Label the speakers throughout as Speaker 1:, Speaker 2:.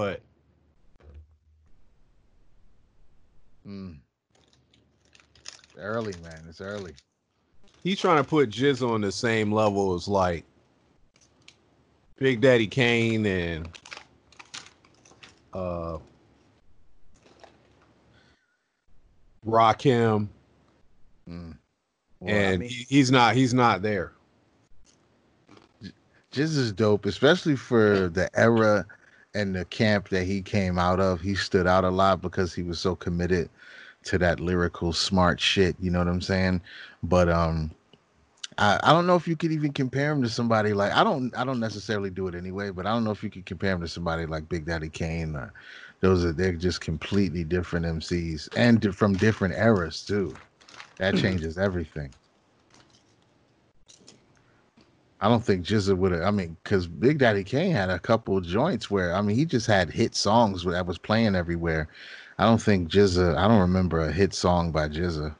Speaker 1: but
Speaker 2: Mm. Early, man. It's early.
Speaker 1: he's trying to put GZA on the same level as like Big Daddy Kane and uh Rakim,
Speaker 2: Mm.
Speaker 1: and
Speaker 3: mean-
Speaker 1: he's not he's not there.
Speaker 2: GZA is dope, especially for the era and the camp that he came out of. He stood out a lot because he was so committed to that lyrical smart shit. You know what I'm saying? But um, I, I don't know if you could even compare him to somebody like I don't I don't necessarily do it anyway, but I don't know if you could compare him to somebody like Big Daddy Kane. Or, those are they're just completely different MCs and from different eras too. That changes everything. I don't think GZA would have. I mean, because Big Daddy Kane had a couple of joints where I mean he just had hit songs that was playing everywhere. I don't think GZA. I don't remember a hit song by GZA.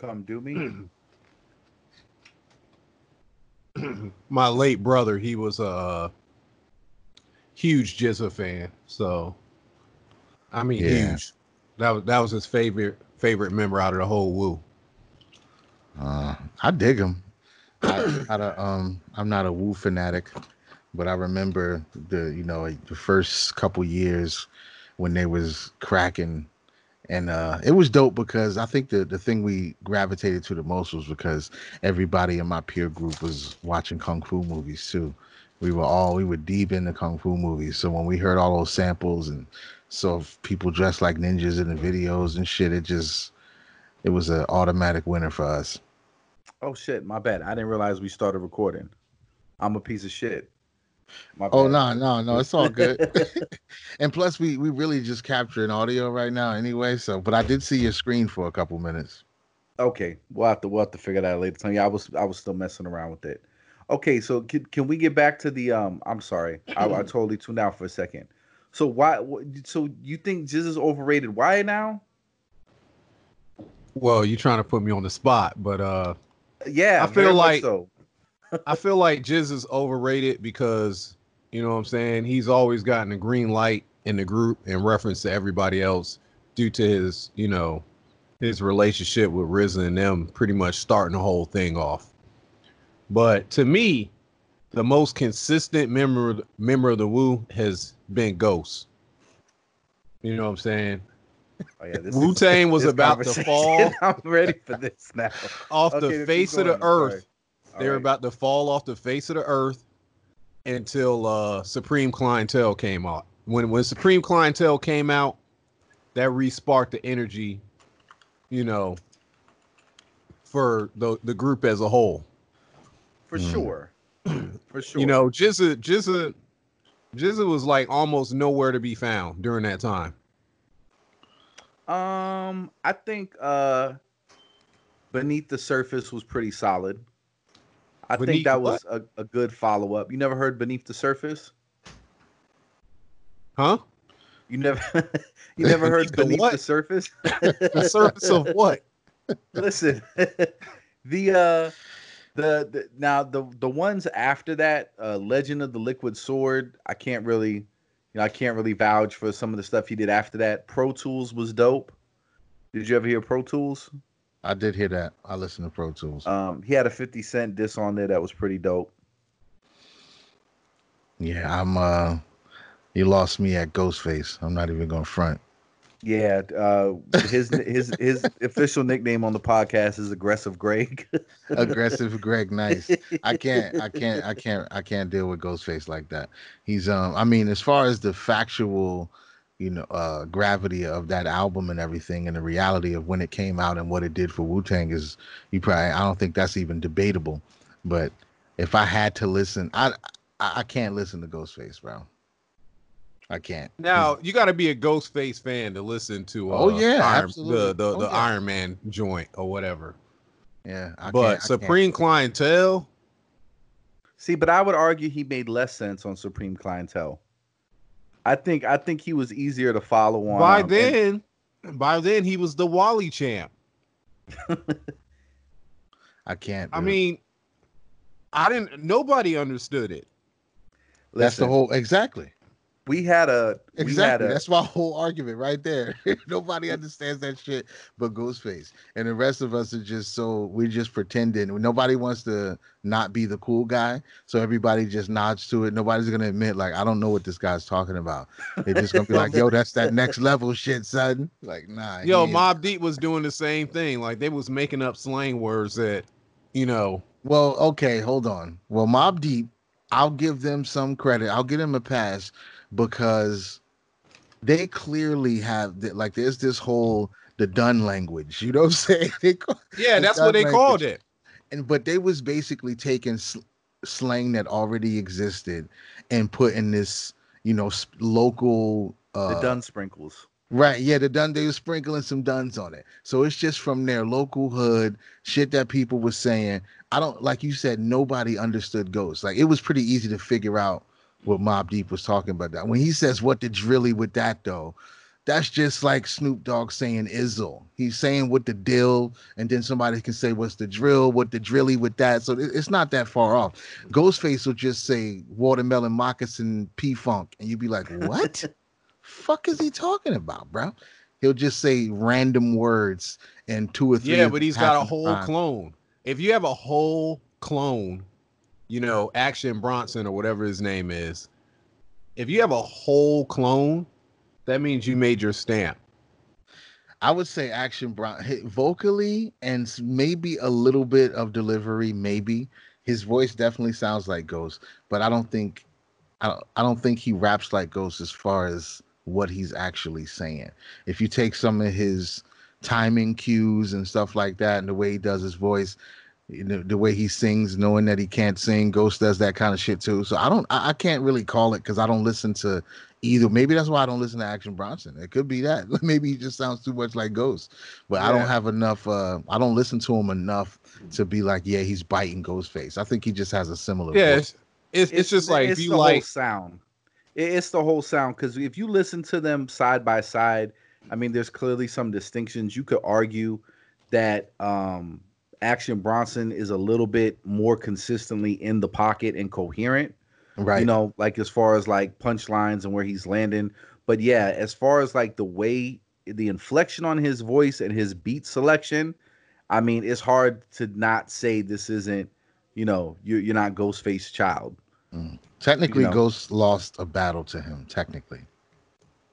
Speaker 3: Come do me.
Speaker 1: My late brother, he was a huge GZA fan, so I mean
Speaker 2: Yeah.
Speaker 1: huge. That was that was his favorite favorite member out of the whole Wu.
Speaker 2: Uh, I dig him. Um, I'm not a Wu fanatic, but I remember the you know the first couple years when they was cracking, and uh, it was dope because I think the the thing we gravitated to the most was because everybody in my peer group was watching kung fu movies too. We were all we were deep into kung fu movies, so when we heard all those samples and saw people dressed like ninjas in the videos and shit, it just it was an automatic winner for us.
Speaker 3: Oh shit, my bad. I didn't realize we started recording. I'm a piece of shit. My
Speaker 2: Oh
Speaker 3: bad.
Speaker 2: no, no, no, it's all good. and plus, we we really just capturing audio right now anyway. So, but I did see your screen for a couple minutes.
Speaker 3: Okay, we'll have to we'll have to figure that out later. Tell you, I was I was still messing around with it. Okay, so can, can we get back to the um? I'm sorry, I, I totally tuned out for a second. So why? So you think GZA is overrated? Why now?
Speaker 1: Well, you're trying to put me on the spot, but uh
Speaker 3: Yeah,
Speaker 1: I feel like-
Speaker 3: so.
Speaker 1: I feel like GZA is overrated because you know what I'm saying. He's always gotten a green light in the group in reference to everybody else due to his, you know, his relationship with RZA and them pretty much starting the whole thing off. But to me, the most consistent member of, member of the Wu has been Ghost. You know what I'm saying?
Speaker 3: Oh, yeah,
Speaker 1: Wu Tang was about to fall
Speaker 3: I'm ready for this now.
Speaker 1: off
Speaker 3: Okay,
Speaker 1: the face of the earth.
Speaker 3: sorry.
Speaker 1: they were
Speaker 3: Alright.
Speaker 1: about to fall off the face of the earth until uh Supreme Clientele came out. When when Supreme Clientele came out, that re-sparked the energy, you know, for the the group as a whole.
Speaker 3: for
Speaker 2: Mm.
Speaker 3: sure, for sure.
Speaker 1: You know, GZA GZA GZA was like almost nowhere to be found during that time.
Speaker 3: Um, I think uh Beneath the Surface was pretty solid. I think that was a, a good follow up. You never heard Beneath the Surface?
Speaker 1: Huh?
Speaker 3: You never you never heard
Speaker 1: Beneath the
Speaker 3: Beneath the. Surface?
Speaker 1: The surface of what?
Speaker 3: Listen, the uh the, the now the the ones after that, uh Legend of the Liquid Sword, I can't really you know, I can't really vouch for some of the stuff he did after that. Pro Tools was dope. Did you ever hear Pro Tools?
Speaker 2: I did hear that. I listened to Pro Tools.
Speaker 3: Um, he had a 50 cent diss on there that was pretty dope.
Speaker 2: yeah, I'm. uh You lost me at Ghostface. I'm not even gonna front.
Speaker 3: Yeah, uh, his his his official nickname on the podcast is Aggressive Greg.
Speaker 2: Aggressive Greg, nice. I can't, I can't, I can't, I can't deal with Ghostface like that. He's um, I mean, as far as the factual, you know, uh, gravity of that album and everything, and the reality of when it came out and what it did for Wu Tang is, you probably, I don't think that's even debatable. But if I had to listen, I, I, I can't listen to Ghostface, bro. I can't.
Speaker 1: Now you got to be a Ghostface fan to listen to. Uh,
Speaker 2: Oh, yeah,
Speaker 1: Iron,
Speaker 2: absolutely.
Speaker 1: the the,
Speaker 2: Oh,
Speaker 1: the
Speaker 2: yeah.
Speaker 1: Iron Man joint or whatever.
Speaker 2: yeah, I
Speaker 1: but
Speaker 2: can't, I can't.
Speaker 1: Supreme Clientele,
Speaker 3: See, but I would argue he made less sense on Supreme Clientele. I think I think he was easier to follow on.
Speaker 1: by
Speaker 3: um, and-
Speaker 1: then, by then he was the Wally champ.
Speaker 2: I can't.
Speaker 1: I
Speaker 2: dude.
Speaker 1: mean, I didn't. Nobody understood it.
Speaker 2: that's the whole exactly.
Speaker 3: We had a we
Speaker 2: Exactly.
Speaker 3: had a
Speaker 2: That's my whole argument right there. Nobody understands that shit but Ghostface. And the rest of us are just so we're just pretending. Nobody wants to not be the cool guy. So everybody just nods to it. Nobody's gonna admit, like, I don't know what this guy's talking about. They're just gonna be like, yo, that's that next level shit, son. Like, nah.
Speaker 1: Yo, Mobb Deep was doing the same thing. Like they was making up slang words that, you know,
Speaker 2: Well, okay, hold on. Well, Mobb Deep, I'll give them some credit. I'll give them a pass because they clearly have the, like there's this whole the dun language. You know what I'm saying? They call,
Speaker 1: yeah,
Speaker 2: The
Speaker 1: that's what they
Speaker 2: done
Speaker 1: called it.
Speaker 2: and but they was basically taking sl- slang that already existed and putting this, you know, s- local uh
Speaker 3: the dun sprinkles.
Speaker 2: Right, yeah, the done they were sprinkling some duns on it. So it's just from their local hood, shit that people were saying. I don't like you said nobody understood ghosts. Like it was pretty easy to figure out what Mobb Deep was talking about that. When he says what the drilly with that though, that's just like Snoop Dogg saying Izzle. He's saying what the deal, and then somebody can say what's the drill, what the drilly with that. So it's not that far off. Ghostface will just say watermelon moccasin P funk, and you'd be like, what? fuck is he talking about, bro? He'll just say random words and two or three.
Speaker 1: Yeah, but he's got a whole
Speaker 2: rhyme.
Speaker 1: clone. If you have a whole clone, you know, Action Bronson or whatever his name is, if you have a whole clone, that means you made your stamp.
Speaker 2: I would say Action Brown hit vocally and maybe a little bit of delivery. Maybe his voice definitely sounds like Ghost, but I don't think I don't, I don't think he raps like Ghost as far as what he's actually saying. If you take some of his timing cues and stuff like that, and the way he does his voice, you know, the way he sings, knowing that he can't sing, Ghost does that kind of shit too. So I don't, I, I can't really call it because I don't listen to either. Maybe that's why I don't listen to Action Bronson. It could be that. Maybe he just sounds too much like Ghost. But I don't have enough. uh I don't listen to him enough to be like, yeah, he's biting Ghostface. I think he just has a similar.
Speaker 1: Yeah,
Speaker 2: voice.
Speaker 1: it's, it's, it's just like
Speaker 3: it's
Speaker 1: if you
Speaker 3: the whole
Speaker 1: like
Speaker 3: sound. It's the whole sound because if you listen to them side by side, I mean, there's clearly some distinctions. You could argue that um, Action Bronson is a little bit more consistently in the pocket and coherent.
Speaker 2: right.
Speaker 3: You know, like as far as like punchlines and where he's landing. But yeah, as far as like the way the inflection on his voice and his beat selection, I mean, it's hard to not say this isn't, you know, you're, you're not Ghostface Child. Mm.
Speaker 2: Technically,
Speaker 3: know.
Speaker 2: Ghost lost a battle to him. Technically,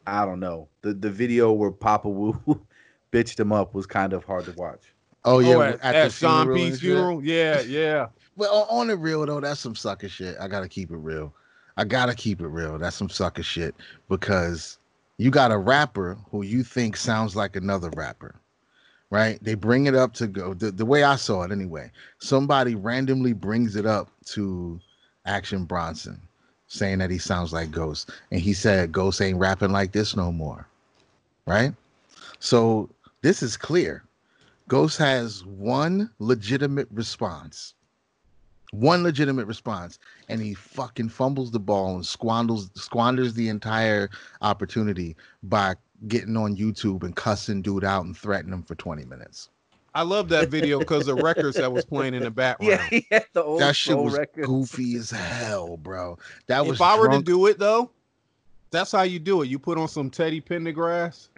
Speaker 3: I don't know. The the video where Papa Wu bitched him up was kind of hard to watch.
Speaker 2: Oh yeah,
Speaker 1: oh, at,
Speaker 2: at,
Speaker 1: at
Speaker 2: the
Speaker 1: Sean
Speaker 2: funeral
Speaker 1: P's funeral. Yeah, yeah.
Speaker 2: But on, on the real though, that's some sucker shit. I gotta keep it real. I gotta keep it real. That's some sucker shit because you got a rapper who you think sounds like another rapper, right? They bring it up to go the, the way I saw it anyway. Somebody randomly brings it up to Action Bronson, saying that he sounds like Ghost, and he said Ghost ain't rapping like this no more, right? So this is clear. Ghost has one legitimate response one legitimate response and he fucking fumbles the ball and squanders squanders the entire opportunity by getting on YouTube and cussing dude out and threatening him for 20 minutes.
Speaker 1: I love that video because the records that was playing in the background.
Speaker 3: Yeah, he had the old
Speaker 2: that shit was
Speaker 3: records.
Speaker 2: goofy as hell, bro. That was
Speaker 1: if I were to do it though, that's how you do it. You put on some Teddy Pendergrass.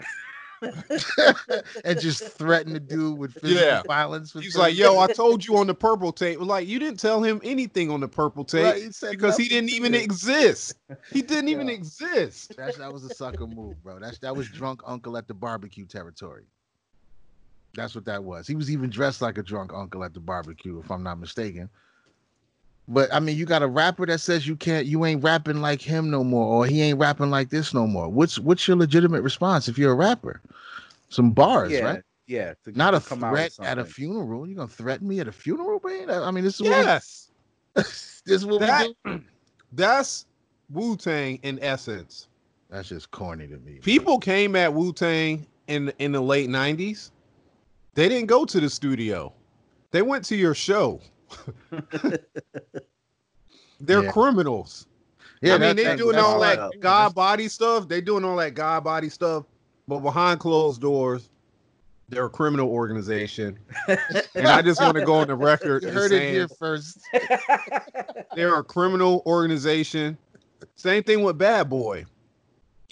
Speaker 2: and just threaten the dude with physical
Speaker 1: Yeah.
Speaker 2: violence. for
Speaker 1: He's
Speaker 2: 30
Speaker 1: like, "Yo, I told you on the purple tape." Like, you didn't tell him anything on the purple tape
Speaker 2: Right, he
Speaker 1: because he didn't even exist. He didn't even exist.
Speaker 2: That's, that was a sucker move, bro. That's that was drunk uncle at the barbecue territory. That's what that was. He was even dressed like a drunk uncle at the barbecue, if I'm not mistaken. But I mean, you got a rapper that says you can't, you ain't rapping like him no more, or he ain't rapping like this no more. What's what's your legitimate response if you're a rapper? Some bars,
Speaker 3: yeah,
Speaker 2: right?
Speaker 3: yeah. to
Speaker 2: Not a threat at a funeral. You gonna threaten me at a funeral, man? I mean, this is
Speaker 1: Yes,
Speaker 2: what we, this is what
Speaker 1: that
Speaker 2: we do.
Speaker 1: that's Wu Tang in essence.
Speaker 2: That's just corny to me.
Speaker 1: People came at Wu Tang in in the late '90s. They didn't go to the studio. They went to your show. They're
Speaker 2: Yeah.
Speaker 1: criminals.
Speaker 2: yeah,
Speaker 1: I mean,
Speaker 2: that-
Speaker 1: they
Speaker 2: that-
Speaker 1: doing
Speaker 2: all
Speaker 1: all
Speaker 2: right.
Speaker 1: that god body stuff. They're doing all that god body stuff, but behind closed doors, they're a criminal organization. And I just want to go on the record
Speaker 2: You
Speaker 1: and
Speaker 2: heard it here first.
Speaker 1: they're a criminal organization. Same thing with Bad Boy.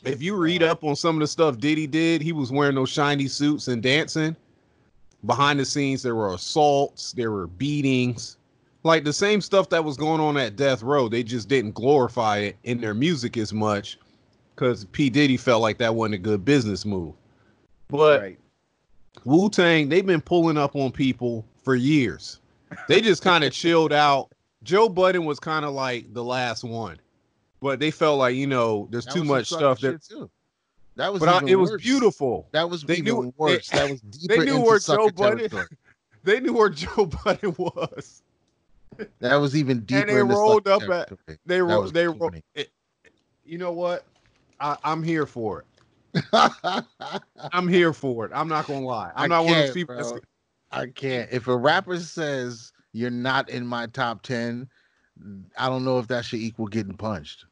Speaker 1: if you read up on some of the stuff Diddy did, he was wearing those shiny suits and dancing. Behind the scenes, there were assaults, there were beatings, like the same stuff that was going on at Death Row. They just didn't glorify it in their music as much because P. Diddy felt like that wasn't a good business move. But
Speaker 3: right.
Speaker 1: Wu Tang, they've been pulling up on people for years. They just kind of chilled out. Joe Budden was kind of like the last one, but they felt like you know there's
Speaker 2: That
Speaker 1: too much stuff that.
Speaker 2: too. That was
Speaker 1: But I, it was beautiful.
Speaker 2: That was
Speaker 1: They
Speaker 2: even
Speaker 1: knew-
Speaker 2: worse.
Speaker 1: they-
Speaker 2: that was deeper
Speaker 1: knew
Speaker 2: into
Speaker 1: where
Speaker 2: sucker
Speaker 1: Joe Budden-. They knew where Joe Budden was.
Speaker 2: That was even deeper.
Speaker 1: And
Speaker 2: they
Speaker 1: rolled up at-
Speaker 2: territory.
Speaker 1: They
Speaker 2: rolled.
Speaker 1: They
Speaker 2: corny.
Speaker 1: It, eh, you know what? I, I'm here for it. I'm here for it. I'm not gonna lie. I'm
Speaker 2: I
Speaker 1: not one of those people.
Speaker 2: Bro. I can't. If a rapper says you're not in my top ten, I don't know if that should equal getting punched.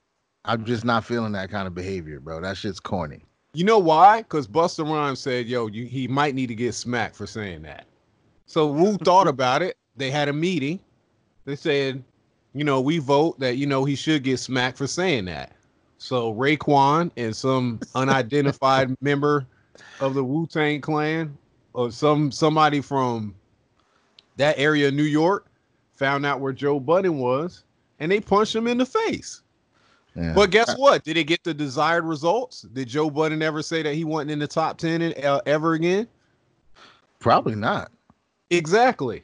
Speaker 2: I'm just not feeling that kind of behavior, bro. That shit's corny.
Speaker 1: You know why? Because Busta Rhymes said, "Yo, you, he might need to get smacked for saying that." So Wu thought about it. They had a meeting. They said, "You know, we vote that you know he should get smacked for saying that." So Raekwon and some unidentified member of the Wu Tang Clan or some somebody from that area of New York found out where Joe Budden was, and they punched him in the face.
Speaker 2: Yeah.
Speaker 1: But guess what? Did it get the desired results? Did Joe Budden ever say that he wasn't in the top ten in, uh, ever again?
Speaker 2: Probably not.
Speaker 1: Exactly.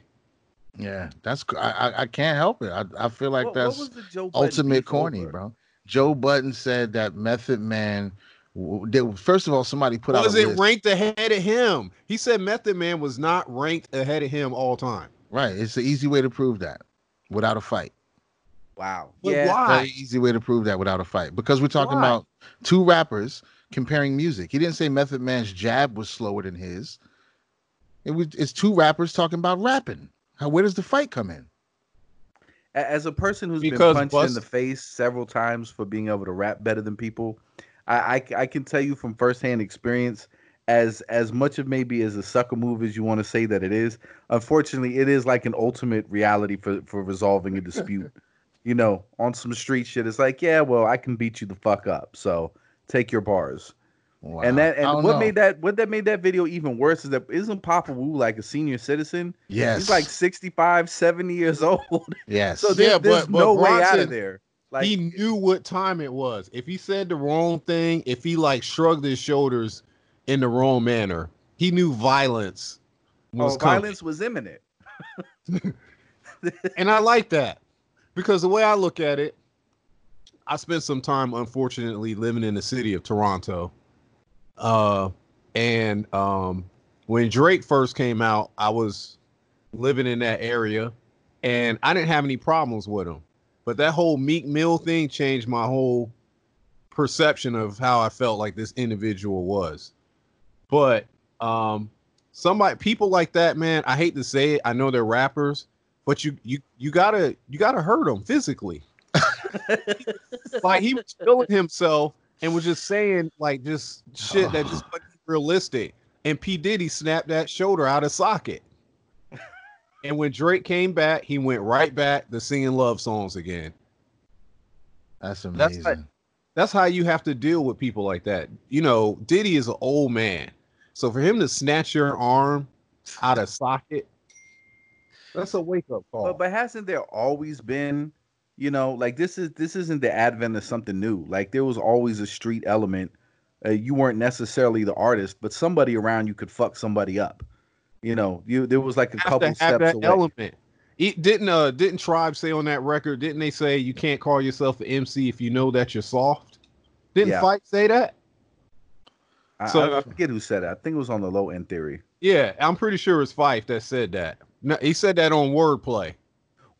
Speaker 2: Yeah, that's I I, I can't help it. I, I feel like
Speaker 3: what,
Speaker 2: that's
Speaker 3: what was the Joe Budden
Speaker 2: ultimate corny,
Speaker 3: over?
Speaker 2: bro. Joe Budden said that Method Man. They, first of all, somebody put out
Speaker 1: was it
Speaker 2: list.
Speaker 1: ranked ahead of him? He said Method Man was not ranked ahead of him all time.
Speaker 2: Right, it's an easy way to prove that without a fight.
Speaker 3: Wow.
Speaker 1: But
Speaker 3: yeah.
Speaker 1: why?
Speaker 2: Very easy way to prove that without a fight because we're talking
Speaker 1: Why?
Speaker 2: about two rappers comparing music. He didn't say Method Man's jab was slower than his. It was it's two rappers talking about rapping. How where does the fight come in?
Speaker 3: As a person who's
Speaker 1: Because
Speaker 3: been punched
Speaker 1: Bus-
Speaker 3: in the face several times for being able to rap better than people, I, I I can tell you from firsthand experience. As as much of maybe as a sucker move as you want to say that it is, unfortunately, it is like an ultimate reality for for resolving a dispute. you know, on some street shit, it's like, yeah, well, I can beat you the fuck up, so take your bars.
Speaker 2: Wow.
Speaker 3: And that and what
Speaker 2: know.
Speaker 3: made that what that made that video even worse is that isn't Papa Wu like a senior citizen?
Speaker 2: yes
Speaker 3: He's like 65, 70 years old.
Speaker 2: yes
Speaker 3: So there,
Speaker 1: Yeah,
Speaker 3: there's
Speaker 1: but- but
Speaker 3: no way out of there. Like
Speaker 1: he knew what time it was. If he said the wrong thing, if he like shrugged his shoulders in the wrong manner, he knew violence was
Speaker 3: oh, violence was imminent.
Speaker 1: and I like that because the way I look at it, I spent some time, unfortunately, living in the city of Toronto. Uh, and um, when Drake first came out, I was living in that area, and I didn't have any problems with him. But that whole Meek Mill thing changed my whole perception of how I felt like this individual was. But um, somebody, people like that, man, I hate to say it. I know they're rappers, but you you you gotta you gotta hurt him physically. like he was feeling himself and was just saying like just shit that just wasn't realistic. And P Diddy snapped that shoulder out of socket. and when Drake came back, he went right back to singing love songs again.
Speaker 2: that's
Speaker 1: That's
Speaker 2: amazing
Speaker 1: like- That's how you have to deal with people like that. You know, Diddy is an old man. So for him to snatch your arm out of socket, that's a wake up call.
Speaker 3: But but hasn't there always been, you know, like this is this isn't the advent of something new. Like there was always a street element. Uh, you weren't necessarily the artist, but somebody around you could fuck somebody up. You know, you there was like a couple
Speaker 1: to have
Speaker 3: steps
Speaker 1: that
Speaker 3: away.
Speaker 1: element. It didn't uh didn't Tribe say on that record? Didn't they say you can't call yourself an MC if you know that you're soft? Didn't
Speaker 3: Yeah.
Speaker 1: Phife say that?
Speaker 3: I,
Speaker 1: So-
Speaker 3: I, I forget who said it. I think it was on the low end theory.
Speaker 1: Yeah, I'm pretty sure it's Phife that said that. No, he said that on Wordplay.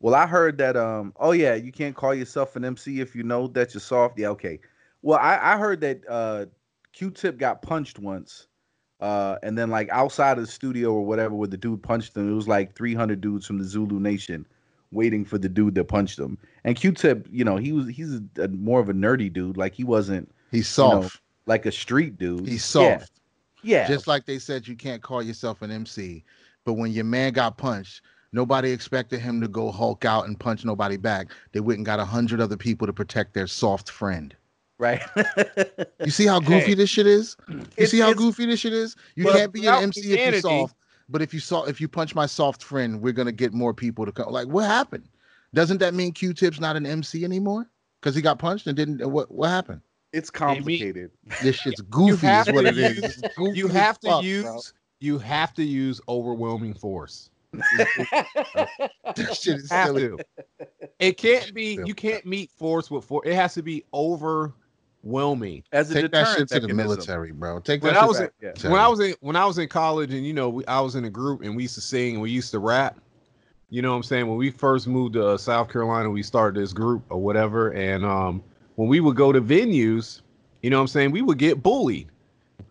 Speaker 3: Well, I heard that. Um. Oh yeah, you can't call yourself an MC if you know that you're soft. Yeah. Okay. Well, I I heard that uh, Q-Tip got punched once, uh, and then like outside of the studio or whatever, where the dude punched him, it was like 300 dudes from the Zulu Nation waiting for the dude that punched him. And Q-Tip, you know, he was he's a, a- more of a nerdy dude. Like he wasn't
Speaker 2: he's
Speaker 3: you know,
Speaker 2: soft
Speaker 3: like a street dude.
Speaker 2: he's
Speaker 3: Yeah,
Speaker 2: soft
Speaker 3: Yeah.
Speaker 2: Just like they said you can't call yourself an MC, but when your man got punched, nobody expected him to go Hulk out and punch nobody back. They went and got a hundred other people to protect their soft friend.
Speaker 3: right?
Speaker 2: You see how goofy
Speaker 1: Hey.
Speaker 2: this shit is? You
Speaker 3: It's-
Speaker 2: see how goofy this shit is? You can't be an MC if you're soft. But if you saw if you punch my soft friend, we're gonna get more people to come. Like, what happened? Doesn't that mean Q-Tip's not an MC anymore? Because he got punched and didn't. What what happened?
Speaker 3: it's complicated.
Speaker 2: This shit's goofy. is what
Speaker 1: to
Speaker 2: it is.
Speaker 1: use-
Speaker 2: It's goofy
Speaker 1: You have to
Speaker 2: fuck,
Speaker 1: use
Speaker 2: bro.
Speaker 1: You have to use overwhelming force.
Speaker 2: That shit is
Speaker 1: Have
Speaker 2: silly.
Speaker 1: to. It can't be you can't meet force with force. It has to be overwhelming.
Speaker 3: As a
Speaker 2: Take that
Speaker 3: deterrent
Speaker 2: shit to the military, bro. Take
Speaker 1: When
Speaker 2: that
Speaker 1: I was
Speaker 2: to
Speaker 1: in-
Speaker 3: Yeah.
Speaker 1: when I was in when I was in college and you know we, I was in a group and we used to sing and we used to rap. You know what I'm saying? When we first moved to uh, South Carolina, we started this group or whatever. And um, when we would go to venues, you know what I'm saying, we would get bullied.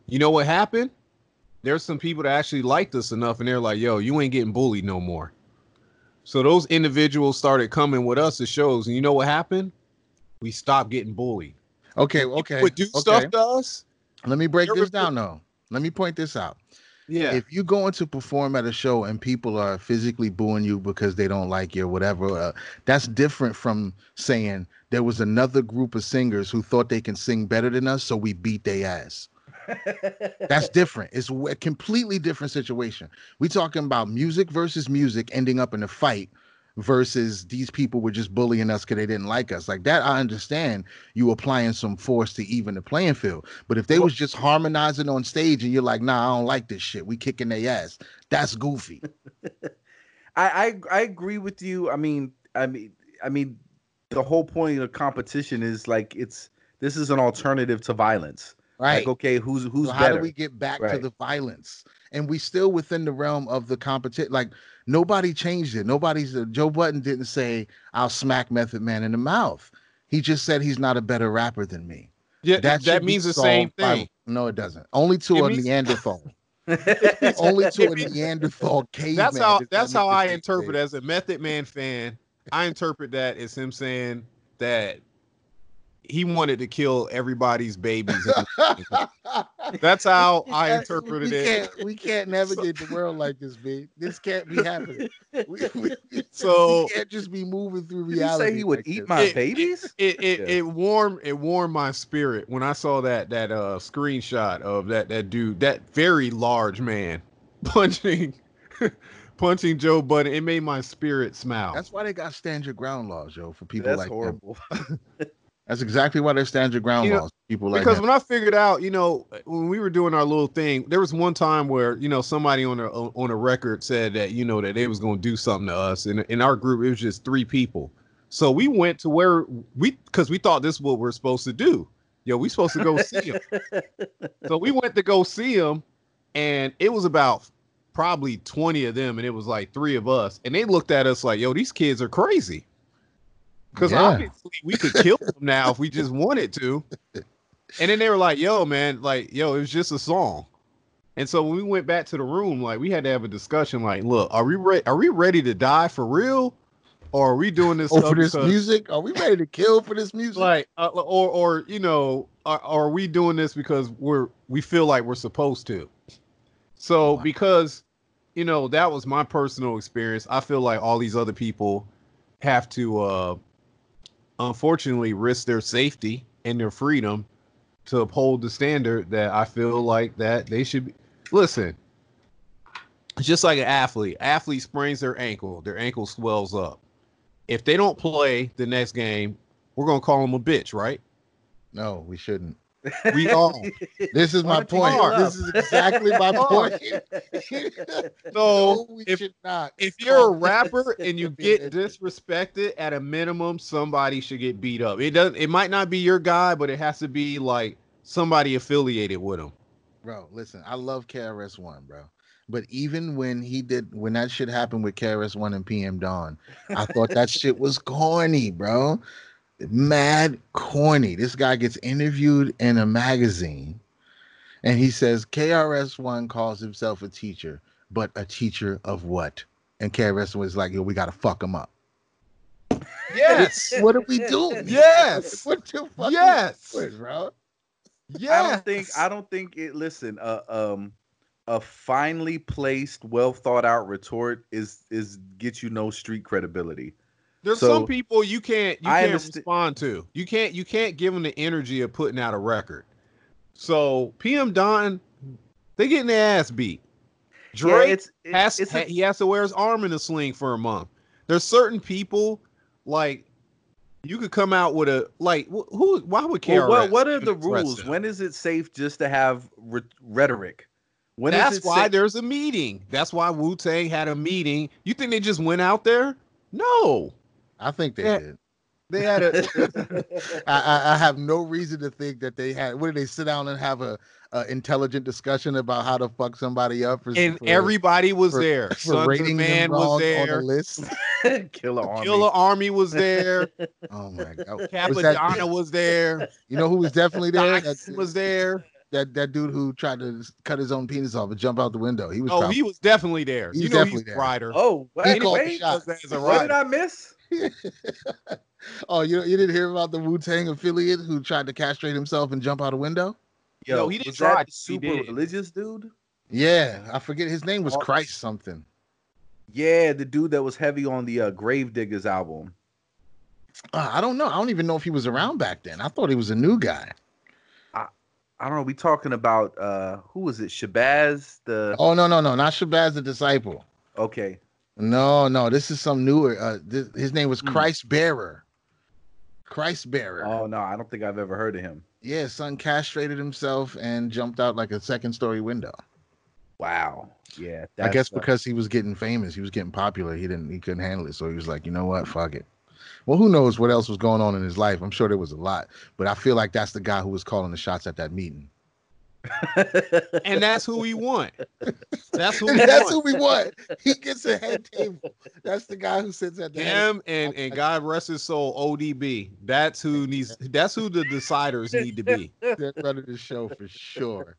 Speaker 1: You know what happened? There's some people that actually liked us enough, and they're like, "Yo, you ain't getting bullied no more." So those individuals started coming with us to shows, and you know what happened? We stopped getting bullied.
Speaker 2: okay,
Speaker 1: People
Speaker 2: okay,
Speaker 1: would do
Speaker 2: okay.
Speaker 1: stuff to us.
Speaker 2: Let me break this down though. Let me point this out.
Speaker 1: Yeah.
Speaker 2: If you going to perform at a show and people are physically booing you because they don't like you or whatever, uh, that's different from saying there was another group of singers who thought they can sing better than us, so we beat their ass. That's different. It's a completely different situation. We talking about music versus music ending up in a fight versus these people were just bullying us because they didn't like us. Like that, I understand you applying some force to even the playing field. But if they was just harmonizing on stage and you're like, nah, I don't like this shit. We kicking their ass. That's goofy.
Speaker 3: I, I I agree with you. I mean, I mean, I mean, the whole point of competition is like it's this is an alternative to violence.
Speaker 2: Right.
Speaker 3: Like, okay, who's who's
Speaker 2: so how
Speaker 3: better?
Speaker 2: do we get back to the violence? And we still within the realm of the competition. Like nobody changed it. Nobody's uh, Joe Budden didn't say I'll smack Method Man in the mouth. He just said he's not a better rapper than me.
Speaker 1: Yeah, that,
Speaker 2: should be
Speaker 1: means the same
Speaker 2: solved by-
Speaker 1: thing.
Speaker 2: no, it doesn't. Only to
Speaker 1: It
Speaker 2: a
Speaker 1: means-
Speaker 2: Neanderthal. Only to a
Speaker 1: It means-
Speaker 2: Neanderthal caveman.
Speaker 1: That's how that's how I interpret
Speaker 2: thing.
Speaker 1: as a Method Man fan. I interpret that as him saying that he wanted to kill everybody's babies. That's how I
Speaker 2: can't-
Speaker 1: interpreted
Speaker 2: we
Speaker 1: it.
Speaker 2: Can't, we can't navigate the world like this, B. This can't be happening. We, we,
Speaker 1: So-
Speaker 2: we can't just be moving through
Speaker 3: Did you say he would
Speaker 2: like
Speaker 3: eat
Speaker 2: this.
Speaker 3: my
Speaker 1: It-
Speaker 3: babies?
Speaker 1: It it,
Speaker 3: Yeah.
Speaker 1: it warmed it warmed my spirit when I saw that that uh screenshot of that that dude that very large man punching punching Joe Budden. It made my spirit smile.
Speaker 2: That's why they got stand your ground laws, yo, for people
Speaker 3: That's
Speaker 2: like him.
Speaker 3: horrible.
Speaker 2: That's exactly why they stand your ground
Speaker 1: You know,
Speaker 2: laws. People like
Speaker 1: because
Speaker 2: him.
Speaker 1: when I figured out, you know, when we were doing our little thing, there was one time where you know somebody on a on a record said that you know that they was going to do something to us, and in our group it was just three people. So we went to where we because we thought this is what we're supposed to do. Yo, we supposed to go see him. so we went to go see him, and it was about probably twenty of them, and it was like three of us, and they looked at us like, "Yo, these kids are crazy." Because
Speaker 2: Yeah.
Speaker 1: obviously we could kill them now if we just wanted to. And then they were like, "Yo, man, like, yo, it was just a song." And so when we went back to the room, like, we had to have a discussion. Like, look, are we ready? Are we ready to die for real, or are we doing this
Speaker 2: Oh, for this music? Are we ready to kill for this music?
Speaker 1: like, uh, or or you know, are, are we doing this because we're we feel like we're supposed to? So
Speaker 2: Wow.
Speaker 1: because you know that was my personal experience, I feel like all these other people have to uh unfortunately risk their safety and their freedom to uphold the standard that I feel like that they should be. Listen, just like an athlete. Athlete sprains their ankle, their ankle swells up. If they don't play the next game, we're gonna call them a bitch, right?
Speaker 2: no, we shouldn't.
Speaker 1: We all.
Speaker 2: This is my point. This is exactly my point.
Speaker 1: So
Speaker 2: no, we
Speaker 1: if-
Speaker 2: should not.
Speaker 1: If you're a rapper and you get disrespected, at a minimum, somebody should get beat up. It does. It might not be your guy, but it has to be like somebody affiliated with him.
Speaker 2: Bro, listen, I love KRS One, bro. But even when he did, when that shit happened with KRS One and PM Dawn, I thought that shit was corny, bro. Mad corny. This guy gets interviewed in a magazine, and he says KRS One calls himself a teacher, but a teacher of what? And KRS-One was like, "Yo, we gotta fuck him up."
Speaker 1: Yes.
Speaker 2: What are we doing?
Speaker 1: Yes.
Speaker 2: What the fuck?
Speaker 1: Yes.
Speaker 2: doing, bro?
Speaker 1: Yeah.
Speaker 3: I don't think I don't think it listen, uh, um a finely placed, well thought out retort is is gets you no street credibility.
Speaker 1: There's
Speaker 3: So,
Speaker 1: some people you can't you
Speaker 3: I
Speaker 1: can't
Speaker 3: underst-
Speaker 1: respond to. You can't you can't give them the energy of putting out a record. So PM Dawn, they getting their ass beat.
Speaker 3: Yeah,
Speaker 1: Drake
Speaker 3: it's it-
Speaker 1: has
Speaker 3: it's a-
Speaker 1: he has to wear his arm in a sling for a month. There's certain people like you could come out with a like wh- who why would KRS
Speaker 3: well, what, what are the rules? When is it safe just to have re- rhetoric? When is
Speaker 1: That's why there's a meeting. That's why Wu Tang had a meeting. You think they just went out there? No,
Speaker 2: I think they
Speaker 1: Yeah.
Speaker 2: did.
Speaker 1: they had a
Speaker 2: I, I, I have no reason to think that they had. What did they sit down and have a, a intelligent discussion about how to fuck somebody up? For,
Speaker 1: and
Speaker 2: for-
Speaker 1: everybody was
Speaker 2: for-
Speaker 1: there.
Speaker 2: for
Speaker 1: Sons of
Speaker 2: rating them
Speaker 1: Man
Speaker 2: wrong
Speaker 1: was
Speaker 2: on the
Speaker 1: there.
Speaker 2: list.
Speaker 3: Killarmy.
Speaker 1: Killer Army was there.
Speaker 2: Oh my god! Was that-
Speaker 1: Cappadonna was there.
Speaker 2: you know who was definitely there? That,
Speaker 1: was there.
Speaker 2: that that dude who tried to cut his own penis off and jump out the window. He was.
Speaker 1: Oh,
Speaker 2: probably-
Speaker 1: he was definitely there.
Speaker 2: He
Speaker 1: you know
Speaker 2: definitely
Speaker 1: he's
Speaker 2: there.
Speaker 1: a rider.
Speaker 3: Oh,
Speaker 2: He
Speaker 3: wait,
Speaker 2: called the
Speaker 3: wait.
Speaker 2: shot.
Speaker 1: As a
Speaker 3: What did. I miss?
Speaker 2: oh, you you didn't hear about the Wu Tang affiliate who tried to castrate himself and jump out a window?
Speaker 1: No, he didn't
Speaker 3: was
Speaker 1: try to,
Speaker 3: the super
Speaker 1: did.
Speaker 3: religious dude?
Speaker 2: Yeah, I forget his name was
Speaker 3: Oh.
Speaker 2: Christ something.
Speaker 3: Yeah, the dude that was heavy on the uh, Gravediggaz album.
Speaker 2: Uh, I don't know. I don't even know if he was around back then. I thought he was a new guy.
Speaker 3: I don't know. We talking about uh who was it? Shabazz the
Speaker 2: Oh no no no, not Shabazz the disciple.
Speaker 3: okay.
Speaker 2: No no, this is some newer. Uh, this, his name was
Speaker 3: Hmm.
Speaker 2: Christ Bearer. Christ Bearer.
Speaker 3: Oh no, I don't think I've ever heard of him.
Speaker 2: Yeah, son castrated himself and jumped out like a second story window.
Speaker 3: Wow. Yeah.
Speaker 2: I guess
Speaker 3: uh,
Speaker 2: because he was getting famous, he was getting popular. He didn't, he couldn't handle it, so he was like, you know what, fuck it. Well, who knows what else was going on in his life? I'm sure there was a lot, but I feel like that's the guy who was calling the shots at that meeting.
Speaker 1: and that's who we want. That's who we
Speaker 2: that's
Speaker 1: want.
Speaker 2: who we want. He gets a head table. That's the guy who sits at the head.
Speaker 1: Him and and God rest his soul, ODB. That's who needs. That's who the deciders need to be.
Speaker 2: They're running the show for sure.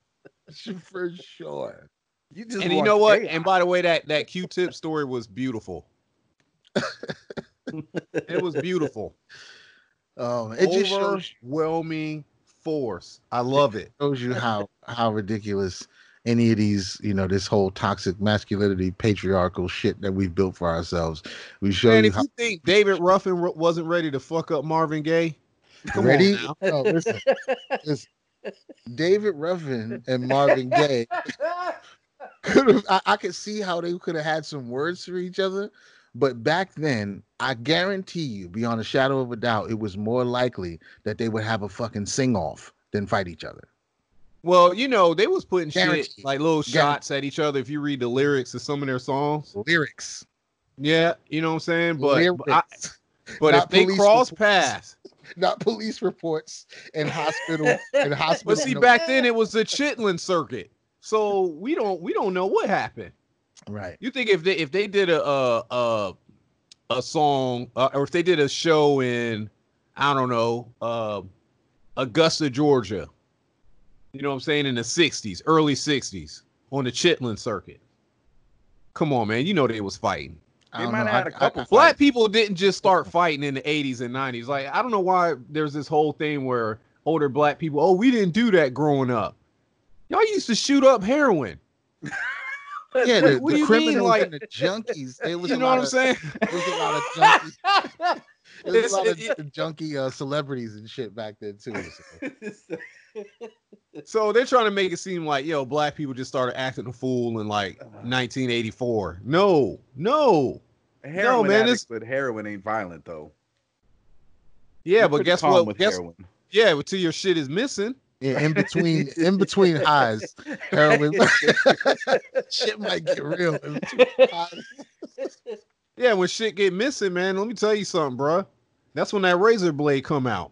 Speaker 2: For sure.
Speaker 3: you just
Speaker 1: And you know what? And by the way, that that Q-tip story was beautiful. it was beautiful.
Speaker 2: Um, it just shows,
Speaker 1: Overwhelming force. I love it.
Speaker 2: shows you how how ridiculous any of these, you know, this whole toxic masculinity, patriarchal shit that we've built for ourselves. We show
Speaker 1: Man,
Speaker 2: you
Speaker 1: if
Speaker 2: how
Speaker 1: you think David Ruffin wasn't ready to fuck up Marvin Gaye, come
Speaker 2: ready.
Speaker 1: on now.
Speaker 2: No, listen, listen. David Ruffin and Marvin Gaye could have. I, I could see how they could have had some words for each other, but back then, I guarantee you, beyond a shadow of a doubt, it was more likely that they would have a fucking sing off than fight each other.
Speaker 1: Well, you know, they was putting shit like little
Speaker 2: Guaranteed.
Speaker 1: shots at each other if you read the lyrics of some of their songs.
Speaker 2: Lyrics,
Speaker 1: Yeah, you know what I'm saying? But but, I, but if they cross
Speaker 2: reports.
Speaker 1: paths,
Speaker 2: not police reports and hospital and hospital.
Speaker 1: but see back then it was the Chitlin circuit. So we don't we don't know what happened.
Speaker 2: Right.
Speaker 1: You think if they if they did a a a, a song uh, or if they did a show in I don't know uh, Augusta, Georgia, you know what I'm saying in the '60s, early '60s on the Chitlin circuit. Come on, man, you know they was fighting.
Speaker 3: They
Speaker 2: don't
Speaker 3: might
Speaker 2: know.
Speaker 3: have had
Speaker 2: I-
Speaker 3: a couple
Speaker 2: I-
Speaker 1: Black people didn't just start fighting in the 80s and 90s. Like I don't know why there's this whole thing where older black people, oh, we didn't do that growing up. Y'all used to shoot up heroin.
Speaker 2: yeah, the,
Speaker 1: what do
Speaker 2: the
Speaker 1: you mean,
Speaker 2: criminals
Speaker 1: like-
Speaker 2: and the junkies. There was
Speaker 1: You know what I'm
Speaker 2: of,
Speaker 1: saying?
Speaker 2: There was a lot of junkies. There was a lot of
Speaker 1: it-
Speaker 2: junky uh, celebrities and shit back then too. so.
Speaker 1: So they're trying to make it seem like, yo, black people just started acting a fool in like 1984. No, no.
Speaker 3: heroin
Speaker 1: man,
Speaker 3: but heroin ain't violent though.
Speaker 1: Yeah,
Speaker 3: You're
Speaker 1: but guess what? Guess yeah, but till your shit is missing.
Speaker 2: Yeah, in between, in between highs, heroin shit might get real. In highs.
Speaker 1: Yeah, when shit get missing, man, let me tell you something, bruh. That's when that razor blade come out.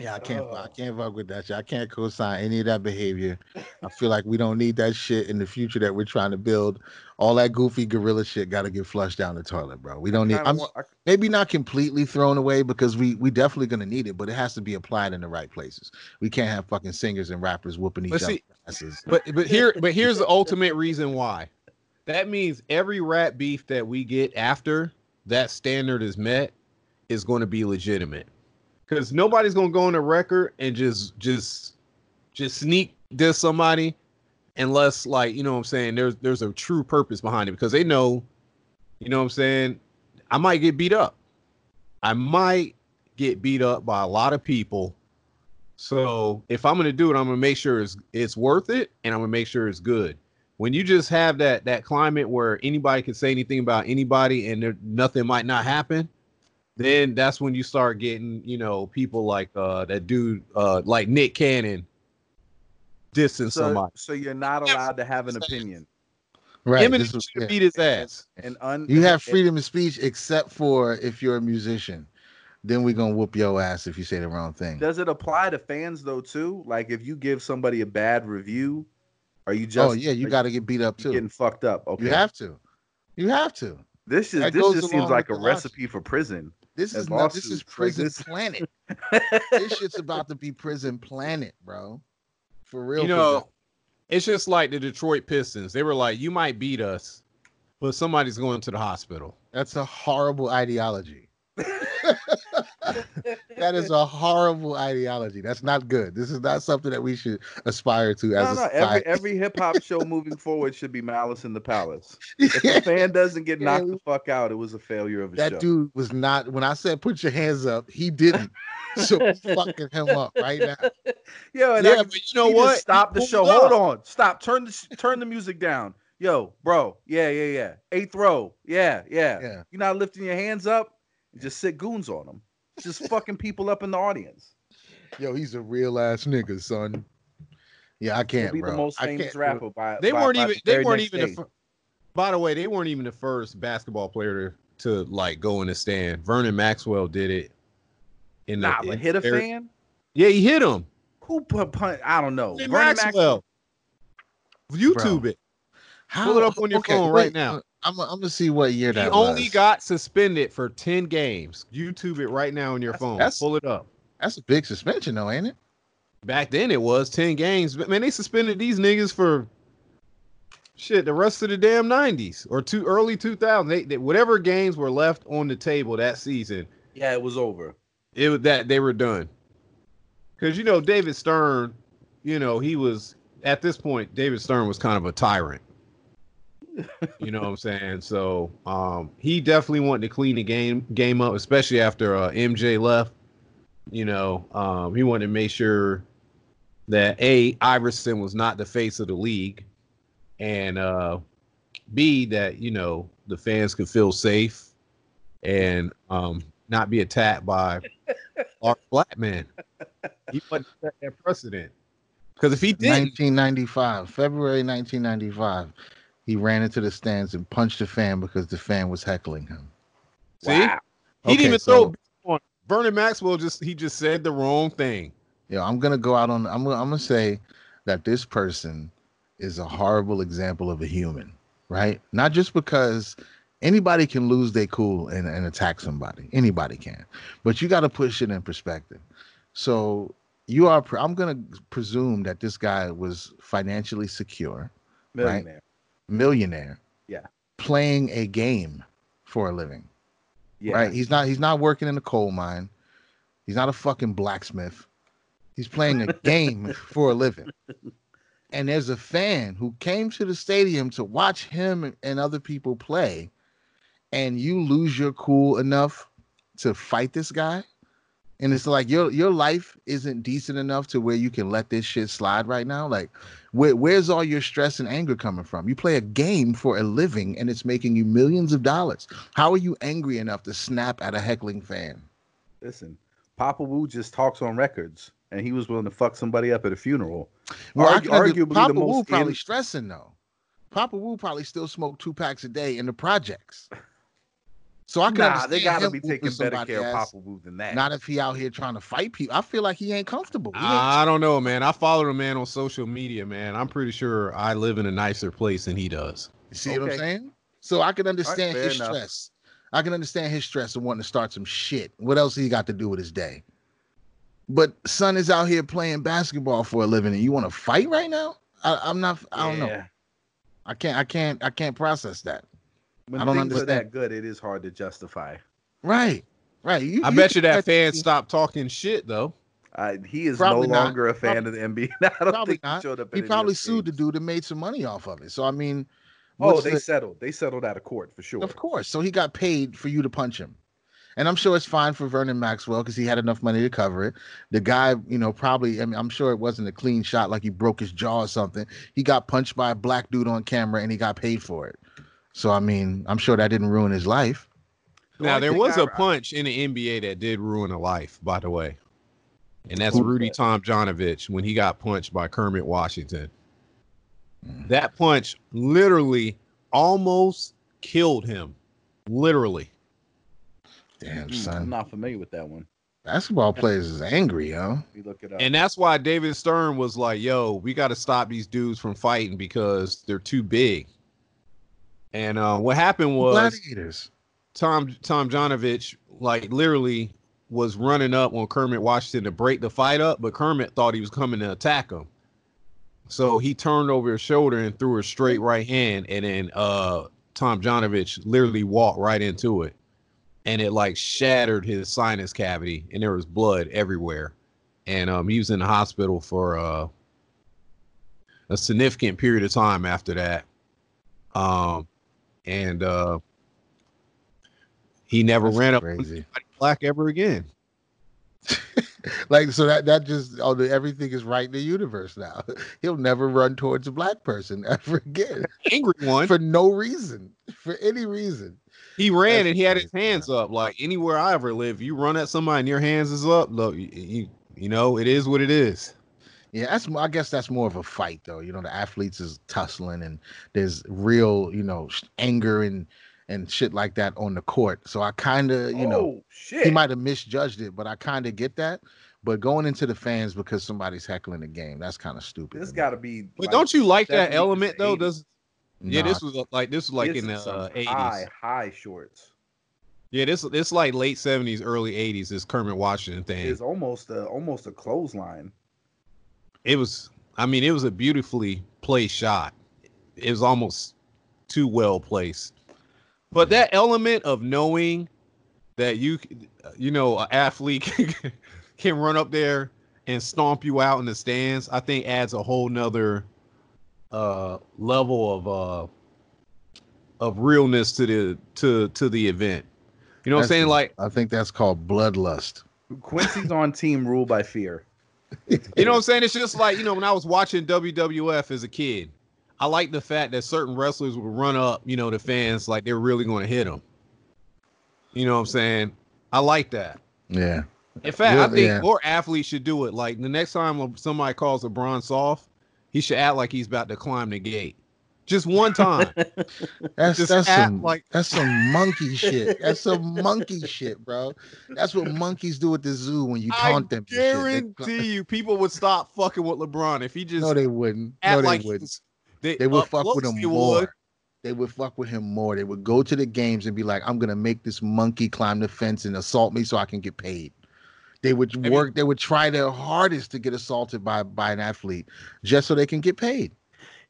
Speaker 2: Yeah, I can't. I
Speaker 3: Oh.
Speaker 2: can't fuck with that shit. I can't co-sign any of that behavior. I feel like we don't need that shit in the future that we're trying to build. All that goofy gorilla shit got to get flushed down the toilet, bro. We don't need. I'm
Speaker 3: want- I-
Speaker 2: maybe not completely thrown away because we we definitely gonna need it, but it has to be applied in the right places. We can't have fucking singers and rappers whooping each other asses.
Speaker 1: But but here but here's the ultimate reason why. That means every rap beef that we get after that standard is met is going to be legitimate. Cuz nobody's going to go on a record and just just just sneak diss somebody unless like, you know what I'm saying, there's there's a true purpose behind it because they know you know what I'm saying, I might get beat up. I might get beat up by a lot of people. So if I'm gonna do it, I'm gonna make sure it's it's worth it, and I'm gonna make sure it's good. When you just have that that climate where anybody can say anything about anybody and there, nothing might not happen, then that's when you start getting you know people like uh that dude uh like Nick Cannon dissing
Speaker 3: So,
Speaker 1: somebody.
Speaker 3: so you're not allowed to have an opinion.
Speaker 2: Right.
Speaker 1: Eminem
Speaker 2: this
Speaker 1: should
Speaker 2: yeah.
Speaker 1: beat his ass.
Speaker 3: And un-
Speaker 2: You have freedom of speech except for if you're a musician. Then we're gonna whoop your ass if you say the wrong thing.
Speaker 3: Does it apply to fans though too? Like if you give somebody a bad review, are you oh, just
Speaker 2: oh yeah, you got to get beat up too.
Speaker 3: getting fucked up? Okay,
Speaker 2: You have to. You have to.
Speaker 3: this is
Speaker 2: that
Speaker 3: this just seems like a
Speaker 2: with the logic.
Speaker 3: recipe for prison.
Speaker 2: This is not. This
Speaker 3: lawsuits,
Speaker 2: is
Speaker 3: like
Speaker 2: prison
Speaker 3: this-
Speaker 2: planet. this shit's about to be prison planet, bro. For real.
Speaker 1: you know,
Speaker 2: real.
Speaker 1: it's just like the Detroit Pistons. They were like, you might beat us, but somebody's going to the hospital.
Speaker 2: that's a horrible ideology. that is a horrible ideology. That's not good. This is not something that we should aspire to as
Speaker 3: No,
Speaker 2: a
Speaker 3: no. Every every hip hop show moving forward should be Malice in the Palace. If a fan doesn't get knocked the fuck out, it was a failure of a
Speaker 2: that
Speaker 3: show.
Speaker 2: That dude was not. When I said put your hands up, he didn't. so fucking him up right now.
Speaker 3: Yo, and
Speaker 1: yeah,
Speaker 3: I,
Speaker 1: but you know what?
Speaker 3: Stop the show. Hold on. Stop. Turn the turn the music down. Yo, bro. Yeah, yeah, yeah. Eighth row. Yeah, yeah.
Speaker 2: Yeah.
Speaker 3: You're not lifting your hands up. You just sit goons on them. Just fucking people up in the audience.
Speaker 2: Yo, he's a real ass nigga, son. Yeah, I
Speaker 3: He'll
Speaker 2: can't,
Speaker 3: be
Speaker 2: bro.
Speaker 3: the most
Speaker 2: I
Speaker 3: famous
Speaker 2: can't-
Speaker 3: rapper by.
Speaker 1: They
Speaker 3: by-
Speaker 1: weren't
Speaker 3: by
Speaker 1: even.
Speaker 3: the
Speaker 1: They weren't even. The, fir- by the way, they weren't even the first basketball player to, to like go in the stand. Vernon Maxwell did it. In the,
Speaker 3: Nah, but
Speaker 1: in
Speaker 3: hit a
Speaker 1: there-
Speaker 3: fan.
Speaker 1: Yeah, he hit him.
Speaker 3: Who put punt? I don't know.
Speaker 1: Vernon
Speaker 3: Vernon
Speaker 1: Maxwell. YouTube it.
Speaker 2: How,
Speaker 1: Pull it up on your phone right now.
Speaker 2: Uh, I'm, I'm gonna see what year that
Speaker 1: He
Speaker 2: that
Speaker 1: only
Speaker 2: was.
Speaker 1: got suspended for ten games. YouTube it right now on your
Speaker 3: That's-
Speaker 1: phone.
Speaker 2: that's-
Speaker 1: Pull it up.
Speaker 2: That's a big suspension, though, ain't it?
Speaker 1: Back then it was ten games, but man, they suspended these niggas for shit the rest of the damn nineties or two early two thousand. They, they whatever games were left on the table that season,
Speaker 3: Yeah, it was over.
Speaker 1: it was that they were done. Because you know David Stern, you know he was at this point. David Stern was kind of a tyrant. You know what I'm saying? So um, he definitely wanted to clean the game game up, especially after uh, MJ left. You know, um, he wanted to make sure that a Iverson was not the face of the league, and uh, b that you know the fans could feel safe and um, not be attacked by our black man. He wanted to set that precedent because if he didn't,
Speaker 2: 1995, February 1995. He ran into the stands and punched a fan because the fan was heckling him.
Speaker 1: see,
Speaker 3: Wow.
Speaker 1: he didn't even
Speaker 2: so-
Speaker 1: throw. Vernon Maxwell just he just said the wrong thing.
Speaker 2: Yeah, I'm gonna go out on. I'm gonna, I'm gonna say that this person is a horrible example of a human, right? Not just because anybody can lose their cool and, and attack somebody. Anybody can, but you got to push it in perspective. So you are. I'm gonna presume that this guy was financially secure,
Speaker 3: Millionaire.
Speaker 2: Millionaire.
Speaker 3: Yeah.
Speaker 2: Playing a game for a living.
Speaker 3: Yeah.
Speaker 2: Right? He's not he's not working in a coal mine. He's not a fucking blacksmith. He's playing a game for a living. And there's a fan who came to the stadium to watch him and- and other people play, and you lose your cool enough to fight this guy. And it's like your your life isn't decent enough to where you can let this shit slide right now. Like, where, where's all your stress and anger coming from? You play a game for a living, and it's making you millions of dollars. How are you angry enough to snap at a heckling fan?
Speaker 3: Listen, Papa Wu just talks on records, and he was willing to fuck somebody up at a funeral.
Speaker 2: Well,
Speaker 3: Argu- arguably the
Speaker 2: Papa Wu probably
Speaker 3: in-
Speaker 2: stressing though. Papa Wu probably still smoked two packs a day in the projects. So I can
Speaker 3: Nah,
Speaker 2: understand
Speaker 3: they gotta
Speaker 2: him
Speaker 3: be taking better
Speaker 2: somebody
Speaker 3: care of
Speaker 2: ass.
Speaker 3: Papa Wu than that.
Speaker 2: Not if he out here trying to fight people. I feel like he ain't comfortable. He ain't-
Speaker 1: I don't know, man. I follow the man on social media, man. I'm pretty sure I live in a nicer place than he does.
Speaker 2: You see what I'm saying? So I can understand
Speaker 3: fair
Speaker 2: his
Speaker 3: enough.
Speaker 2: stress. I can understand his stress and wanting to start some shit. What else he got to do with his day? But son is out here playing basketball for a living, and you want to fight right now? I, I'm not. I don't know. I can't. I can't. I can't process that.
Speaker 3: When
Speaker 2: I don't
Speaker 3: things are that good, it is hard to justify.
Speaker 2: Right. Right. You,
Speaker 1: I bet you that fan
Speaker 2: me-
Speaker 1: stopped talking shit though.
Speaker 3: Uh, he is
Speaker 2: Probably
Speaker 3: no
Speaker 2: not.
Speaker 3: longer a fan of the NBA. I don't
Speaker 2: Probably
Speaker 3: think
Speaker 2: not.
Speaker 3: he showed up.
Speaker 2: He probably
Speaker 3: of
Speaker 2: sued the dude and made some money off of it. So I mean,
Speaker 3: Oh, they
Speaker 2: the-
Speaker 3: settled. They settled out of court for sure.
Speaker 2: Of course. So he got paid for you to punch him. And I'm sure it's fine for Vernon Maxwell because he had enough money to cover it. The guy, you know, probably, I mean, I'm sure it wasn't a clean shot like he broke his jaw or something. He got punched by a black dude on camera and he got paid for it. So, I mean, I'm sure that didn't ruin his life.
Speaker 1: Now there was a punch in the NBA that did ruin a life, by the way, and that's
Speaker 2: Who-
Speaker 1: Rudy Tomjanovich when he got punched by Kermit Washington.
Speaker 2: Mm.
Speaker 1: That punch literally almost killed him. Literally.
Speaker 2: Damn,
Speaker 3: Hmm, I'm not familiar with that one.
Speaker 2: Basketball players is angry, yo.
Speaker 3: We look it up.
Speaker 1: And that's why David Stern was like, yo, we got to stop these dudes from fighting because they're too big. And uh, what happened was
Speaker 2: Gladiators.
Speaker 1: Tom Tomjanovich like literally was running up on Kermit Washington to break the fight up, but Kermit thought he was coming to attack him. So he turned over his shoulder and threw a straight right hand, and then uh Tomjanovich literally walked right into it. And it like shattered his sinus cavity, and there was blood everywhere. And um he was in the hospital for uh a significant period of time after that. Um and uh he never
Speaker 2: That's
Speaker 1: ran up
Speaker 2: crazy.
Speaker 1: anybody black ever again.
Speaker 2: Like so that that just all the, everything is right in the universe now. He'll never run towards a black person ever again
Speaker 1: Angry one.
Speaker 2: for no reason, for any reason.
Speaker 1: He ran
Speaker 2: That's
Speaker 1: and he had his hands up. Like anywhere I ever live, you run at somebody and your hands is up. Look, you, you, you know, it is what it is.
Speaker 2: Yeah, that's mo- I guess that's more of a fight though. You know, the athletes is tussling and there's real, you know, anger and and shit like that on the court. So I kind of, you know,
Speaker 3: oh, shit.
Speaker 2: he might have misjudged it, but I kind of get that. But going into the fans because somebody's heckling the game, that's kind of stupid.
Speaker 3: This
Speaker 2: to
Speaker 3: got to be.
Speaker 1: But
Speaker 3: like,
Speaker 1: don't you like that element though?
Speaker 3: 80s.
Speaker 1: Does yeah,
Speaker 2: Nah,
Speaker 1: this was uh, like this was like
Speaker 3: this
Speaker 1: in the uh, 80s.
Speaker 3: high, high shorts.
Speaker 1: Yeah, this this like late 70s, early 80s. This Kermit Washington thing.
Speaker 3: It's almost a almost a clothesline.
Speaker 1: It was i mean it was a beautifully placed shot. It was almost too well placed. But that element of knowing that you you know an athlete can run up there and stomp you out in the stands i think adds a whole nother uh level of uh of realness to the to to the event. You know what i'm saying?
Speaker 2: the-
Speaker 1: like
Speaker 2: I think that's called bloodlust.
Speaker 3: Quincy's on team rule by fear.
Speaker 1: You know what I'm saying? It's just like, you know, when I was watching WWF as a kid, I like the fact that certain wrestlers would run up, you know, the fans like they're really going to hit them. You know what I'm saying? I like that.
Speaker 2: Yeah.
Speaker 1: In fact,
Speaker 2: Yeah,
Speaker 1: I think
Speaker 2: yeah.
Speaker 1: more athletes should do it. Like the next time somebody calls LeBron soft, he should act like he's about to climb the gate. Just one time.
Speaker 2: That's
Speaker 1: Just
Speaker 2: that's some
Speaker 1: like-
Speaker 2: that's some monkey shit. That's some monkey shit, bro. That's what monkeys do at the zoo when you
Speaker 1: I
Speaker 2: taunt them. and shit. They-
Speaker 1: guarantee you people would stop fucking with LeBron if he just
Speaker 2: no, they wouldn't. No, they
Speaker 1: like
Speaker 2: wouldn't.
Speaker 1: they,
Speaker 2: They would
Speaker 1: up
Speaker 2: fuck with him more.
Speaker 1: would.
Speaker 2: They would fuck with him more. They would go to the games and be like, "I'm gonna make this monkey climb the fence and assault me so I can get paid." They would
Speaker 1: mean-
Speaker 2: work. they would try their hardest to get assaulted by by an athlete just so they can get paid.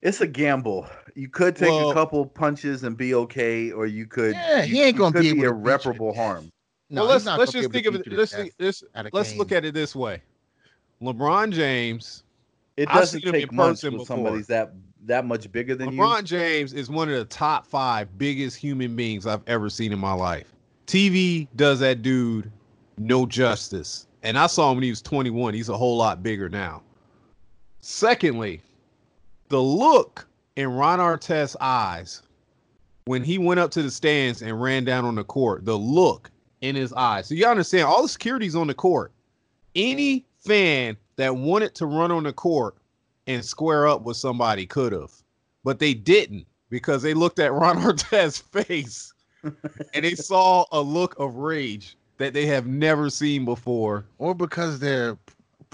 Speaker 3: It's a gamble. You could take
Speaker 1: Well-
Speaker 3: a couple punches and be okay, or you could.
Speaker 2: Yeah,
Speaker 3: you-
Speaker 2: he ain't gonna
Speaker 3: could
Speaker 2: be able to beat you to
Speaker 3: irreparable harm.
Speaker 2: No,
Speaker 1: well, let's
Speaker 2: not
Speaker 1: let's just think of it.
Speaker 2: beat you to
Speaker 1: Let's
Speaker 2: death
Speaker 1: think, let's let's look at it this way. LeBron James.
Speaker 3: It
Speaker 1: I've
Speaker 3: doesn't
Speaker 1: him
Speaker 3: take
Speaker 1: in
Speaker 3: much
Speaker 1: person
Speaker 3: with
Speaker 1: before.
Speaker 3: somebody's that that much bigger than you.
Speaker 1: LeBron James is one of the top five biggest human beings I've ever seen in my life. TV does that dude no justice. And I saw him when he was 21. He's a whole lot bigger now. Secondly, the look in Ron Artest's eyes when he went up to the stands and ran down on the court, the look in his eyes. So you understand all the security's on the court. Any fan that wanted to run on the court and square up with somebody could have, but they didn't because they looked at Ron Artest's face and they saw a look of rage that they have never seen before.
Speaker 2: or because they're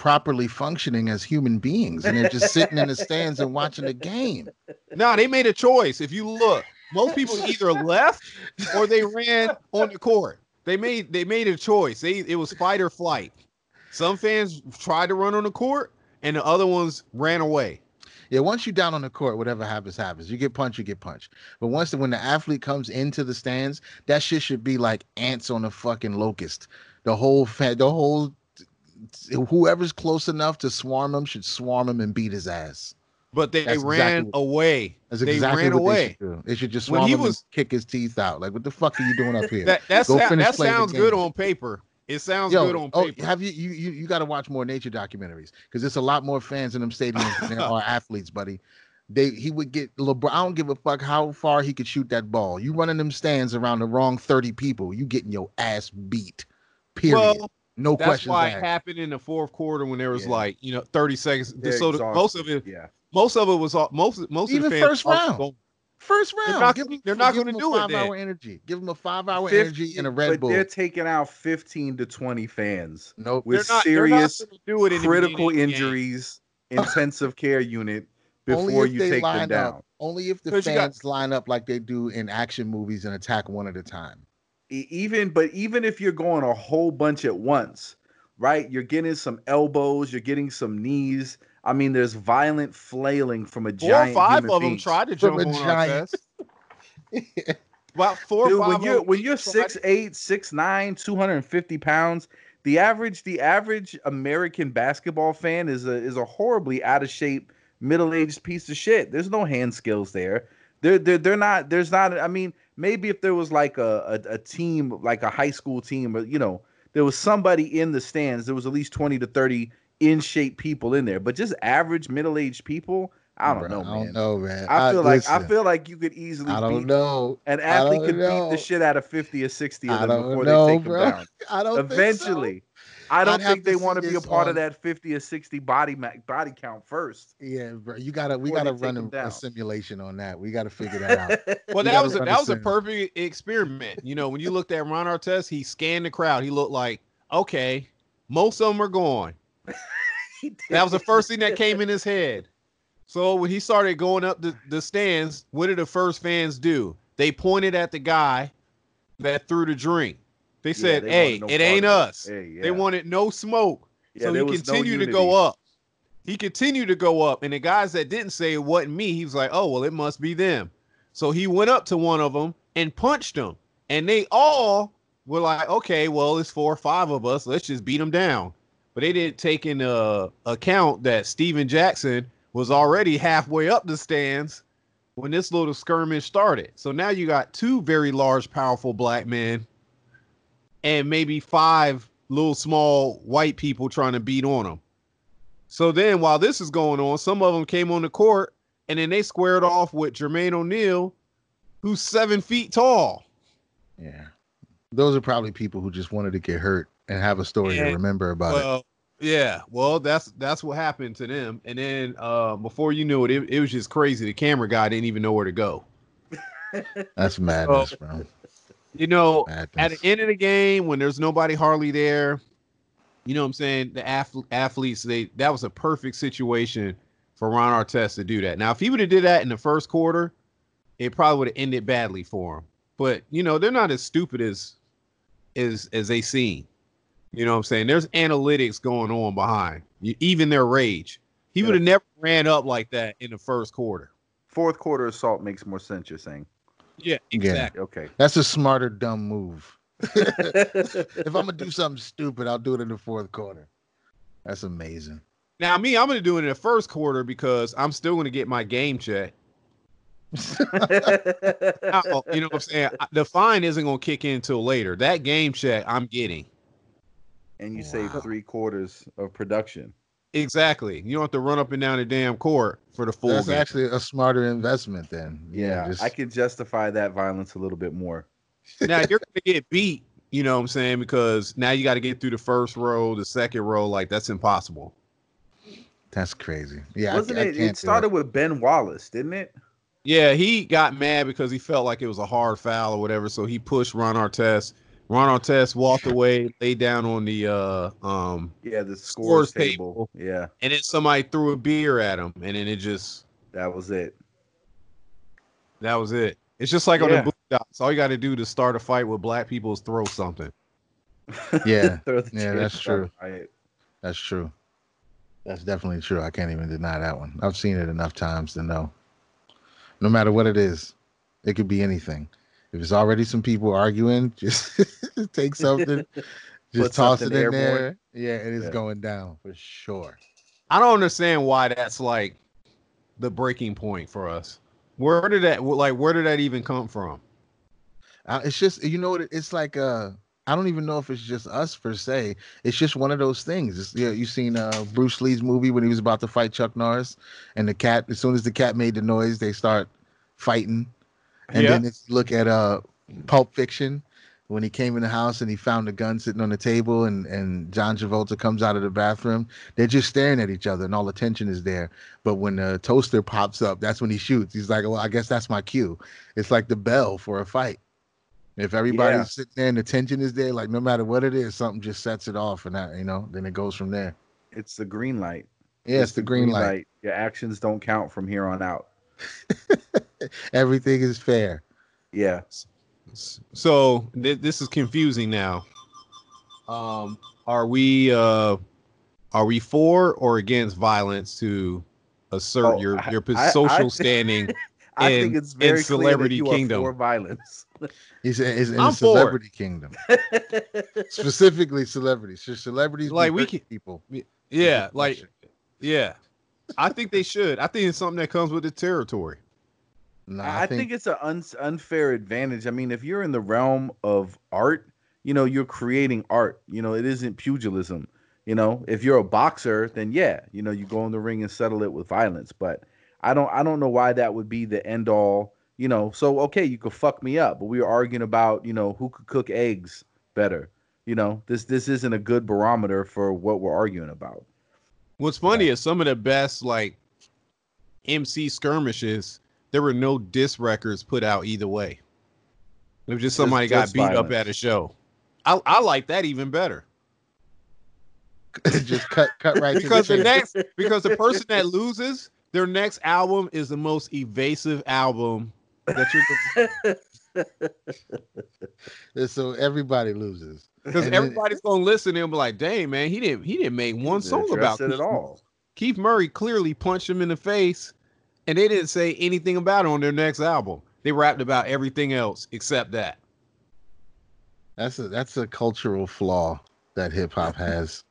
Speaker 2: properly functioning as human beings and they're just sitting in the stands and watching the game.
Speaker 1: No, they made a choice. If you look, most people either left or they ran on the court. They made they made a choice. They it was fight or flight. Some fans tried to run on the court, and the other ones ran away.
Speaker 2: Yeah, once you're down on the court, whatever happens, happens. You get punched, you get punched. But once the, when the athlete comes into the stands, that shit should be like ants on a fucking locust. The whole fa- the whole whoever's close enough to swarm him should swarm him and beat his ass.
Speaker 1: but they
Speaker 2: That's
Speaker 1: ran
Speaker 2: exactly-
Speaker 1: away.
Speaker 2: That's
Speaker 1: They ran
Speaker 2: what
Speaker 1: away.
Speaker 2: they should do. They should just
Speaker 1: When
Speaker 2: swallow
Speaker 1: he
Speaker 2: him
Speaker 1: was-
Speaker 2: and kick his teeth out. Like, what the fuck are you doing up here?
Speaker 1: That that,
Speaker 2: Go
Speaker 1: that sounds good on paper. It sounds
Speaker 2: Yo,
Speaker 1: good on
Speaker 2: oh,
Speaker 1: paper.
Speaker 2: have you you you, you got to watch more nature documentaries because there's a lot more fans in them stadiums than there are athletes, buddy. They he would get LeBron. I don't give a fuck how far he could shoot that ball. You running them stands around the wrong thirty people, you getting your ass beat. Period.
Speaker 1: well,
Speaker 2: no question.
Speaker 1: that's
Speaker 2: questions
Speaker 1: why it happened in the fourth quarter when there was
Speaker 3: Yeah.
Speaker 1: like you know 30 seconds.
Speaker 3: They're
Speaker 1: so the, most of it,
Speaker 3: Yeah.
Speaker 1: most of it was all most most
Speaker 2: Even
Speaker 1: of the fans
Speaker 2: first round.
Speaker 1: going-
Speaker 2: First
Speaker 1: They're
Speaker 2: round.
Speaker 1: not
Speaker 2: give them,
Speaker 1: they're not
Speaker 2: give
Speaker 1: gonna
Speaker 2: them
Speaker 1: do
Speaker 2: a
Speaker 1: it
Speaker 2: five
Speaker 1: then.
Speaker 2: hour energy. Give them a five hour
Speaker 3: 50
Speaker 2: energy and a Red
Speaker 3: but
Speaker 2: Bull.
Speaker 3: they're taking out 15 to 20 fans
Speaker 2: Nope.
Speaker 3: with
Speaker 1: they're not,
Speaker 3: serious
Speaker 1: do it in
Speaker 3: critical
Speaker 1: beginning of the game.
Speaker 3: injuries, intensive care unit before you take them down.
Speaker 2: up. Only if the
Speaker 1: you got-
Speaker 2: fans line up like they do in action movies and attack one at a time.
Speaker 3: Even but even if you're going a whole bunch at once right you're getting some elbows you're getting some knees i mean there's violent flailing from a
Speaker 1: Four or
Speaker 3: giant
Speaker 1: five
Speaker 3: human
Speaker 1: of them tried to
Speaker 2: From
Speaker 1: jump
Speaker 2: a
Speaker 1: on our
Speaker 2: giant-
Speaker 1: test. About four
Speaker 3: Dude,
Speaker 1: or five.
Speaker 3: when you're when you're
Speaker 1: tried-
Speaker 3: six eight six nine 250 pounds the average the average american basketball fan is a is a horribly out of shape middle-aged piece of shit there's no hand skills there they're they're, they're not there's not i mean maybe if there was like a, a a team like a high school team or you know there was somebody in the stands there was at least 20 to 30 in shape people in there but just average middle-aged people i don't
Speaker 2: Bro,
Speaker 3: know
Speaker 2: I don't know, man.
Speaker 3: I feel like I feel like you could easily
Speaker 2: I don't
Speaker 3: beat
Speaker 2: know.
Speaker 3: an athlete could beat the shit out of 50 or 60 of
Speaker 2: I
Speaker 3: them before
Speaker 2: know,
Speaker 3: they take
Speaker 2: bro.
Speaker 3: them down.
Speaker 2: I don't.
Speaker 3: Eventually. I don't
Speaker 2: I'd
Speaker 3: think they want to be a
Speaker 2: this
Speaker 3: part of
Speaker 2: um,
Speaker 3: that 50 or 60 body ma- body count first.
Speaker 2: Yeah, bro. You gotta we gotta run a, a simulation on that. We gotta figure that out.
Speaker 1: Well,
Speaker 2: You
Speaker 1: that was a, that
Speaker 2: a
Speaker 1: was a perfect experiment. You know, when you looked at Ron Artest, he scanned the crowd. He looked like, okay, most of them are gone. That was the first thing that came in his head. So when he started going up the, the stands, what did the first fans do? They pointed at the guy that threw the drink. They
Speaker 3: Yeah,
Speaker 1: said,
Speaker 3: they
Speaker 1: "Hey,
Speaker 3: no
Speaker 1: it ain't us."
Speaker 3: Hey, yeah.
Speaker 1: They wanted no smoke.
Speaker 3: Yeah,
Speaker 1: so he
Speaker 3: was no
Speaker 1: continued to go up. He continued to go up, and the guys that didn't say it wasn't me, he was like, "Oh well, it must be them." So he went up to one of them and punched him, and they all were like, "Okay, well, it's four or five of us. Let's just beat them down." But they didn't take into account that Stephen Jackson was already halfway up the stands when this little skirmish started. So now you got two very large, powerful black men, and maybe five little small white people trying to beat on them. So then while this is going on, some of them came on the court and then they squared off with Jermaine O'Neal, who's seven feet tall.
Speaker 2: Yeah. Those are probably people who just wanted to get hurt and have a story to remember about it.
Speaker 1: Yeah, well, that's that's what happened to them. And then uh, before you knew it, it, it was just crazy. The camera guy didn't even know where to go.
Speaker 2: That's madness, bro.
Speaker 1: You know,
Speaker 2: Madness.
Speaker 1: at the end of the game when there's nobody hardly there you know what i'm saying? The ath- athletes they that was a perfect situation for ron artest to do that. Now if he would have did that in the first quarter it probably would have ended badly for him. But you know they're not as stupid as as as they seem. You know what i'm saying? There's analytics going on behind you, even their rage. He
Speaker 3: Yeah.
Speaker 1: would have never ran up like that in the first quarter.
Speaker 3: Fourth quarter assault makes more sense, you're saying.
Speaker 1: Yeah
Speaker 2: Yeah.
Speaker 1: exactly
Speaker 3: Okay.
Speaker 2: That's a smarter dumb move. if I'm gonna do something stupid, I'll do it in the fourth quarter. That's amazing.
Speaker 1: now me i'm gonna do it in the first quarter because i'm still gonna get my game check Now, you know what I'm saying? The fine isn't going to kick in until later. That game check I'm getting.
Speaker 3: and you save three quarters of production.
Speaker 1: Exactly. You don't have to run up and down the damn court for the full
Speaker 2: That's
Speaker 1: game.
Speaker 2: actually a smarter investment then.
Speaker 3: Yeah,
Speaker 2: just-
Speaker 3: I could justify that violence a little bit more.
Speaker 1: now you're going to get beat, you know what I'm saying? Because now you got to get through the first row, the second row. Like, that's impossible.
Speaker 2: that's crazy. Yeah,
Speaker 3: Wasn't
Speaker 2: I
Speaker 3: it?
Speaker 2: can't
Speaker 3: It
Speaker 2: do
Speaker 3: started with Ben Wallace, didn't it?
Speaker 1: Yeah, he got mad because he felt like it was a hard foul or whatever. So he pushed Ron Artest. Ron Artest walked away, laid down on the uh um,
Speaker 3: Yeah, the
Speaker 1: Scores
Speaker 3: scores, table. Yeah,
Speaker 1: and then somebody threw a beer at him, and then it just
Speaker 3: that was it.
Speaker 1: that was it. It's just like on
Speaker 3: Yeah.
Speaker 1: the Boondocks. All you got to do to start a fight with black people is throw something.
Speaker 2: Yeah,
Speaker 3: Throw the
Speaker 2: yeah, that's true.
Speaker 3: right.
Speaker 2: That's true. That's definitely true. I can't even deny that one. I've seen it enough times to know. No matter what it is, it could be anything. If it's already some people arguing, just take something, just
Speaker 3: Put
Speaker 2: toss it in
Speaker 3: airborne.
Speaker 2: there. Yeah, it is
Speaker 3: Yeah.
Speaker 2: going down for sure.
Speaker 1: I don't understand why that's like the breaking point for us? Where did that like where did that even come from?
Speaker 2: Uh, it's just you know what it's like. Uh, I don't even know if it's just us per se. It's just one of those things. It's, you know, you seen uh, Bruce Lee's movie when he was about to fight Chuck Norris, and the cat. As soon as the cat made the noise, they start fighting. And
Speaker 1: Yeah.
Speaker 2: then if you look at uh, Pulp Fiction, when he came in the house and he found the gun sitting on the table, and and John Travolta comes out of the bathroom, they're just staring at each other, and all the tension is there. But when the toaster pops up, that's when he shoots. He's like, "Well, I guess that's my cue." It's like the bell for a fight. If everybody's
Speaker 3: Yeah.
Speaker 2: sitting there and the tension is there, like no matter what it is, something just sets it off, and that you know, then it goes from there.
Speaker 3: It's the green light.
Speaker 2: Yeah, it's the green light.
Speaker 3: Your actions don't count from here on out.
Speaker 2: Everything is fair.
Speaker 3: Yeah.
Speaker 1: So th- this is confusing now. Um, are we uh, are we for or against violence to assert
Speaker 3: Oh,
Speaker 1: your
Speaker 3: I-
Speaker 1: your
Speaker 3: I- I-
Speaker 1: social standing?
Speaker 3: I
Speaker 1: in-
Speaker 3: think it's
Speaker 1: in
Speaker 3: very
Speaker 1: Celebrity
Speaker 3: clear that you
Speaker 1: Kingdom.
Speaker 3: are for violence.
Speaker 2: He's it's in
Speaker 1: I'm
Speaker 2: the
Speaker 1: for it.
Speaker 2: celebrity kingdom, specifically celebrities. Should celebrities
Speaker 1: Like, we can-
Speaker 2: people?
Speaker 1: Yeah, like yeah. I think they should. I think it's something that comes with the territory.
Speaker 2: No,
Speaker 3: I, think, it's an un- unfair advantage. I mean, if you're in the realm of art, you know, you're creating art. You know, it isn't pugilism. You know, if you're a boxer, then yeah, you know, you go in the ring and settle it with violence. But I don't, I don't know why that would be the end all. You know, so okay, you could fuck me up, but we were arguing about, you know, who could cook eggs better. You know, this this isn't a good barometer for what we're arguing about.
Speaker 1: What's funny is some of the best like MC skirmishes, there were no diss records put out either way. It was just somebody got
Speaker 3: just
Speaker 1: beat up at a show. I, I like that even better
Speaker 2: just cut cut right
Speaker 1: because
Speaker 2: to
Speaker 1: the
Speaker 2: the
Speaker 1: next because the person that loses their next album is the most evasive album that you're
Speaker 2: so everybody loses.
Speaker 1: because everybody's gonna listen and be like, "Dang man, he didn't he didn't make one song about
Speaker 3: it at all.
Speaker 1: Keith Murray clearly punched him in the face, and they didn't say anything about it on their next album. They rapped about everything else except that.
Speaker 2: That's a that's a cultural flaw that hip hop has.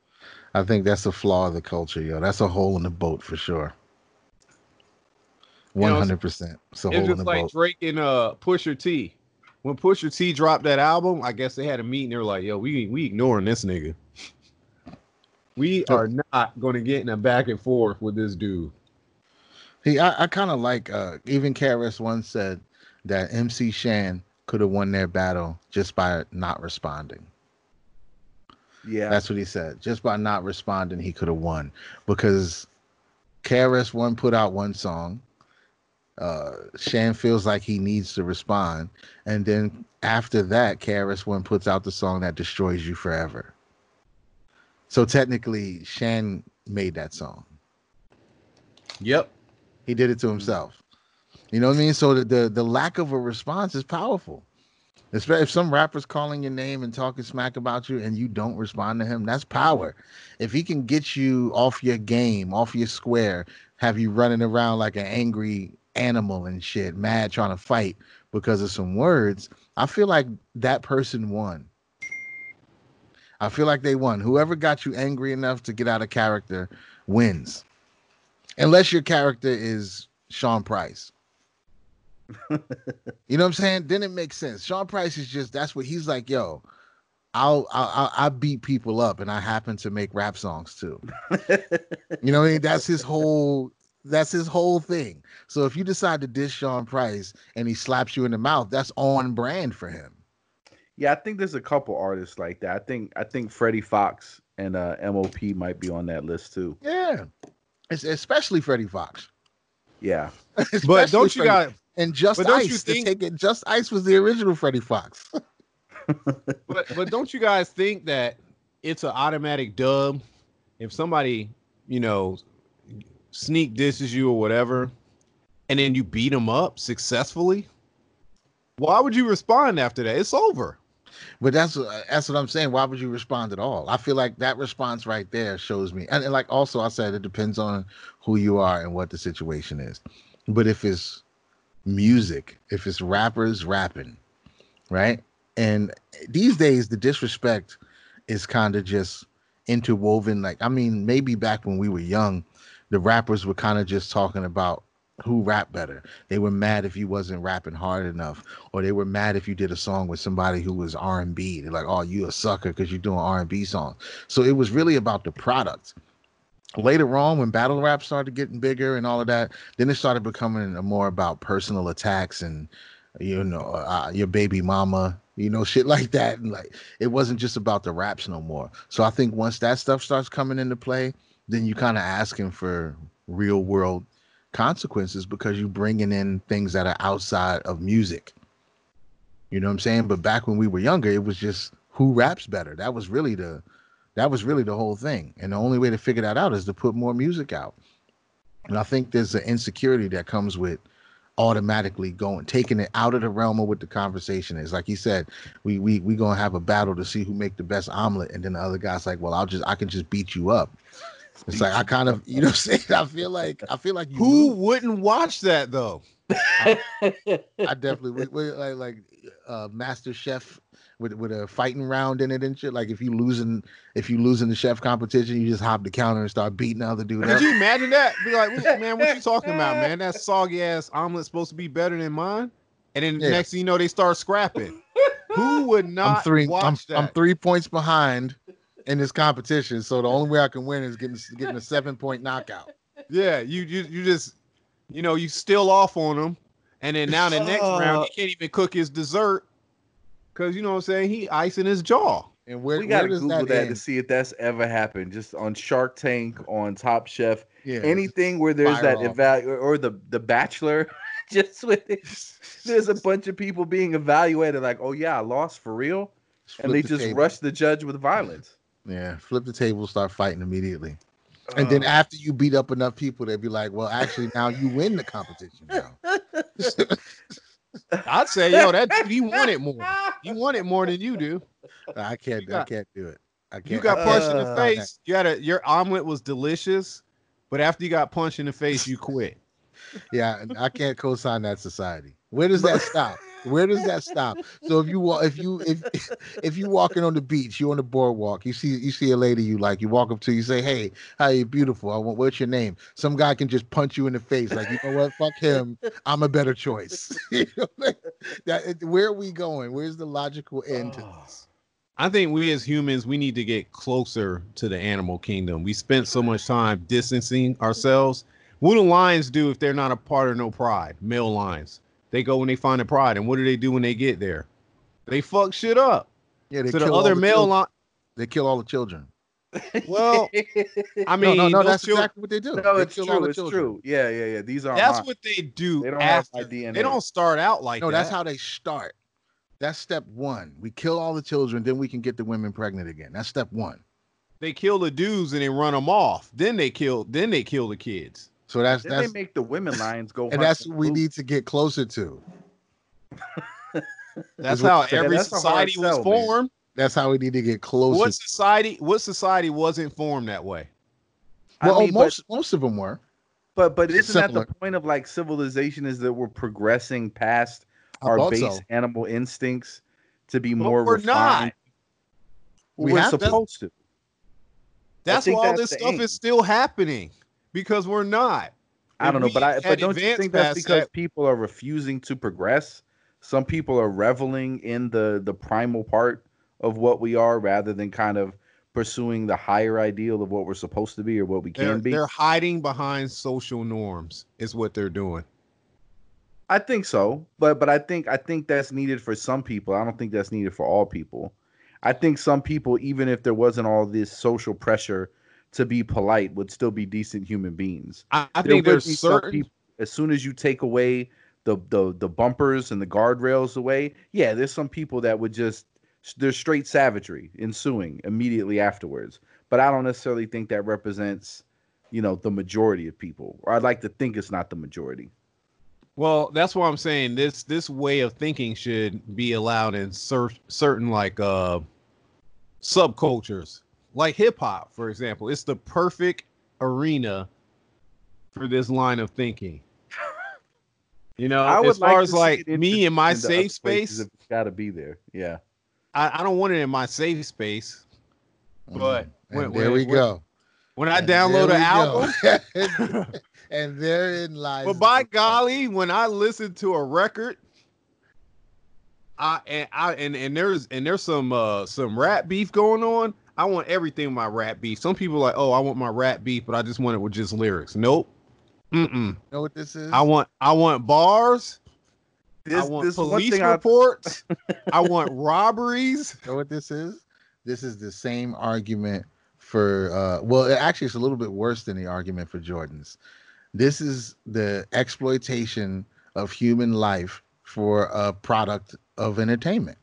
Speaker 2: I think that's a flaw of the culture, yo. That's a hole in the boat for sure. One hundred percent. It's a hole in
Speaker 1: just
Speaker 2: the
Speaker 1: like
Speaker 2: boat.
Speaker 1: Drake and uh Pusha T. When Pusha T dropped that album, I guess they had a meeting. They were like, "Yo, we we ignoring this nigga. We are not going to get in a back and forth with this dude."
Speaker 2: He, I, I kind of like. Uh, even KRS once said that MC Shan could have won their battle just by not responding.
Speaker 3: Yeah.
Speaker 2: That's what he said. Just by not responding, he could have won because KRS One put out one song. Uh, Shan feels like he needs to respond, and then after that, KRS One puts out the song that destroys you forever. So technically, Shan made that song.
Speaker 1: Yep.
Speaker 2: He did it to himself. You know what I mean? So the the, the lack of a response is powerful. Especially if some rapper's calling your name and talking smack about you and you don't respond to him, that's power. If he can get you off your game, off your square, have you running around like an angry animal and shit, mad trying to fight because of some words, I feel like that person won. I feel like they won. Whoever got you angry enough to get out of character wins. Unless your character is Sean Price. you know what I'm saying? Then it makes sense. Sean Price is just that's what he's like, yo. I'll I'll I beat people up and I happen to make rap songs too. You know what I mean? That's his whole that's his whole thing. So if you decide to dish Sean Price and he slaps you in the mouth, that's on brand for him.
Speaker 3: Yeah, I think there's a couple artists like that. I think I think Freddie Foxxx and uh, MOP might be on that list too.
Speaker 2: Yeah. It's especially Freddie Foxxx.
Speaker 3: Yeah,
Speaker 1: But don't you
Speaker 2: Freddie-
Speaker 1: got
Speaker 2: and Just
Speaker 1: but don't
Speaker 2: Ice
Speaker 1: you
Speaker 2: to
Speaker 1: think-
Speaker 2: take it Just Ice was the original Freddie Foxxx.
Speaker 1: but but don't you guys think that it's an automatic dub if somebody you know sneak disses you or whatever and then you beat them up successfully why would you respond after that it's over
Speaker 2: But that's uh, that's what I'm saying. Why would you respond at all? I feel like that response right there shows me, and, and like also I said, it depends on who you are and what the situation is. But if it's music, if it's rappers rapping, right? And these days the disrespect is kind of just interwoven. Like I mean, maybe back when we were young, the rappers were kind of just talking about who rap better. They were mad if you wasn't rapping hard enough, or they were mad if you did a song with somebody who was R and B. They're like, "Oh, you a sucker because you're doing R and B songs." So it was really about the product. Later on, when battle rap started getting bigger and all of that, then it started becoming more about personal attacks and you know uh, your baby mama, you know, shit like that. And like it wasn't just about the raps no more. So I think once that stuff starts coming into play, then you kind of asking for real world consequences because you're bringing in things that are outside of music. You know what I'm saying? But back when we were younger, it was just who raps better. That was really the that was really the whole thing. And the only way to figure that out is to put more music out. And I think there's an insecurity that comes with automatically going taking it out of the realm of what the conversation is. Like he said, we we we gonna have a battle to see who make the best omelet, and then the other guy's like, Well, I'll just I can just beat you up. It's like I kind of you know what I'm saying? I feel like I feel like
Speaker 1: who lose. wouldn't watch that though?
Speaker 2: I, I definitely would, would like like uh Master Chef with with a fighting round in it and shit. Like if you losing if you losing the chef competition, you just hop the counter and start beating the other dude.
Speaker 1: Could you imagine that? Be like, man, what you talking about, man? That soggy ass omelet's supposed to be better than mine. And then yeah. next thing you know, they start scrapping. Who would not
Speaker 2: I'm three,
Speaker 1: watch
Speaker 2: I'm,
Speaker 1: that?
Speaker 2: I'm three points behind in this competition, so the only way I can win is getting getting a seven point knockout.
Speaker 1: Yeah, you you you just you know you still off on them, and then now the next uh, round he can't even cook his dessert because you know what I'm saying he icing his jaw.
Speaker 3: And where we gotta where Google that, that to see if that's ever happened. Just on Shark Tank, on Top Chef, yeah, anything where there's that evaluate or the the Bachelor. just with it, there's a bunch of people being evaluated. Like, oh yeah, I lost for real, and they the just table. rush the judge with violence.
Speaker 2: Yeah, flip the table, start fighting immediately. And then uh. after you beat up enough people, they'd be like, "Well, actually, now you win the competition." Now.
Speaker 1: I'd say, yo, that he want it more. He want it more than you do.
Speaker 2: I can't. Got, I can't do it. I can't. You
Speaker 1: got punched uh, in the face. You had a your omelet was delicious, but after you got punched in the face, you quit.
Speaker 2: Yeah, I can't co-sign that society. Where does that stop? Where does that stop? So if you walk, if you if if you walking on the beach, you on the boardwalk, you see you see a lady you like, you walk up to, you say, "Hey, hi, you beautiful. I want what's your name?" Some guy can just punch you in the face, like you know what? Fuck him. I'm a better choice. that where are we going? Where's the logical end to this?
Speaker 1: I think we as humans, we need to get closer to the animal kingdom. We spent so much time distancing ourselves. What do lions do if they're not a part of no pride? Male lions they go when they find the pride, and what do they do when they get there? They fuck shit up.
Speaker 2: Yeah, they so the other the male line. They kill all the children.
Speaker 1: Well, I mean,
Speaker 2: no, no, no that's children, exactly what they do.
Speaker 3: No,
Speaker 2: they
Speaker 3: it's true. It's true. Yeah, yeah, yeah. These are
Speaker 1: that's what they do. They don't after. have my DNA. They don't start out like
Speaker 2: no.
Speaker 1: That.
Speaker 2: That's how they start. That's step one. We kill all the children, then we can get the women pregnant again. That's step one.
Speaker 1: They kill the dudes and they run them off. Then they kill. Then they kill the kids.
Speaker 2: So that's
Speaker 3: then
Speaker 2: that's
Speaker 3: they make the women lions go,
Speaker 2: and that's what we need to get closer to.
Speaker 1: that's how every yeah, society was sell, formed. Man.
Speaker 2: That's how we need to get closer.
Speaker 1: What society? What society wasn't formed that way?
Speaker 2: Well, I mean, most but, most of them were.
Speaker 3: But but isn't Similar. that the point of like civilization? Is that we're progressing past our base so. animal instincts to be but more we're refined? Not.
Speaker 1: We
Speaker 3: are supposed to.
Speaker 1: That's why all this stuff aim. is still happening because we're not.
Speaker 3: I don't know, but I but don't you think that's because that, people are refusing to progress? Some people are reveling in the the primal part of what we are rather than kind of pursuing the higher ideal of what we're supposed to be or what we can be.
Speaker 1: They're hiding behind social norms is what they're doing.
Speaker 3: I think so. But but I think I think that's needed for some people. I don't think that's needed for all people. I think some people even if there wasn't all this social pressure to be polite would still be decent human beings.
Speaker 1: I, I think there's certain people,
Speaker 3: as soon as you take away the, the the bumpers and the guardrails away, yeah, there's some people that would just there's straight savagery ensuing immediately afterwards. But I don't necessarily think that represents, you know, the majority of people. Or I'd like to think it's not the majority.
Speaker 1: Well, that's why I'm saying this this way of thinking should be allowed in cer- certain like uh subcultures like hip hop, for example, it's the perfect arena for this line of thinking. You know, I as far like as like me in my safe space, it's
Speaker 3: got to be there. Yeah,
Speaker 1: I, I, don't want it in my safe space. But
Speaker 2: mm, when, there when, we when, go.
Speaker 1: when I
Speaker 2: And
Speaker 1: download an
Speaker 2: we
Speaker 1: album.
Speaker 2: go. and therein lies.
Speaker 1: But by golly, when I listen to a record, I and I and, and there's and there's some uh some rap beef going on. I want everything my rap beef. Some people are like, oh, I want my rap beef, but I just want it with just lyrics. Nope. Mm-mm.
Speaker 2: You know what this is?
Speaker 1: I want I want bars.
Speaker 3: This,
Speaker 1: I want
Speaker 3: this
Speaker 1: police
Speaker 3: I,
Speaker 1: reports. I want robberies.
Speaker 2: You know what this is? This is the same argument for uh well it actually it's a little bit worse than the argument for Jordans. This is the exploitation of human life for a product of entertainment.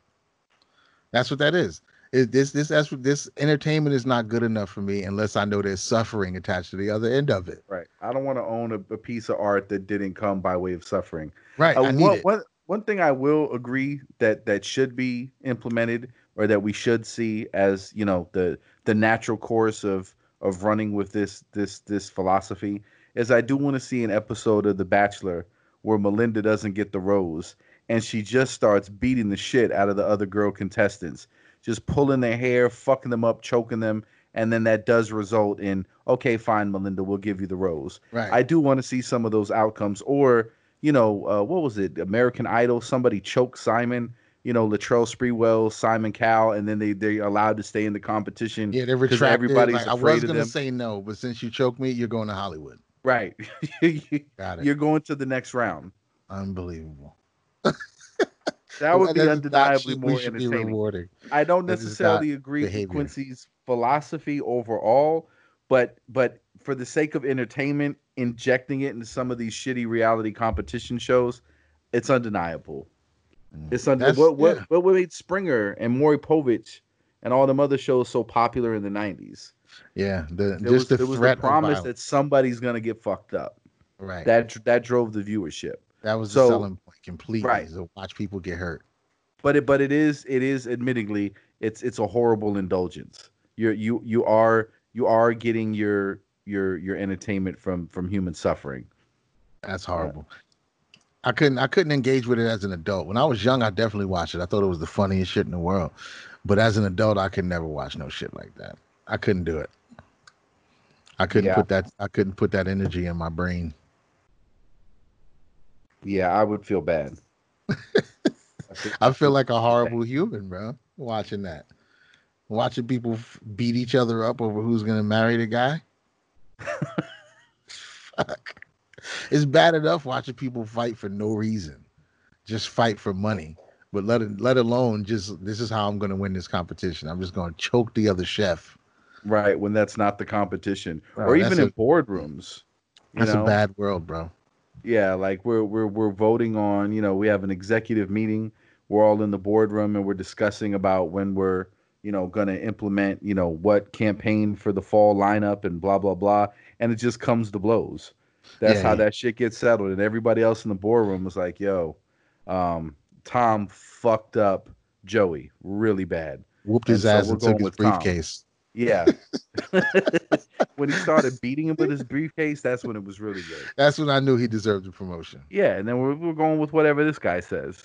Speaker 2: That's what that is. It, this this this entertainment is not good enough for me unless I know there's suffering attached to the other end of it.
Speaker 3: right. I don't want to own a, a piece of art that didn't come by way of suffering.
Speaker 2: Right.
Speaker 3: Uh,
Speaker 2: I need
Speaker 3: one,
Speaker 2: it.
Speaker 3: one, one thing I will agree that that should be implemented or that we should see as you know the the natural course of of running with this this this philosophy is I do want to see an episode of The Bachelor where Melinda doesn't get the rose and she just starts beating the shit out of the other girl contestants, just pulling their hair, fucking them up, choking them, and then that does result in okay, fine, Melinda, we'll give you the rose.
Speaker 2: Right.
Speaker 3: I do want to see some of those outcomes. Or, you know, uh, what was it? American Idol, somebody choked Simon, you know, Latrell Sprewell, Simon Cowell, and then they, they're allowed to stay in the competition.
Speaker 2: yeah,
Speaker 3: 'cause
Speaker 2: retracted.
Speaker 3: everybody's
Speaker 2: Like, I was gonna say no, but since you choked me, you're going to Hollywood.
Speaker 3: Right.
Speaker 2: Got it.
Speaker 3: You're going to the next round.
Speaker 2: Unbelievable.
Speaker 3: That would be
Speaker 2: That is not
Speaker 3: undeniably more entertaining. I don't necessarily agree with. Quincy's philosophy overall, but but for the sake of entertainment, injecting it into some of these shitty reality competition shows, it's undeniable.
Speaker 2: Mm.
Speaker 3: It's
Speaker 2: That's-
Speaker 3: what what
Speaker 2: yeah.
Speaker 3: what made Springer and Maury Povich and all them other shows so popular in the nineties.
Speaker 2: Yeah, the
Speaker 3: There was,
Speaker 2: just the
Speaker 3: there was
Speaker 2: threat
Speaker 3: the promise that somebody's gonna get fucked up.
Speaker 2: right.
Speaker 3: That that drove the viewership.
Speaker 2: that was
Speaker 3: so-
Speaker 2: the selling completely.
Speaker 3: right.
Speaker 2: To watch people get hurt.
Speaker 3: but it but it is it is admittingly it's it's a horrible indulgence you're you you are you are getting your your your entertainment from from human suffering
Speaker 2: That's horrible. I couldn't I couldn't engage with it as an adult. When I was young, I definitely watched it. I thought it was the funniest shit in the world. But as an adult, I could never watch no shit like that. I couldn't do it. I couldn't
Speaker 3: Yeah.
Speaker 2: put that I couldn't put that energy in my brain.
Speaker 3: Yeah i would feel bad I
Speaker 2: feel like a horrible human, bro, watching that. Watching people f- beat each other up over who's gonna marry the guy. Fuck. It's bad enough watching people fight for no reason, just fight for money. But let it, let alone just this is how I'm gonna win this competition. I'm just gonna choke the other chef.
Speaker 3: right when that's not the competition or even in
Speaker 2: a-
Speaker 3: boardrooms
Speaker 2: That's
Speaker 3: know?
Speaker 2: a bad world, bro.
Speaker 3: Yeah like we're we're we're voting on you know we have an executive meeting. We're all in the boardroom and we're discussing about when we're you know going to implement you know what campaign for the fall lineup and blah blah blah. And it just comes to blows. That's
Speaker 2: Yeah,
Speaker 3: how
Speaker 2: yeah.
Speaker 3: that shit gets settled. And everybody else in the boardroom was like yo um tom fucked up joey really bad.
Speaker 2: Whooped his ass and took his
Speaker 3: with Tom. Yeah when he started beating him with his briefcase that's when it was really good
Speaker 2: That's when I knew he deserved the promotion.
Speaker 3: yeah and then we're, we're going with whatever this guy says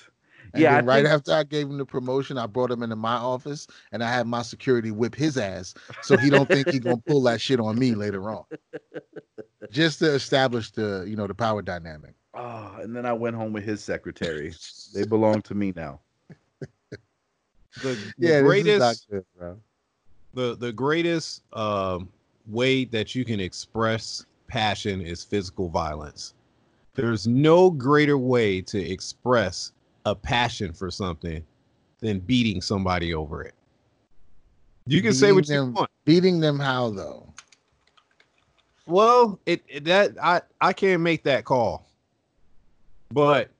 Speaker 2: And
Speaker 3: yeah
Speaker 2: right
Speaker 3: think-
Speaker 2: after I gave him the promotion, I brought him into my office and I had my security whip his ass so he don't think he gonna pull that shit on me later on. Just to establish the you know the power dynamic.
Speaker 3: Oh, and then I went home with his secretary. They belong to me now.
Speaker 1: The, the
Speaker 2: yeah,
Speaker 1: greatest
Speaker 2: this is not good, bro.
Speaker 1: The the greatest um, way that you can express passion is physical violence. There's no greater way to express a passion for something than beating somebody over it. You can say what
Speaker 2: Beating
Speaker 1: you want.
Speaker 2: Beating them how though?
Speaker 1: Well, it, it that I I can't make that call. But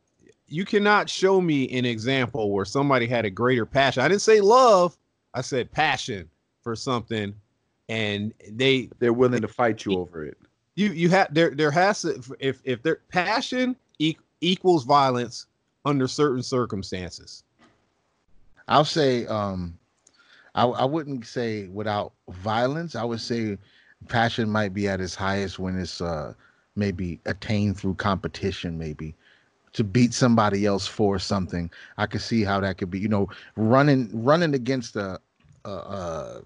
Speaker 1: you cannot show me an example where somebody had a greater passion. I didn't say love. I said passion for something and they
Speaker 3: They're willing to fight you over it.
Speaker 1: you you have there there has to if if their passion e- equals violence under certain circumstances.
Speaker 2: I'll say um I, I wouldn't say without violence. I would say passion might be at its highest when it's uh maybe attained through competition, maybe to beat somebody else for something. I could see how that could be. You know, running running against a a, a,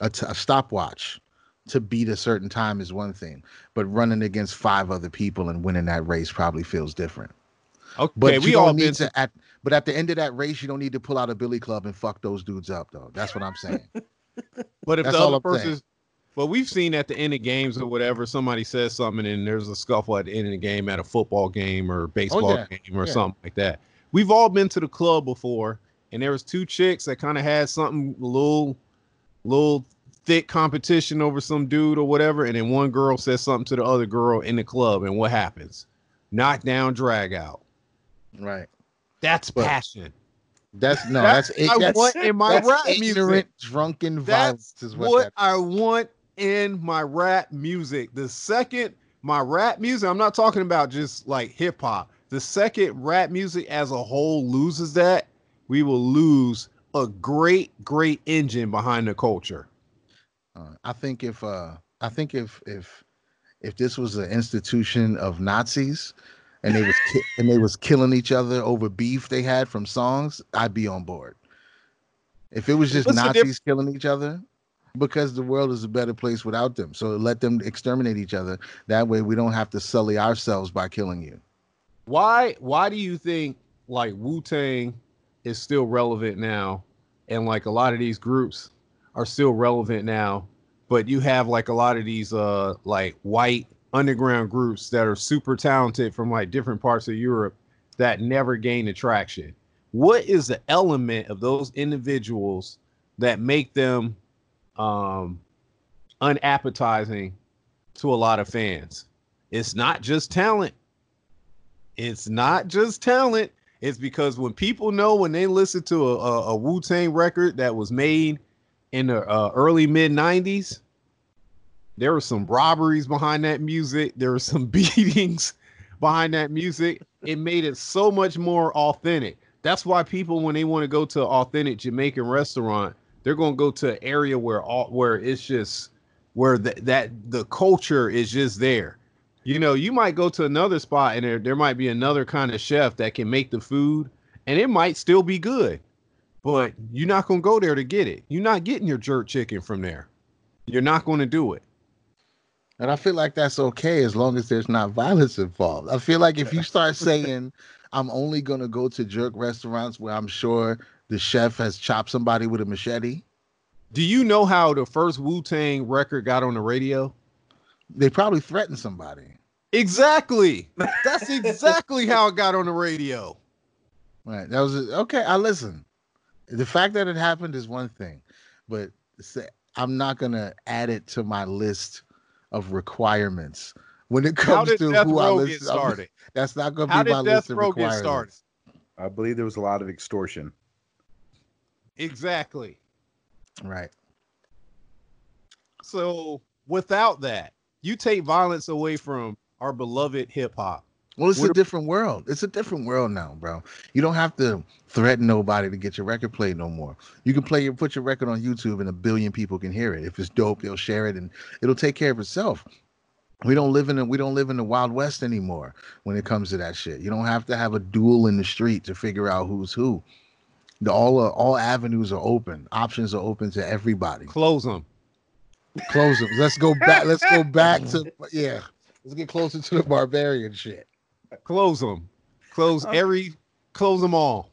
Speaker 2: a, t- a stopwatch to beat a certain time is one thing, but running against five other people and winning that race probably feels different.
Speaker 1: Okay,
Speaker 2: But
Speaker 1: we all
Speaker 2: don't
Speaker 1: been
Speaker 2: need to at but at the end of that race, you don't need to pull out a billy club and fuck those dudes up though. That's what I'm saying.
Speaker 1: But if
Speaker 2: That's
Speaker 1: the other person's, but we've seen at the end of games or whatever, somebody says something and there's a scuffle at the end of the game at a football game or baseball
Speaker 2: Oh, yeah.
Speaker 1: game or
Speaker 2: Yeah.
Speaker 1: something like that. We've all been to the club before, and there was two chicks that kind of had something a little, little thick competition over some dude or whatever, and then one girl says something to the other girl in the club, and what happens? Knockdown, drag out.
Speaker 2: right.
Speaker 1: That's
Speaker 2: But
Speaker 1: passion.
Speaker 2: That's no,
Speaker 1: That's
Speaker 2: that's,
Speaker 1: I
Speaker 2: that's,
Speaker 1: want in my
Speaker 2: that's
Speaker 1: rap music.
Speaker 2: ignorant, drunken
Speaker 1: That's
Speaker 2: violence is what,
Speaker 1: what I want in my rap music. The second my rap music, I'm not talking about just like hip hop. The second rap music as a whole loses that, we will lose a great, great engine behind the culture.
Speaker 2: Uh, I think if uh, I think if if if this was an institution of Nazis and they was ki- and they was killing each other over beef they had from songs, I'd be on board. If it was just
Speaker 1: What's
Speaker 2: Nazis killing each other, because the world is a better place without them. So let them exterminate each other. That way we don't have to sully ourselves by killing you.
Speaker 1: Why why do you think like Wu-Tang is still relevant now and like a lot of these groups are still relevant now, but you have like a lot of these uh like white underground groups that are super talented from like different parts of Europe that never gain attraction. What is the element of those individuals that make them um unappetizing to a lot of fans? It's not just talent. It's not just talent. It's because when people know when they listen to a, a, a Wu Tang record that was made in the uh, early mid 90s, there were some robberies behind that music. There were some beatings behind that music. It made it so much more authentic. That's why people, when they want to go to an authentic Jamaican restaurant, they're going to go to an area where all where it's just where the, that the culture is just there. You know, you might go to another spot and there, there might be another kind of chef that can make the food and it might still be good, but you're not going to go there to get it. You're not getting your jerk chicken from there. You're not going to do it.
Speaker 2: And I feel like that's okay as long as there's not violence involved. I feel like if you start saying, I'm only going to go to jerk restaurants where I'm sure the chef has chopped somebody with a machete,
Speaker 1: Do you know how the first Wu Tang record got on the radio?
Speaker 2: they probably threatened somebody.
Speaker 1: Exactly. That's exactly how it got on the radio.
Speaker 2: Right. That was okay. I listen. The fact that it happened is one thing, but I'm not going to add it to my list of requirements. When it comes to
Speaker 1: Death
Speaker 2: who I
Speaker 1: Row
Speaker 2: listen,
Speaker 1: get started?
Speaker 2: that's not going to
Speaker 1: How
Speaker 2: be my
Speaker 1: Death
Speaker 2: list of
Speaker 1: Row get
Speaker 2: requirements.
Speaker 1: started?
Speaker 3: I believe there was a lot of extortion.
Speaker 1: Exactly.
Speaker 2: Right.
Speaker 1: So without that, you take violence away from our beloved hip hop.
Speaker 2: Well, it's
Speaker 1: What
Speaker 2: a
Speaker 1: a-
Speaker 2: different world. It's a different world now, bro. You don't have to threaten nobody to get your record played no more. You can play your put your record on YouTube and a billion people can hear it. If it's dope, they'll share it and it'll take care of itself. We don't live in a, we don't live in the Wild West anymore when it comes to that shit. You don't have to have a duel in the street to figure out who's who. The all uh, all avenues are open. Options are open to everybody.
Speaker 1: Close them.
Speaker 2: Close them. Let's go back. Let's go back to yeah. Let's get closer to the barbarian shit.
Speaker 1: Close them. Close every. Close them all.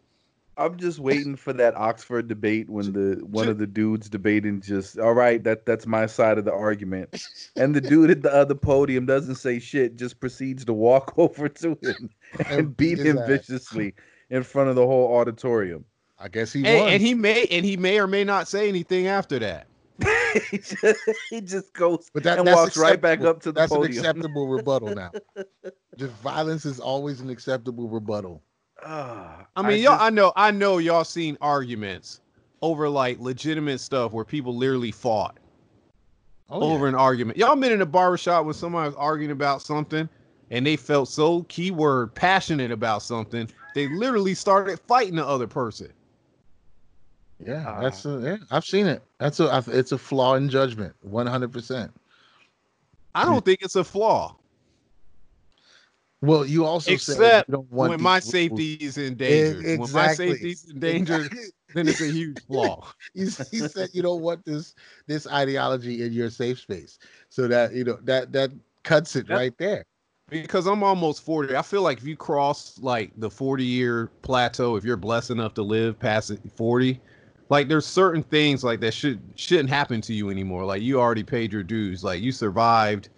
Speaker 3: I'm just waiting for that Oxford debate when the one of the dudes debating just all right, that that's my side of the argument. And the dude at the other podium doesn't say shit, just proceeds to walk over to him and beat him
Speaker 2: ass.
Speaker 3: viciously in front of the whole auditorium.
Speaker 2: I guess he
Speaker 1: And,
Speaker 2: won.
Speaker 1: and he may and he may or may not say anything after that.
Speaker 3: he, just, he just goes
Speaker 2: but that,
Speaker 3: and
Speaker 2: that's
Speaker 3: walks right back up to the
Speaker 2: That's an acceptable rebuttal now. Just violence is always an acceptable rebuttal.
Speaker 3: Ah,
Speaker 1: I mean, y'all.
Speaker 3: just-
Speaker 1: I know. I know y'all seen arguments over like legitimate stuff where people literally fought
Speaker 2: Oh,
Speaker 1: over an argument. Y'all been in a barbershop when somebody was arguing about something and they felt so keyword passionate about something, they literally started fighting the other person.
Speaker 2: Yeah,
Speaker 3: Ah.
Speaker 2: that's a, yeah. I've seen it. That's a it's a flaw in judgment. One hundred percent.
Speaker 1: I don't think it's a flaw.
Speaker 2: Well, you also said
Speaker 1: Except
Speaker 2: you don't want
Speaker 1: when my
Speaker 2: rules-
Speaker 1: safety is endangered.
Speaker 2: E-
Speaker 1: When my safety is endangered, then it's a huge flaw.
Speaker 2: he, he said you don't want this this ideology in your safe space. So that you know that that cuts it
Speaker 1: That-
Speaker 2: right there.
Speaker 1: because I'm almost 40. I feel like if you cross like the 40 year plateau, if you're blessed enough to live past 40, like there's certain things like that should shouldn't happen to you anymore. Like you already paid your dues. Like you survived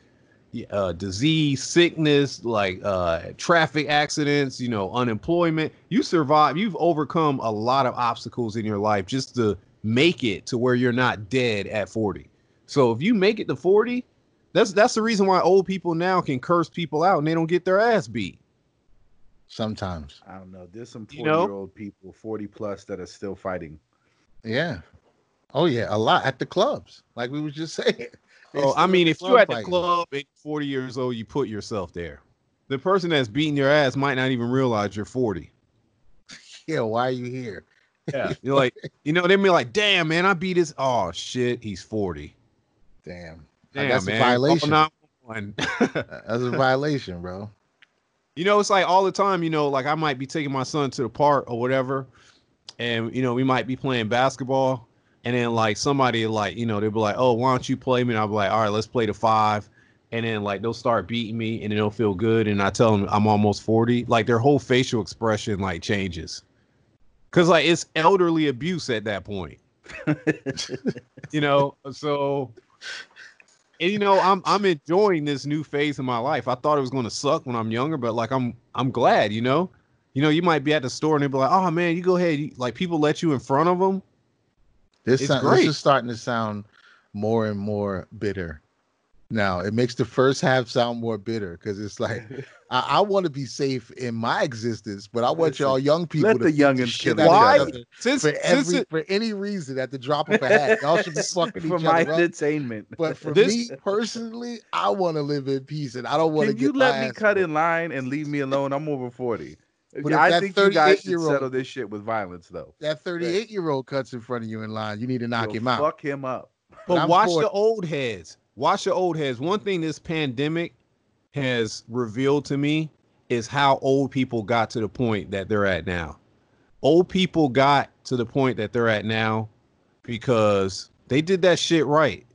Speaker 1: uh, disease, sickness, like uh, traffic accidents, you know, unemployment. You survive. You've overcome a lot of obstacles in your life just to make it to where you're not dead at 40. So if you make it to 40, that's that's the reason why old people now can curse people out and they don't get their ass beat.
Speaker 2: Sometimes.
Speaker 3: I don't know. There's some 40
Speaker 1: You know?
Speaker 3: year old people, 40 plus, that are still fighting.
Speaker 2: Yeah. Oh yeah, a lot at the clubs, like we was just saying.
Speaker 1: Oh, I mean, if you're at the
Speaker 2: fighting.
Speaker 1: club at 40 years old, you put yourself there. The person that's beating your ass might not even realize you're 40.
Speaker 2: yeah, why are you here?
Speaker 1: Yeah. You're like, you know, they be like, damn, man, I beat his. Oh, shit, he's 40.
Speaker 2: Damn,
Speaker 1: Damn,
Speaker 2: that's
Speaker 1: man.
Speaker 2: a violation.
Speaker 1: Call 911.
Speaker 2: That's a violation, bro.
Speaker 1: you know, it's like all the time, you know, like I might be taking my son to the park or whatever, and you know, we might be playing basketball, and then like somebody like, you know, they'll be like, Oh, why don't you play me? And I'll be like, All right, let's play the five. And then like they'll start beating me and then they'll feel good. And I tell them I'm almost 40. Like their whole facial expression like changes. Cause like it's elderly abuse at that point. you know, so and you know, I'm I'm enjoying this new phase in my life. I thought it was gonna suck when I'm younger, but like I'm I'm glad, you know. You know, you might be at the store and they'll be like, "Oh man, you go ahead." Like people let you in front of them.
Speaker 2: This,
Speaker 1: It's
Speaker 2: sound,
Speaker 1: great.
Speaker 2: this is starting to sound more and more bitter. Now it makes the first half sound more bitter because it's like I, I want to be safe in my existence, but I want y'all young people
Speaker 3: let
Speaker 2: to
Speaker 3: the
Speaker 2: beat
Speaker 3: youngins
Speaker 2: shit
Speaker 3: kill
Speaker 2: out
Speaker 3: each
Speaker 2: of
Speaker 3: other.
Speaker 2: each
Speaker 1: Since
Speaker 2: for
Speaker 1: since it,
Speaker 2: for any reason at the drop of a hat. Y'all should be fucking
Speaker 3: for
Speaker 2: each
Speaker 3: my
Speaker 2: other up.
Speaker 3: entertainment.
Speaker 2: But for
Speaker 1: This-
Speaker 2: me personally, I want to live in peace, and I don't want to
Speaker 3: Can
Speaker 2: get
Speaker 3: you let
Speaker 2: my
Speaker 3: me
Speaker 2: ass
Speaker 3: cut in line and leave me alone? I'm over 40.
Speaker 2: But if
Speaker 3: I
Speaker 2: that
Speaker 3: think you guys should
Speaker 2: 38-year-old
Speaker 3: settle this shit with violence, though.
Speaker 2: That 38 year old cuts in front of you in line. You need to knock
Speaker 3: Yo,
Speaker 2: him out.
Speaker 3: Fuck him up.
Speaker 1: but watch
Speaker 2: for
Speaker 1: the old heads. Watch the old heads. One thing this pandemic has revealed to me is how old people got to the point that they're at now. Old people got to the point that they're at now because they did that shit right.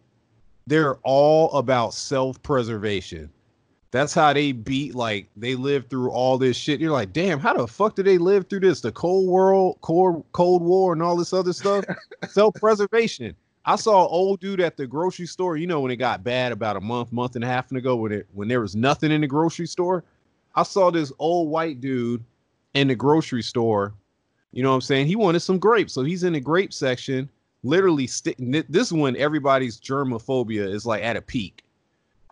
Speaker 1: They're all about self-preservation. That's how they beat like they lived through all this shit. You're like, damn, how the fuck did they live through this? The Cold World, Cold, Cold War, and all this other stuff. Self-preservation. I saw an old dude at the grocery store. You know when it got bad about a month, month and a half ago, when it when there was nothing in the grocery store. I saw this old white dude in the grocery store. You know what I'm saying? He wanted some grapes, so he's in the grape section, literally sticking. This is when everybody's germophobia is like at a peak.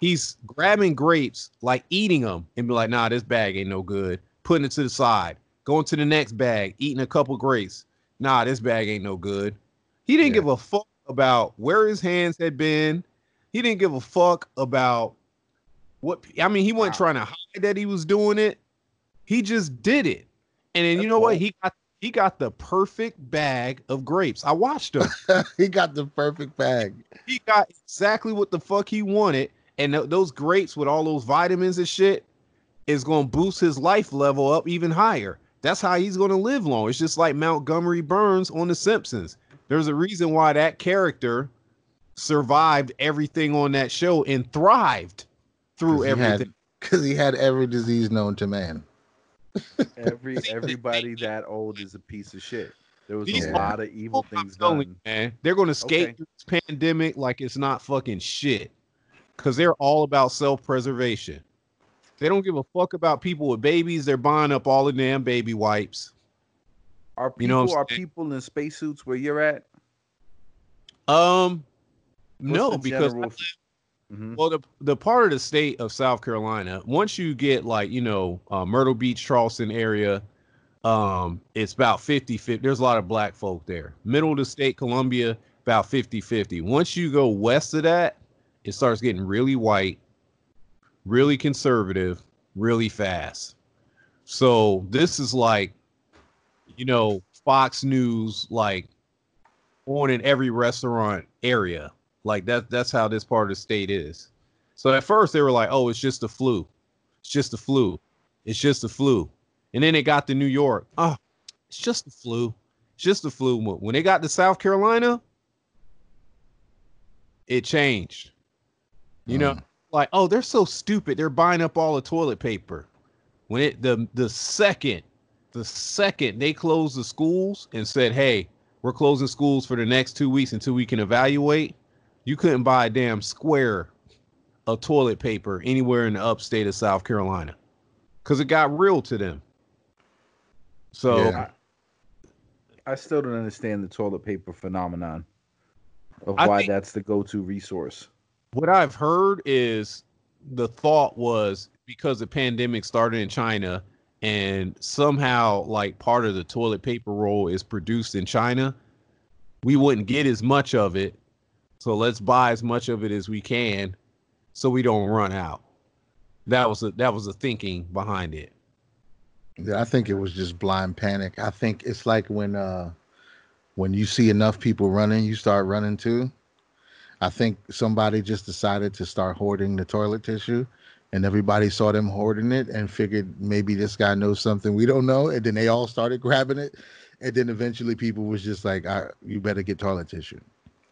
Speaker 1: He's grabbing grapes, like eating them, and be like, "Nah, this bag ain't no good." Putting it to the side, going to the next bag, eating a couple grapes. Nah, this bag ain't no good. He didn't
Speaker 2: Yeah.
Speaker 1: give a fuck about where his hands had been. He didn't give a fuck about what I mean, he wasn't
Speaker 3: Wow.
Speaker 1: trying to hide that he was doing it. He just did it. And then you
Speaker 3: That's
Speaker 1: know what? He got he got the perfect bag of grapes. I watched him.
Speaker 2: he got the perfect bag.
Speaker 1: he got exactly what the fuck he wanted. And th- those grapes with all those vitamins and shit is going to boost his life level up even higher. That's how he's going to live long. It's just like Montgomery Burns on The Simpsons. There's a reason why that character survived everything on that show and thrived through
Speaker 2: 'Cause he
Speaker 1: everything.
Speaker 2: Because he had every disease known to man.
Speaker 3: Every everybody that old is a piece of shit. There was
Speaker 1: These
Speaker 3: a lot of evil things
Speaker 1: telling
Speaker 3: done.
Speaker 1: you, man. They're going to skate
Speaker 3: Okay.
Speaker 1: through this pandemic like it's not fucking shit because they're all about self preservation. They don't give a fuck about people with babies. They're buying up all the damn baby wipes.
Speaker 3: Are people
Speaker 1: You know
Speaker 3: are
Speaker 1: saying?
Speaker 3: people in spacesuits where you're at?
Speaker 1: Um,
Speaker 3: What's
Speaker 1: no, because
Speaker 3: f- Mhm.
Speaker 1: well, the the part of the state of South Carolina, once you get like you know uh, Myrtle Beach, Charleston area, um, it's about 50 50. There's a lot of black folk there. Middle of the state, Columbia, about 50 50. Once you go west of that, it starts getting really white, really conservative, really fast. So this is like, you know, Fox News, like on in every restaurant area. Like that that's how this part of the state is. So at first they were like, "Oh, it's just the flu. It's just the flu. It's just the flu." And then it got to New York. Oh, it's just the flu. It's just the flu. When they got to South Carolina, it changed. You know,
Speaker 2: Mm.
Speaker 1: like oh, they're so stupid. They're buying up all the toilet paper. When it the the second, the second they closed the schools and said, "Hey, we're closing schools for the next two weeks until we can evaluate," you couldn't buy a damn square of toilet paper anywhere in the upstate of South Carolina because it got real to them. So
Speaker 2: Yeah.
Speaker 3: I still don't understand the toilet paper phenomenon of
Speaker 1: I
Speaker 3: why
Speaker 1: think-
Speaker 3: that's the go-to resource.
Speaker 1: What I've heard is the thought was because the pandemic started in China and somehow like part of the toilet paper roll is produced in China, we wouldn't get as much of it. So let's buy as much of it as we can so we don't run out. That was a, that was the thinking behind it.
Speaker 2: Yeah, I think it was just blind panic. I think it's like when uh when you see enough people running, you start running too. I think somebody just decided to start hoarding the toilet tissue and everybody saw them hoarding it and figured maybe this guy knows something we don't know and then they all started grabbing it and then eventually people was just like I, you better get toilet tissue.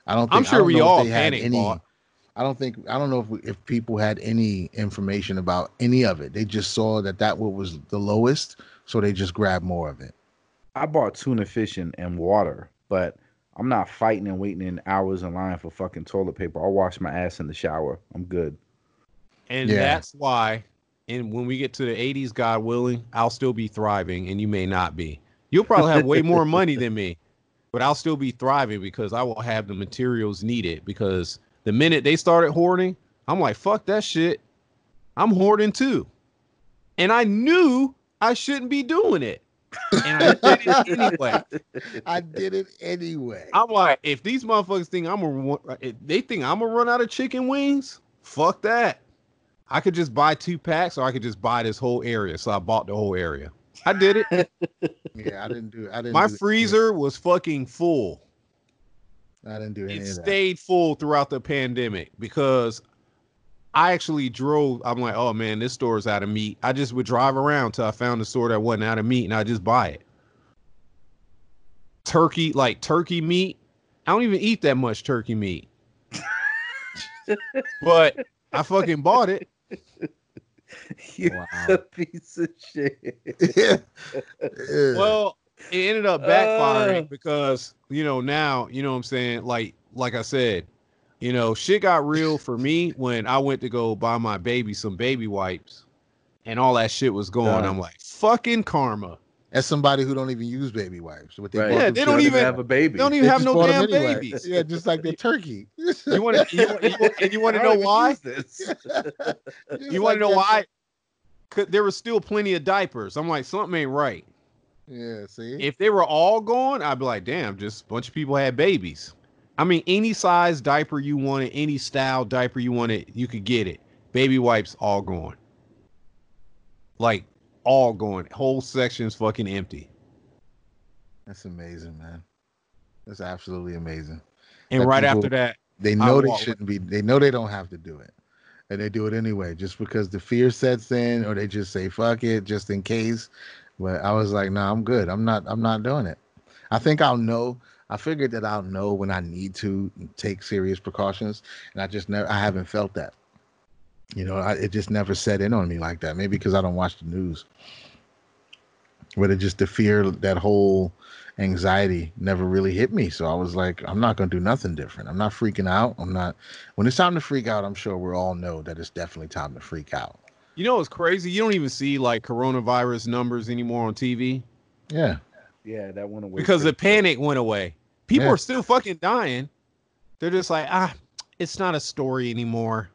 Speaker 2: I don't think
Speaker 1: I'm sure
Speaker 2: don't
Speaker 1: we all
Speaker 2: they had
Speaker 1: panic bought.
Speaker 2: I don't think I don't know if we, if people had any information about any of it. They just saw that that what was the lowest, so they just grabbed more of it.
Speaker 3: I bought tuna fish and, and water, but I'm not fighting and waiting in hours in line for fucking toilet paper. I'll wash my ass in the shower. I'm good.
Speaker 1: And
Speaker 2: Yeah.
Speaker 1: that's why and when we get to the 80s, God willing, I'll still be thriving and you may not be. You'll probably have way more money than me, but I'll still be thriving because I will have the materials needed. Because the minute they started hoarding, I'm like, fuck that shit. I'm hoarding too. And I knew I shouldn't be doing it. And I did it anyway.
Speaker 2: I did it anyway.
Speaker 1: I'm like, if these motherfuckers think I'm a, if they think I'm gonna run out of chicken wings, fuck that. I could just buy two packs, or I could just buy this whole area. So I bought the whole area. I did it.
Speaker 2: yeah, I didn't do. I didn't.
Speaker 1: My
Speaker 2: do,
Speaker 1: freezer was fucking full.
Speaker 2: I didn't do any
Speaker 1: It
Speaker 2: of that.
Speaker 1: stayed full throughout the pandemic because I actually drove. I'm like, oh man, this store's out of meat. I just would drive around till I found a store that wasn't out of meat, and I just buy it. Turkey, like turkey meat. I don't even eat that much turkey meat, but I fucking bought it.
Speaker 3: You're
Speaker 2: Wow.
Speaker 3: a piece of shit.
Speaker 2: Yeah.
Speaker 1: Well, it ended up backfiring
Speaker 3: Uh.
Speaker 1: because you know now you know what I'm saying. Like like I said, you know shit got real for me when I went to go buy my baby some baby wipes, and all that shit was going.
Speaker 3: Yeah.
Speaker 1: I'm like fucking karma.
Speaker 2: as somebody who don't even use baby wipes, what they
Speaker 3: Right.
Speaker 1: Yeah, they don't even-
Speaker 3: have a baby.
Speaker 1: They don't
Speaker 2: they
Speaker 1: even have no damn
Speaker 2: anyway.
Speaker 1: babies.
Speaker 2: Yeah, just like the turkey.
Speaker 1: You want to you, want- you, and you want to know why? You want to know why? 'Cause there was still plenty of diapers. I'm like something ain't right.
Speaker 2: Yeah, see.
Speaker 1: If they were all gone, I'd be like, damn, just a bunch of people had babies. I mean, any size diaper you wanted, any style diaper you wanted, you could get it. Baby wipes all gone. Like all gone. Whole sections fucking empty.
Speaker 2: That's amazing, man. That's absolutely amazing.
Speaker 1: And
Speaker 2: That
Speaker 1: right
Speaker 2: people-
Speaker 1: after that,
Speaker 2: They know they shouldn't be. They know they don't have to do it, and they do it anyway, just because the fear sets in, or they just say "fuck it" just in case. But I was like, "No, nah, I'm good. I'm not. I'm not doing it." I think I'll know. I figured that I'll know when I need to take serious precautions, and I just never. I haven't felt that. You know, I, it just never set in on me like that. Maybe because I don't watch the news. But it just the fear, that whole anxiety never really hit me. So I was like, I'm not gonna do nothing different. I'm not freaking out. I'm not when it's time to freak out, I'm sure we all know that it's definitely time to freak out.
Speaker 1: you know what's crazy? You don't even see like coronavirus numbers anymore on TV
Speaker 2: Yeah.
Speaker 3: Yeah, that went away.
Speaker 1: because the panic went away. People
Speaker 2: Yeah.
Speaker 1: are still fucking dying. They're just like, ah, it's not a story anymore.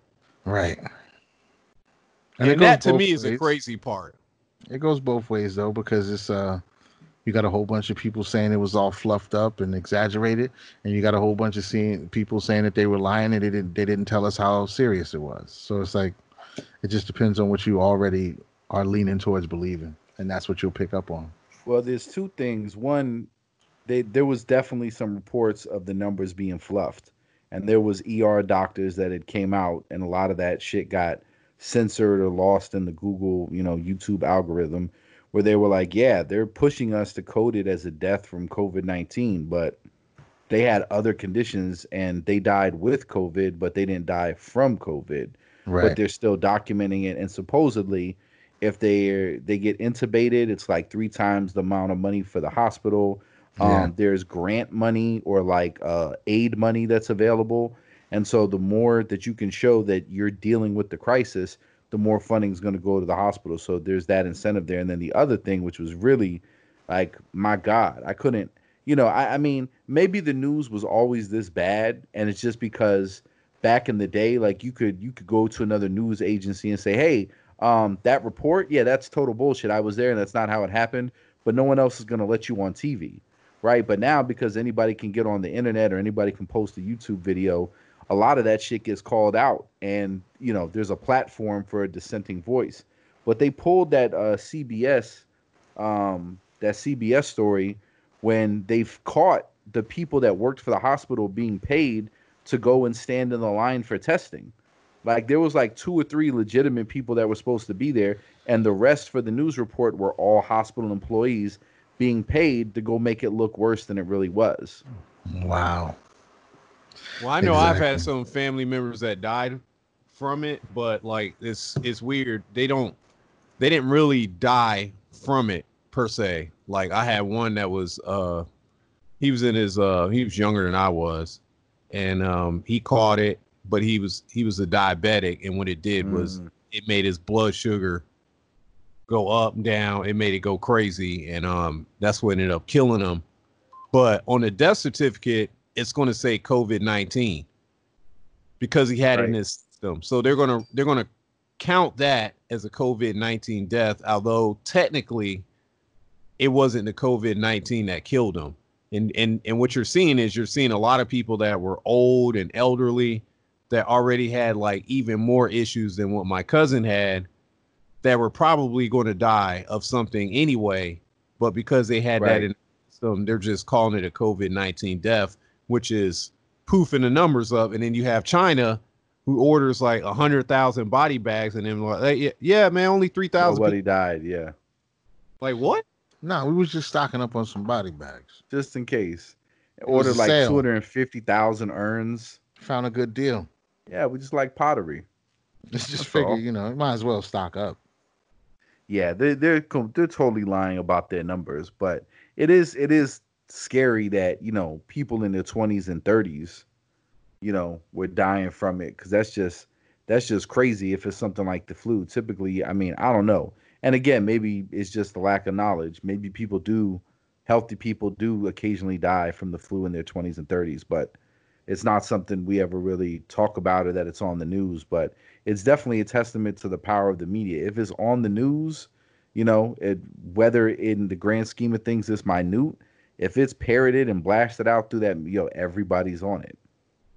Speaker 2: Right.
Speaker 1: And,
Speaker 2: it goes
Speaker 1: that to
Speaker 2: both
Speaker 1: me is the crazy part.
Speaker 2: It goes both ways though, because it's uh you got a whole bunch of people saying it was all fluffed up and exaggerated, and you got a whole bunch of seeing people saying that they were lying and they didn't they didn't tell us how serious it was. So it's like it just depends on what you already are leaning towards believing, and that's what you'll pick up on.
Speaker 3: Well, there's two things. One, they there was definitely some reports of the numbers being fluffed, and there was ER doctors that had came out, and a lot of that shit got censored or lost in the Google, you know, YouTube algorithm, where they were like, yeah, they're pushing us to code it as a death from COVID 19, but they had other conditions and they died with COVID, but they didn't die from COVID.
Speaker 2: Right.
Speaker 3: But they're still documenting it. And supposedly, if they they get intubated, it's like three times the amount of money for the hospital. Um, there's grant money or like uh, aid money that's available. And so the more that you can show that you're dealing with the crisis, the more funding is going to go to the hospital. So there's that incentive there. And then the other thing, which was really like, my God, I couldn't, you know, I, I mean, maybe the news was always this bad, and it's just because back in the day, like you could you could go to another news agency and say, hey, um, that report, yeah, that's total bullshit. I was there, and that's not how it happened. But no one else is going to let you on TV, right? But now because anybody can get on the internet or anybody can post a YouTube video, a lot of that shit gets called out, and you know, there's a platform for a dissenting voice. But they pulled that uh, CBS, um, that CBS story when they've caught the people that worked for the hospital being paid to go and stand in the line for testing. Like there was like two or three legitimate people that were supposed to be there, and the rest for the news report were all hospital employees being paid to go make it look worse than it really was.
Speaker 2: Wow.
Speaker 1: Well, I know I've had some family members that died from it, but like it's it's weird. They don't they didn't really die from it per se. Like I had one that was uh he was in his uh he was younger than I was and um he caught it, but he was he was a diabetic and what it did was
Speaker 3: Mm.
Speaker 1: it made his blood sugar go up and down. It made it go crazy, and um, that's what ended up killing him. But on the death certificate, it's going to say COVID nineteen because he had it in his system. So they're gonna they're gonna count that as a COVID nineteen death, although technically it wasn't the COVID nineteen that killed him. And and and what you're seeing is you're seeing a lot of people that were old and elderly that already had like even more issues than what my cousin had that were probably going to die of something anyway but because they had
Speaker 3: Right.
Speaker 1: that in them they're just calling it a covid-19 death which is poofing the numbers up and then you have china who orders like a hundred thousand body bags and then like hey, yeah, yeah man only 3000
Speaker 3: Nobody died. Yeah,
Speaker 1: like what
Speaker 2: No, we was just stocking up on some body bags.
Speaker 3: just in case.
Speaker 2: was
Speaker 3: Ordered like two hundred and fifty thousand urns.
Speaker 2: Found a good deal.
Speaker 3: Yeah, we just like pottery.
Speaker 2: Let's just
Speaker 3: That's
Speaker 2: figure,
Speaker 3: all.
Speaker 2: you know, might as well stock up.
Speaker 3: Yeah, they're they're they're totally lying about their numbers, but it is it is scary that you know people in their twenties and thirties, you know, were dying from it because that's just that's just crazy. If it's something like the flu, typically, I mean, I don't know. And again, maybe it's just the lack of knowledge. Maybe people do, healthy people do occasionally die from the flu in their twenties and thirties, but it's not something we ever really talk about or that it's on the news. But it's definitely a testament to the power of the media. If it's on the news, you know, it, whether in the grand scheme of things it's minute, if it's parroted and blasted out through that, you know, everybody's on it.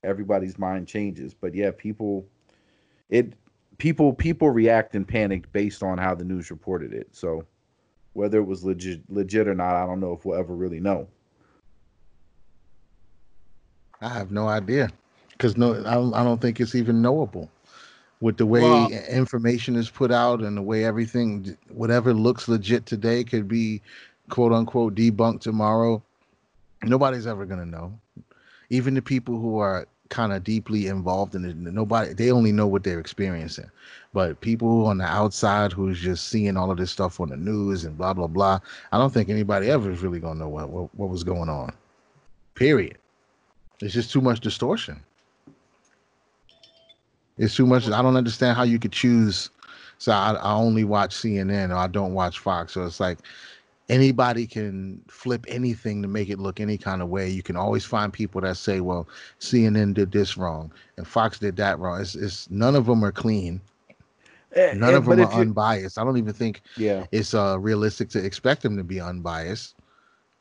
Speaker 3: Everybody's mind changes. But yeah, people, it, people, people react and panic based on how the news reported it. So whether it was legit, legit or not, I don't know if we'll ever really know.
Speaker 2: I have no idea because no, I don't, I don't think it's even knowable with the way
Speaker 1: Well-
Speaker 2: information is put out and the way everything, whatever looks legit today, could be quote unquote debunked tomorrow. Nobody's ever gonna know. Even the people who are kind of deeply involved in it, nobody they only know what they're experiencing. But people on the outside who's just seeing all of this stuff on the news and blah blah blah, I don't think anybody ever is really gonna know what what, what was going on. Period. It's just too much distortion. It's too much. I don't understand how you could choose. So I, I only watch CNN or I don't watch Fox. So it's like anybody can flip anything to make it look any kind of way. You can always find people that say, "Well, CNN did this wrong and Fox did that wrong." It's, it's none of them are clean.
Speaker 3: Eh,
Speaker 2: None
Speaker 3: eh,
Speaker 2: of them are unbiased. I don't even think
Speaker 3: Yeah.
Speaker 2: it's uh, realistic to expect them to be unbiased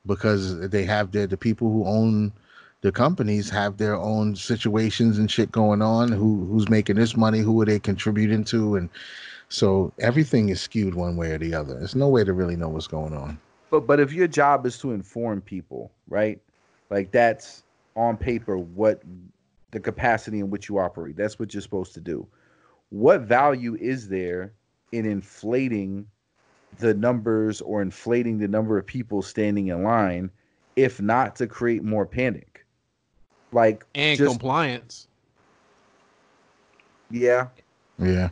Speaker 2: because they have their the people who own the companies have their own situations and shit going on. Who who's making this money? Who are they contributing to? And so everything is skewed one way or the other. There's no way to really know what's going on.
Speaker 3: But but if your job is to inform people, right? Like that's on paper what the capacity in which you operate. That's what you're supposed to do. What value is there in inflating the numbers or inflating the number of people standing in line, if not to create more panic. Like
Speaker 1: and
Speaker 3: just-
Speaker 1: compliance.
Speaker 3: yeah.
Speaker 2: Yeah.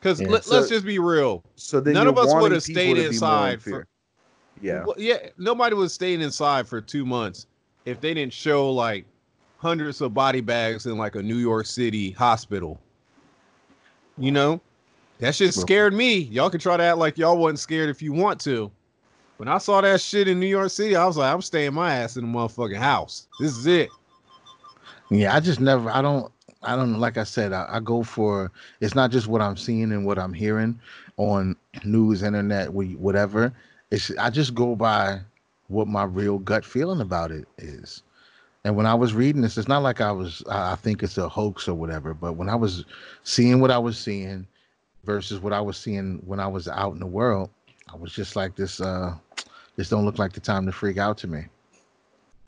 Speaker 1: Because
Speaker 3: Yeah,
Speaker 1: let,
Speaker 3: so-
Speaker 1: us just be real.
Speaker 3: So then
Speaker 1: None of us would've stayed
Speaker 3: to be more in
Speaker 1: inside for-
Speaker 3: yeah.
Speaker 1: Well, yeah, nobody was staying inside for two months if they didn't show like hundreds of body bags in like a New York City hospital. You know, that shit
Speaker 2: Well-
Speaker 1: scared me. Y'all can try to act like y'all wasn't scared if you want to. When I saw that shit in New York City, I was like, I'm staying my ass in the motherfucking house. This is it.
Speaker 2: Yeah, I just never. I don't. I don't. Like I said, I, I go for. It's not just what I'm seeing and what I'm hearing on news, internet, whatever. It's. I just go by what my real gut feeling about it is. And when I was reading this, it's not like I was. I think it's a hoax or whatever. But when I was seeing what I was seeing versus what I was seeing when I was out in the world, I was just like this. uh This don't look like the time to freak out to me.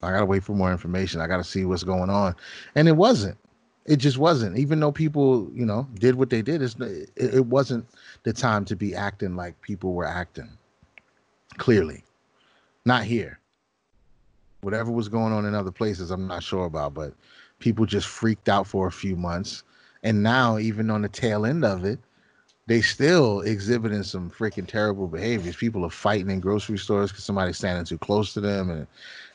Speaker 2: I gotta wait for more information. I gotta see what's going on, and it wasn't. It just wasn't. Even though people, you know, did what they did, it, it wasn't the time to be acting like people were acting. Clearly, not here. Whatever was going on in other places, I'm not sure about, but people just freaked out for a few months, and now even on the tail end of it, they still exhibiting some freaking terrible behaviors. People are fighting in grocery stores because somebody's standing too close to them, and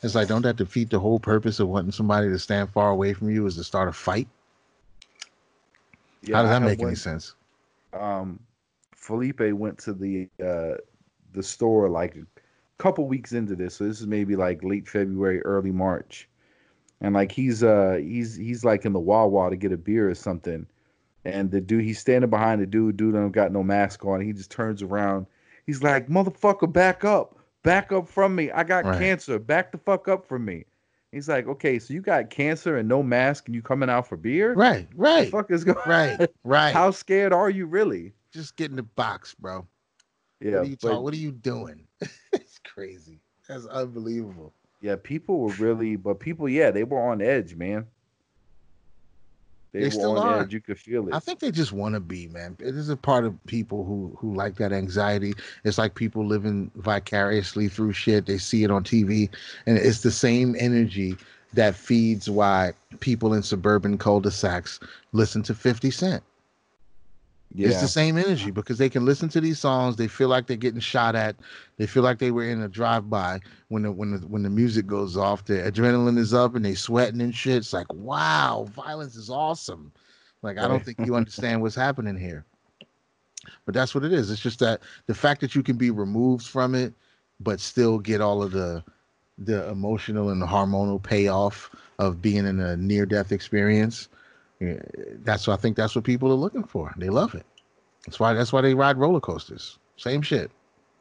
Speaker 2: it's like, don't that defeat the whole purpose of wanting somebody to stand far away from you is to start a fight?
Speaker 3: Yeah,
Speaker 2: How does that make any sense?
Speaker 3: um Felipe went to the uh the store like a couple weeks into this. So this is maybe like late February, early March. And like he's uh he's he's like in the Wawa to get a beer or something. And the dude he's standing behind the dude, dude don't got no mask on. He just turns around. He's like, "Motherfucker, back up. Back up from me. I got
Speaker 2: Right.
Speaker 3: cancer. Back the fuck up from me." He's like, "Okay, so you got cancer and no mask and you coming out for beer?
Speaker 2: Right, right,
Speaker 3: the fuck is going
Speaker 2: right, right.
Speaker 3: How scared are you really?"
Speaker 2: Just get in the box, bro.
Speaker 3: Yeah,
Speaker 2: what are you
Speaker 3: but-
Speaker 2: What are you doing? it's crazy. That's unbelievable.
Speaker 3: Yeah, people were really, but people, yeah, they were on edge, man. They,
Speaker 2: They still are.
Speaker 3: edge. You could feel it.
Speaker 2: I think they just want to be, man. It is a part of people who who like that anxiety. It's like people living vicariously through shit. They see it on TV, and it's the same energy that feeds why people in suburban cul-de-sacs listen to 50 Cent.
Speaker 3: Yeah,
Speaker 2: It's the same energy because they can listen to these songs. They feel like they're getting shot at. They feel like they were in a drive-by when the when the when the music goes off. The adrenaline is up and they sweating and shit. It's like wow, violence is awesome. Like I don't think you understand what's happening here. But that's what it is. It's just that the fact that you can be removed from it, but still get all of the the emotional and the hormonal payoff of being in a near-death experience. Yeah, that's what I think. That's what people are looking for. They love it. That's why. That's why they ride roller coasters. Same shit.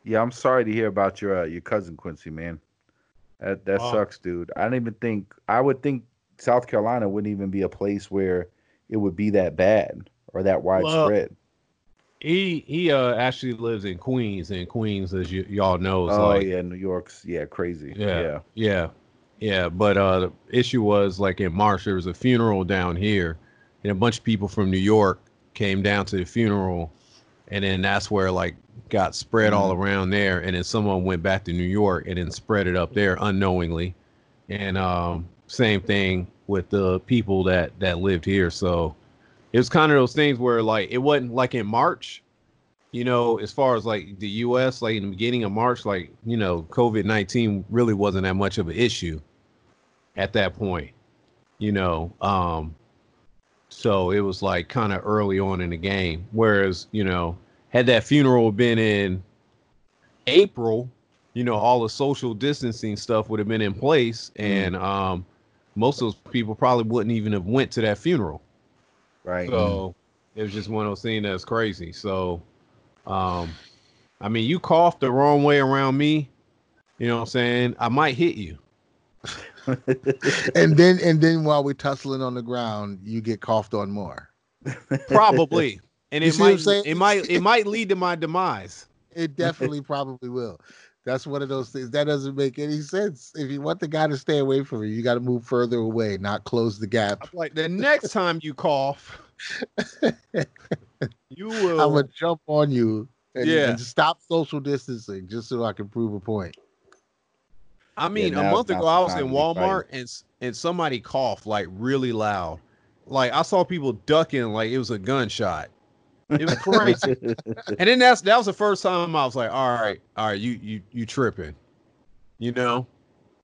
Speaker 3: yeah. I'm sorry to hear about your uh, your cousin Quincy, man. That that
Speaker 1: Oh.
Speaker 3: sucks, dude. I don't even think I would think South Carolina wouldn't even be a place where it would be that bad or that widespread.
Speaker 1: He he uh actually lives in Queens, and Queens, as you y'all know, is
Speaker 3: oh
Speaker 1: like
Speaker 3: yeah, New York's yeah crazy.
Speaker 1: Yeah.
Speaker 3: yeah.
Speaker 1: Yeah, yeah. But uh, the issue was like in March there was a funeral down here, and a bunch of people from New York came down to the funeral, and then that's where like got spread all around there, and then someone went back to New York and then spread it up there unknowingly, and um, same thing with the people that that lived here. So it was kind of those things where like it wasn't like in March. You know, as far as like the U.S., like in the beginning of March, like you know, COVID nineteen really wasn't that much of an issue at that point. You know, um, so it was like kind of early on in the game. Whereas, you know, had that funeral been in April, you know, all the social distancing stuff would have been in place, and um, most of those people probably wouldn't even have went to that funeral.
Speaker 3: Right.
Speaker 1: So it was just one of those things that's crazy. So, um, I mean, you coughed the wrong way around me. You know what I'm saying? I might hit you.
Speaker 2: And then and then while we're tussling on the ground, you get coughed on more.
Speaker 1: Probably. And
Speaker 2: You
Speaker 1: it
Speaker 2: see what I'm
Speaker 1: might it might it might lead to my demise.
Speaker 2: It definitely probably will. That's one of those things that doesn't make any sense. If you want the guy to stay away from you, you got to move further away, not close the gap.
Speaker 1: Like the next time you cough, you will
Speaker 2: I'm gonna jump on you and,
Speaker 1: Yeah.
Speaker 2: and stop social distancing just so I can prove a point.
Speaker 1: I mean,
Speaker 3: now
Speaker 1: a month ago I was in
Speaker 3: to be fighting.
Speaker 1: Walmart and and somebody coughed like really loud. Like I saw people ducking like it was a gunshot. It was crazy. and then that's that was the first time I was like, all right, all right, you you you tripping. You know?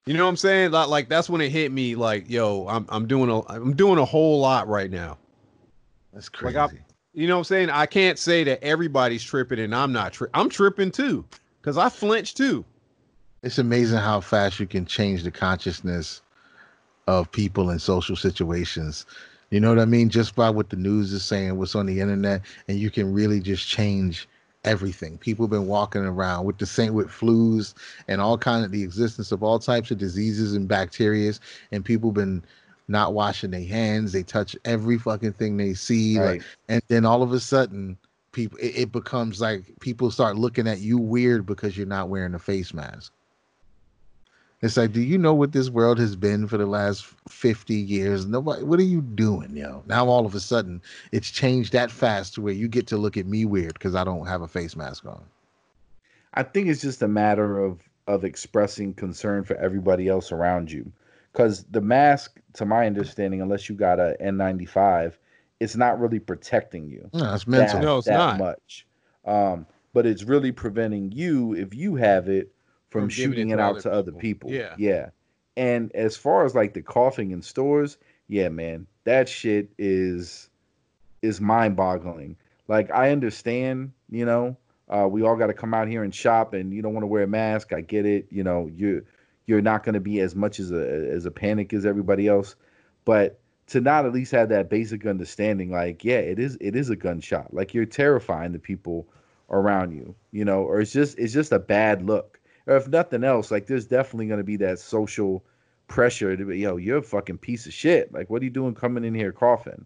Speaker 1: You know what I'm saying? Like like that's when it hit me like, yo, I'm I'm doing a I'm doing a whole lot right now.
Speaker 2: That's
Speaker 1: Like,
Speaker 2: crazy.
Speaker 1: I- You know what I'm saying? I can't say that everybody's tripping and I'm not tri- I'm tripping too cuz I flinch too.
Speaker 2: It's amazing how fast you can change the consciousness of people in social situations. You know what I mean? Just by what the news is saying, what's on the internet, and you can really just change everything. People have been walking around with the same with flus and all kind of the existence of all types of diseases and bacterias, and people been not washing their hands. They touch every fucking thing they see, like and then all of a sudden people it, it becomes like people start looking at you weird because you're not wearing a face mask it's like do you know what this world has been for the last 50 years nobody what are you doing yo now all of a sudden it's changed that fast to where you get to look at me weird because i don't have a face mask on
Speaker 3: I think it's just a matter of of expressing concern for everybody else around you. Because the mask, to my understanding, unless you got a N95, it's not really protecting you
Speaker 2: no it's mental
Speaker 3: that,
Speaker 1: No, it's
Speaker 3: that
Speaker 1: not.
Speaker 3: much. Um, but it's really preventing you, if you have it, from,
Speaker 1: From
Speaker 3: shooting
Speaker 1: it
Speaker 3: it, out
Speaker 1: other
Speaker 3: to other
Speaker 1: people.
Speaker 3: people.
Speaker 1: Yeah.
Speaker 3: Yeah. And as far as like the coughing in stores, yeah, man, that shit is is mind boggling. Like I understand, you know, uh, we all got to come out here and shop, and you don't want to wear a mask. I get it. You know, you you're not going to be as much as a as a panic as everybody else, but to not at least have that basic understanding, like, yeah, it is it is a gunshot. Like you're terrifying the people around you, you know, or it's just it's just a bad look. Or if nothing else, like there's definitely going to be that social pressure to be, yo, you're a fucking piece of shit. Like, what are you doing coming in here coughing?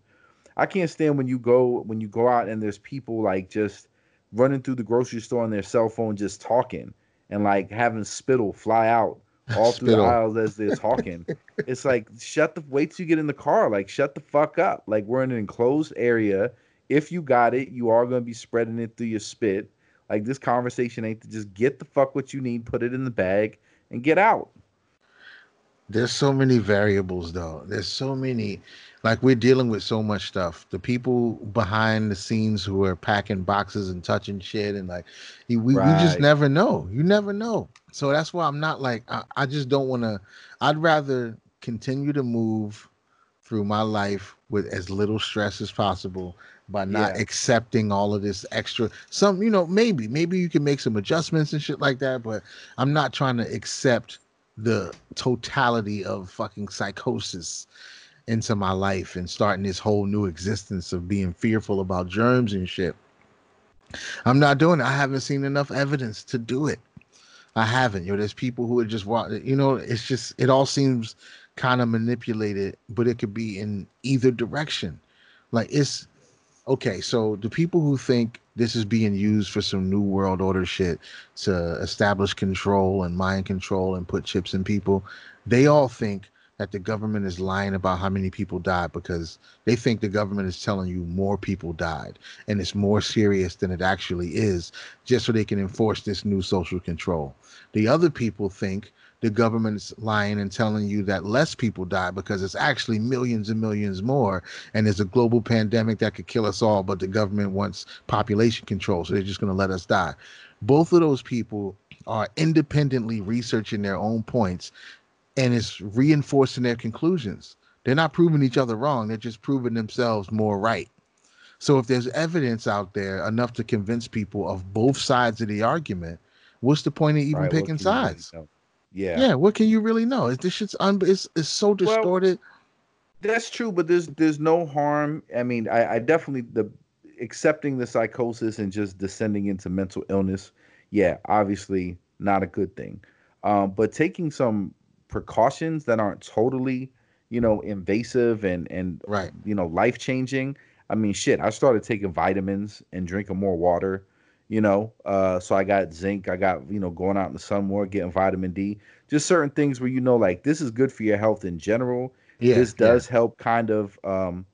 Speaker 3: I can't stand when you go when you go out and there's people like just running through the grocery store on their cell phone just talking and like having spittle fly out all through the aisles as they're talking. it's like shut the wait till you get in the car. Like shut the fuck up. Like we're in an enclosed area. If you got it, you are gonna be spreading it through your spit. Like this conversation ain't to just get the fuck what you need, put it in the bag, and get out.
Speaker 2: There's so many variables though. There's so many like we're dealing with so much stuff. The people behind the scenes who are packing boxes and touching shit and like we, we just never know. You never know. So that's why I'm not like I, I just don't want to I'd rather continue to move through my life with as little stress as possible by not
Speaker 3: Yeah.
Speaker 2: accepting all of this extra some you know maybe maybe you can make some adjustments and shit like that but i'm not trying to accept the totality of fucking psychosis into my life and starting this whole new existence of being fearful about germs and shit. I'm not doing it. I haven't seen enough evidence to do it. I haven't. You know there's people who are just you know it's just it all seems kind of manipulated but it could be in either direction. Like it's okay so the people who think this is being used for some new world order shit to establish control and mind control and put chips in people they all think that the government is lying about how many people died because they think the government is telling you more people died and it's more serious than it actually is just so they can enforce this new social control. The other people think the government's lying and telling you that less people die because it's actually millions and millions more and there's a global pandemic that could kill us all but the government wants population control so they're just going to let us die. Both of those people are independently researching their own points and it's reinforcing their conclusions. They're not proving each other wrong they're just proving themselves more right. So if there's evidence out there enough to convince people of both sides of the argument what's the point of even
Speaker 3: Right,
Speaker 2: picking
Speaker 3: really
Speaker 2: sides?
Speaker 3: Yeah.
Speaker 2: yeah. what can you really know? Is this shit's un- it's, it's so distorted.
Speaker 3: That's true, but there's there's no harm. I mean, I, I definitely the accepting the psychosis and just descending into mental illness. Yeah, obviously not a good thing. Um, but taking some precautions that aren't totally, you know, invasive and and
Speaker 2: right.
Speaker 3: you know life changing. I mean, shit. I started taking vitamins and drinking more water. You know, uh, so I got zinc. I got you know going out in the sun more, getting vitamin D. Just certain things where you know, like this is good for your health in general
Speaker 2: Yeah.
Speaker 3: this
Speaker 2: yeah.
Speaker 3: does help kind of um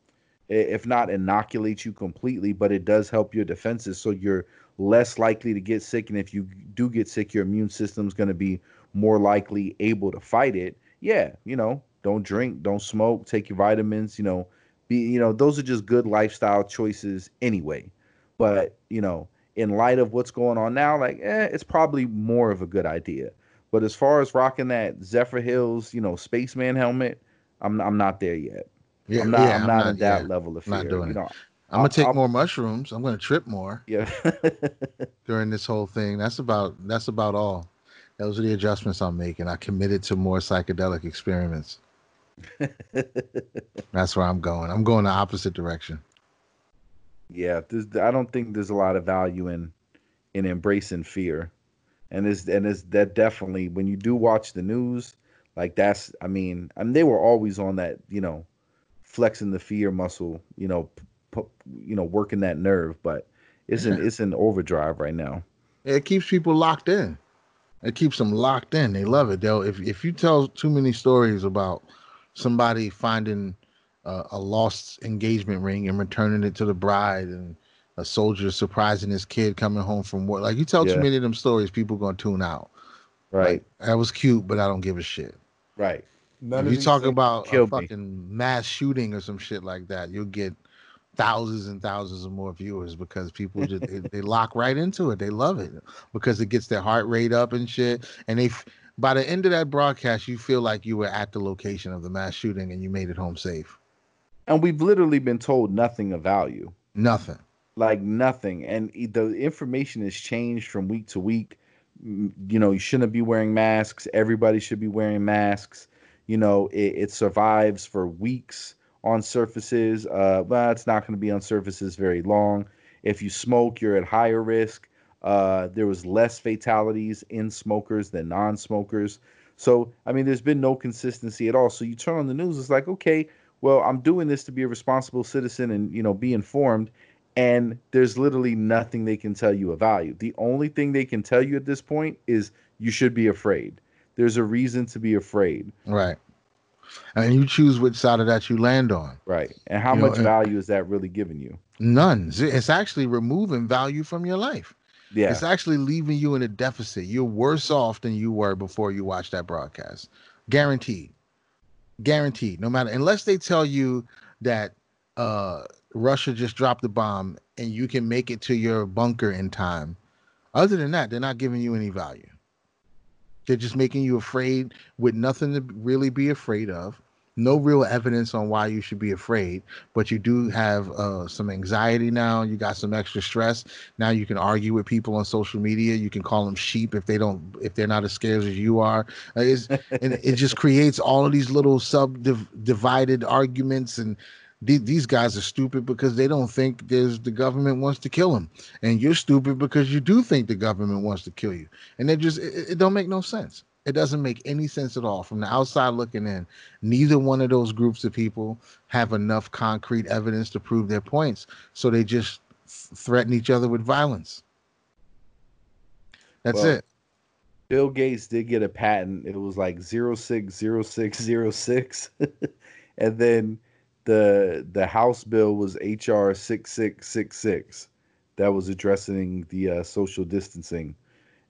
Speaker 3: if not inoculate you completely but it does help your defenses so you're less likely to get sick, and if you do get sick, your immune system's going to be more likely able to fight it. Yeah, you know, don't drink, don't smoke, take your vitamins. You know, be you know those are just good lifestyle choices anyway. But you know, in light of what's going on now, like eh, it's probably more of a good idea. But as far as rocking that Zephyrhills, you know, spaceman helmet, I'm I'm not there yet.
Speaker 2: Yeah,
Speaker 3: I'm not.
Speaker 2: yeah,
Speaker 3: I'm, not, at that
Speaker 2: yeah,
Speaker 3: level of
Speaker 2: I'm not
Speaker 3: fear.
Speaker 2: doing
Speaker 3: you
Speaker 2: it.
Speaker 3: know,
Speaker 2: I'm gonna
Speaker 3: I'll-
Speaker 2: take
Speaker 3: I'll-
Speaker 2: more mushrooms. I'm gonna trip more
Speaker 3: yeah.
Speaker 2: during this whole thing. That's about that's about all. Those are the adjustments I'm making. I committed to more psychedelic experiments. That's where I'm going. I'm going the opposite direction.
Speaker 3: Yeah. There's, I don't think there's a lot of value in in embracing fear, and is and is that definitely when you do watch the news, like that's. I mean, I mean they were always on that. You know, flexing the fear muscle. You know, p- p- you know, working that nerve, but it's in
Speaker 2: Yeah.
Speaker 3: it's in overdrive right now.
Speaker 2: It keeps people locked in. It keeps them locked in. They love it. They'll if if you tell too many stories about somebody finding uh, a lost engagement ring and returning it to the bride and a soldier surprising his kid coming home from work. Like you tell
Speaker 3: Yeah.
Speaker 2: too many of them stories, people gonna tune out.
Speaker 3: Right.
Speaker 2: Like, that was cute, but I don't give a shit.
Speaker 3: Right.
Speaker 1: None
Speaker 2: If you
Speaker 1: these
Speaker 2: talk about a
Speaker 3: killed me.
Speaker 2: fucking mass shooting or some shit like that, you'll get thousands and thousands of more viewers because people just they, they lock right into it. They love it because it gets their heart rate up and shit. And they, by the end of that broadcast, you feel like you were at the location of the mass shooting and you made it home safe.
Speaker 3: And we've literally been told nothing of value.
Speaker 2: Nothing.
Speaker 3: like nothing. And the information has changed from week to week. You know you shouldn't be wearing masks. Everybody should be wearing masks. You know it, it survives for weeks on surfaces. Uh well it's not going to be on surfaces very long. If you smoke you're at higher risk. Uh there was less fatalities in smokers than non-smokers. So i mean there's been no consistency at all. So you turn on the news it's like okay well i'm doing this to be a responsible citizen and you know be informed and there's literally nothing they can tell you of value. The only thing they can tell you at this point is you should be afraid. There's a reason to be afraid,
Speaker 2: Right. And you choose which side of that you land on.
Speaker 3: right? And how
Speaker 2: You
Speaker 3: much
Speaker 2: and-
Speaker 3: value is that really giving you?
Speaker 2: None. It's actually removing value from your life.
Speaker 3: Yeah,
Speaker 2: It's actually leaving you in a deficit. You're worse off than you were before you watched that broadcast. Guaranteed. Guaranteed. No matter unless they tell you that uh Russia just dropped the bomb and you can make it to your bunker in time. Other than that, they're not giving you any value. They're just making you afraid with nothing to really be afraid of. No real evidence on why you should be afraid, but you do have uh, some anxiety now. You got some extra stress. Now you can argue with people on social media. You can call them sheep if they don't, if they're not as scared as you are. Uh, and it just creates all of these little sub-divided arguments and the- these guys are stupid because they don't think there's the government wants to kill them and you're stupid because you do think the government wants to kill you and they just it, it don't make no sense it doesn't make any sense at all from the outside looking in neither one of those groups of people have enough concrete evidence to prove their points so they just th- threaten each other with violence that's
Speaker 3: Well,
Speaker 2: it
Speaker 3: Bill Gates did get a patent. It was like 060606. and then the the House bill was HR 6666 that was addressing the uh, social distancing.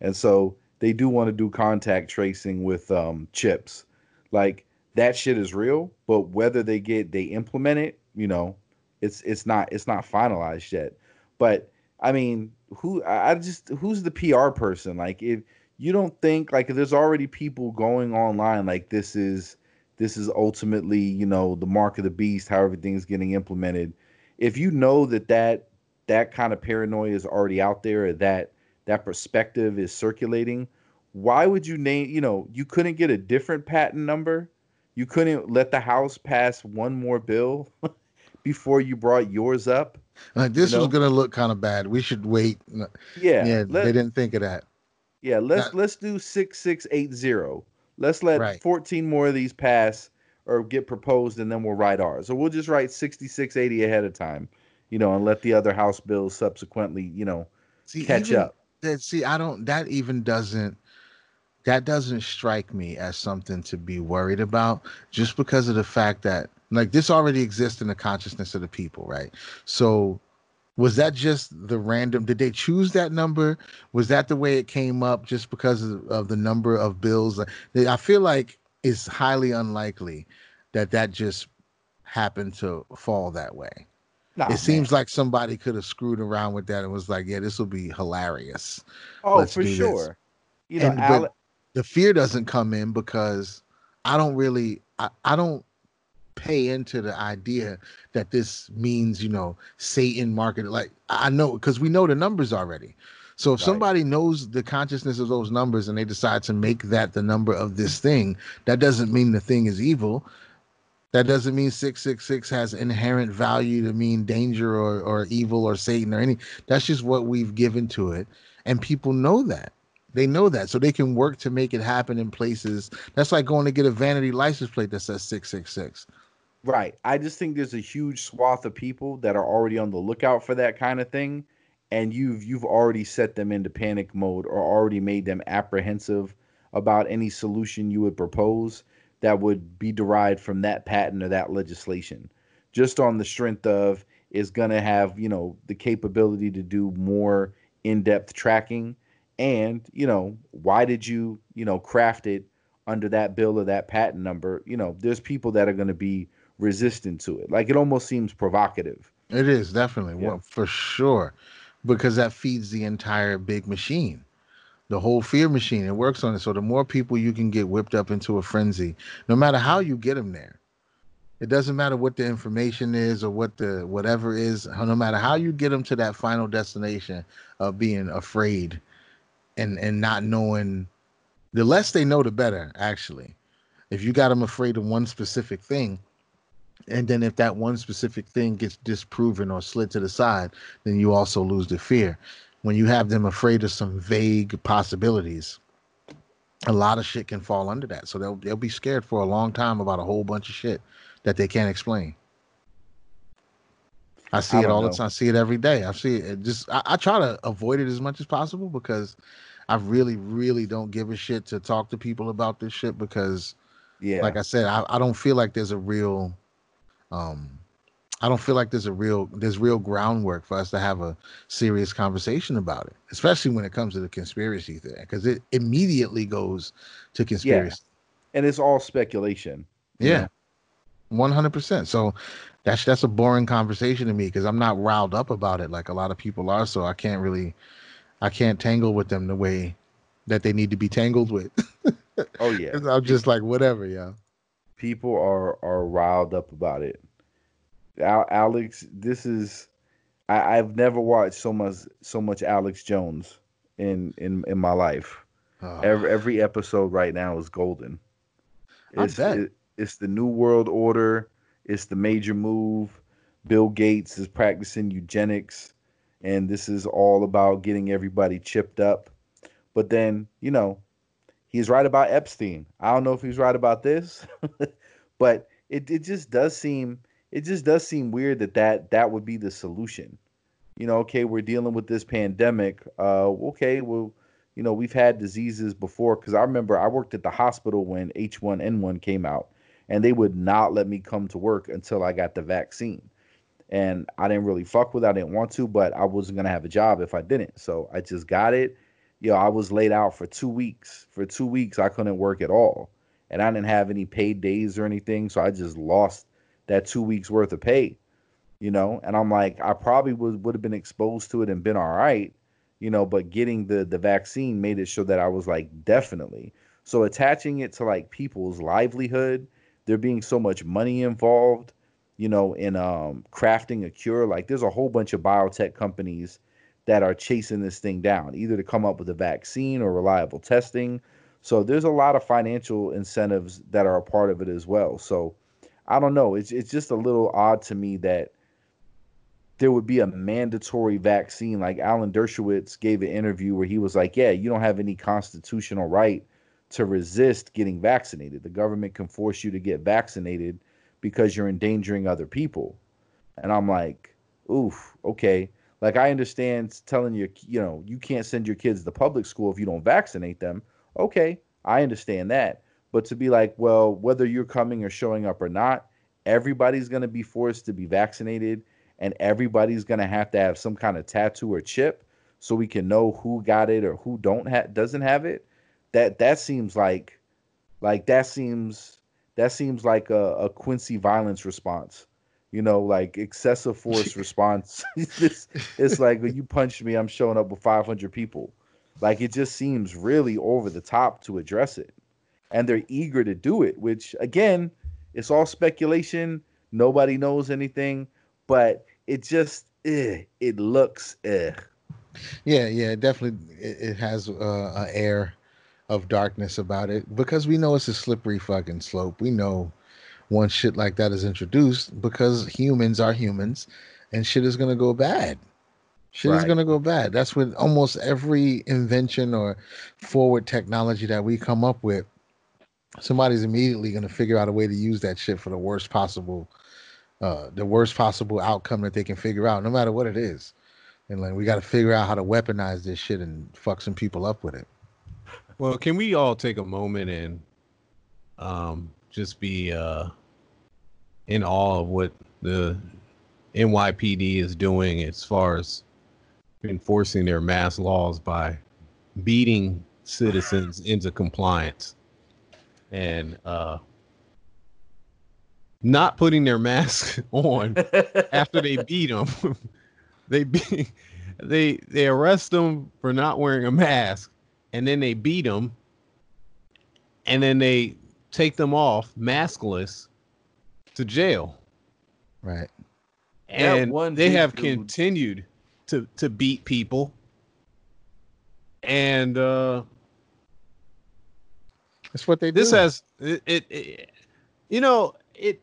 Speaker 3: And so they do want to do contact tracing with um, chips. Like that shit is real, but whether they get they implement it, you know, it's it's not it's not finalized yet. But I mean, who I just who's the PR person? Like if you don't think like there's already people going online like this is this is ultimately you know the mark of the beast how everything's getting implemented if you know that that that kind of paranoia is already out there that that perspective is circulating why would you name you know you couldn't get a different patent number you couldn't let the house pass one more bill before you brought yours up uh,
Speaker 2: like this
Speaker 3: you
Speaker 2: was gonna look kind of bad we should wait
Speaker 3: yeah
Speaker 2: yeah,
Speaker 3: let-
Speaker 2: they didn't think of that
Speaker 3: Yeah, let's
Speaker 2: That-
Speaker 3: let's do six six eight zero. Let's let
Speaker 2: Right.
Speaker 3: fourteen more of these pass or get proposed, and then we'll write ours. Or we'll just write sixty six eighty ahead of time, you know, and let the other House bills subsequently, you know,
Speaker 2: See,
Speaker 3: catch
Speaker 2: even
Speaker 3: up.
Speaker 2: That see i don't that even doesn't that doesn't strike me as something to be worried about just because of the fact that like this already exists in the consciousness of the people right? So was that just the random did they choose that number? Was that the way it came up just because of, of the number of bills? I feel like it's highly unlikely that that just happened to fall that way nah, it seems like somebody could have screwed around with that and was like yeah this will be hilarious
Speaker 3: oh Let's for sure
Speaker 2: you know and, Ale- the fear doesn't come in because i don't really I, I don't pay into the idea that this means, you know, Satan market. Like I know because we know the numbers already. So if right. somebody knows the consciousness of those numbers and they decide to make that the number of this thing, that doesn't mean the thing is evil. That doesn't mean 666 has inherent value to mean danger or, or evil or Satan or any. That's just what we've given to it. And people know that. They know that. So they can work to make it happen in places. That's like going to get a vanity license plate that says 666.
Speaker 3: Right. I just think there's a huge swath of people that are already on the lookout for that kind of thing and you've you've already set them into panic mode or already made them apprehensive about any solution you would propose that would be derived from that patent or that legislation just on the strength of is going to have you know the capability to do more in-depth tracking and you know why did you you know craft it under that bill or that patent number you know there's people that are going to be resistant to it. Like it almost seems provocative.
Speaker 2: It is definitely yeah. well, for sure, because that feeds the entire big machine, the whole fear machine. It works on it. So the more people you can get whipped up into a frenzy, no matter how you get them there, it doesn't matter what the information is or what the whatever is. No matter how you get them to that final destination of being afraid, and and not knowing, the less they know, the better. Actually, if you got them afraid of one specific thing and then if that one specific thing gets disproven or slid to the side, then you also lose the fear. When you have them afraid of some vague possibilities, a lot of shit can fall under that. So they'll they'll be scared for a long time about a whole bunch of shit that they can't explain. I see I it all know. the time. I see it every day. I see it. Just I, I try to avoid it as much as possible because I really, really don't give a shit to talk to people about this shit because, yeah, like I said, I, I don't feel like there's a real um, I don't feel like there's a real there's real groundwork for us to have a serious conversation about it, especially when it comes to the conspiracy thing, because it immediately goes to conspiracy.
Speaker 3: Yeah. And it's all speculation.
Speaker 2: Yeah. One hundred percent. So that's that's a boring conversation to me because I'm not riled up about it like a lot of people are. So I can't really I can't tangle with them the way that they need to be tangled with.
Speaker 3: oh yeah.
Speaker 2: I'm just like whatever, yeah
Speaker 3: people are are riled up about it. Al- Alex, this is I, have never watched so much so much Alex Jones in in in my life. Oh. Every every episode right now is golden. It's, it, it's the new world order. It's the major move. Bill Gates is practicing eugenics, and this is all about getting everybody chipped up. But then, you know, he's right about Epstein. I don't know if he's right about this, but it, it just does seem it just does seem weird that, that that would be the solution. You know, okay, we're dealing with this pandemic. Uh, okay, well, you know, we've had diseases before because I remember I worked at the hospital when H1N1 came out, and they would not let me come to work until I got the vaccine. And I didn't really fuck with it. I didn't want to, but I wasn't gonna have a job if I didn't. So I just got it yo, know, I was laid out for two weeks. For two weeks, I couldn't work at all. And I didn't have any paid days or anything. So I just lost that two weeks worth of pay, you know? And I'm like, I probably would, would have been exposed to it and been all right, you know, but getting the, the vaccine made it so that I was like, definitely. So attaching it to like people's livelihood, there being so much money involved, you know, in um, crafting a cure. Like there's a whole bunch of biotech companies that are chasing this thing down, either to come up with a vaccine or reliable testing. So there's a lot of financial incentives that are a part of it as well. So I don't know. It's it's just a little odd to me that there would be a mandatory vaccine. Like Alan Dershowitz gave an interview where he was like, "Yeah, you don't have any constitutional right to resist getting vaccinated. The government can force you to get vaccinated because you're endangering other people." And I'm like, "Oof, okay." Like I understand telling you, you know, you can't send your kids to public school if you don't vaccinate them. Okay, I understand that. But to be like, well, whether you're coming or showing up or not, everybody's going to be forced to be vaccinated and everybody's gonna have to have some kind of tattoo or chip so we can know who got it or who don't have doesn't have it. That that seems like like that seems that seems like a, a Quincy violence response. You know, like excessive force response. it's, it's like when you punch me, I'm showing up with 500 people. Like it just seems really over the top to address it. And they're eager to do it, which again, it's all speculation. Nobody knows anything, but it just eh, it looks eh.
Speaker 2: Yeah, yeah, definitely. It, it has uh, an air of darkness about it because we know it's a slippery fucking slope. We know once shit like that is introduced because humans are humans and shit is gonna go bad. Shit is gonna go bad. That's with almost every invention or forward technology that we come up with. Somebody's immediately gonna figure out a way to use that shit for the worst possible, uh, the worst possible outcome that they can figure out, no matter what it is. And like we got to figure out how to weaponize this shit and fuck some people up with it.
Speaker 1: Well, can we all take a moment and um, just be uh, in awe of what the NYPD is doing as far as enforcing their mass laws by beating citizens into compliance and uh, not putting their mask on after they beat them. they be, they they arrest them for not wearing a mask, and then they beat them, and then they take them off maskless to jail,
Speaker 2: Right.
Speaker 3: That
Speaker 1: and
Speaker 3: one
Speaker 1: they have
Speaker 3: dude-
Speaker 1: continued to to beat people, and uh,
Speaker 2: That's what they do.
Speaker 1: this
Speaker 2: do.
Speaker 1: has it, it, it you know it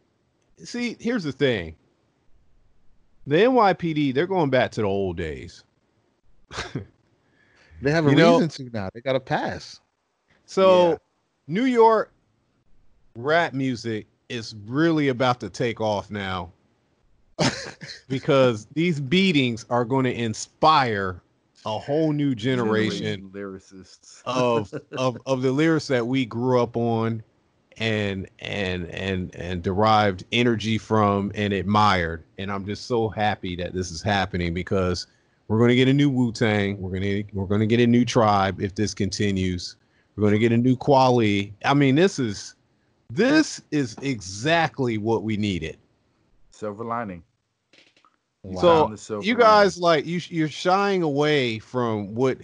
Speaker 1: see here's the thing the nypd they're going back to the old days
Speaker 2: they have a
Speaker 1: you know-
Speaker 2: reason to now. They got to pass.
Speaker 1: so
Speaker 3: Yeah.
Speaker 1: new york rap music is really about to take off now because these beatings are going to inspire a whole new generation
Speaker 3: lyricists.
Speaker 1: of of of the lyrics that we grew up on and and and and derived energy from and admired. And i'm just so happy that this is happening because we're going to get a new wu-tang. We're going to we're going to get a new tribe if this continues. We're going to get a new quality i mean this is this is exactly what we needed.
Speaker 3: Silver lining.
Speaker 2: Wow.
Speaker 1: So,
Speaker 3: Found the silver
Speaker 1: you guys like you you're shying away from what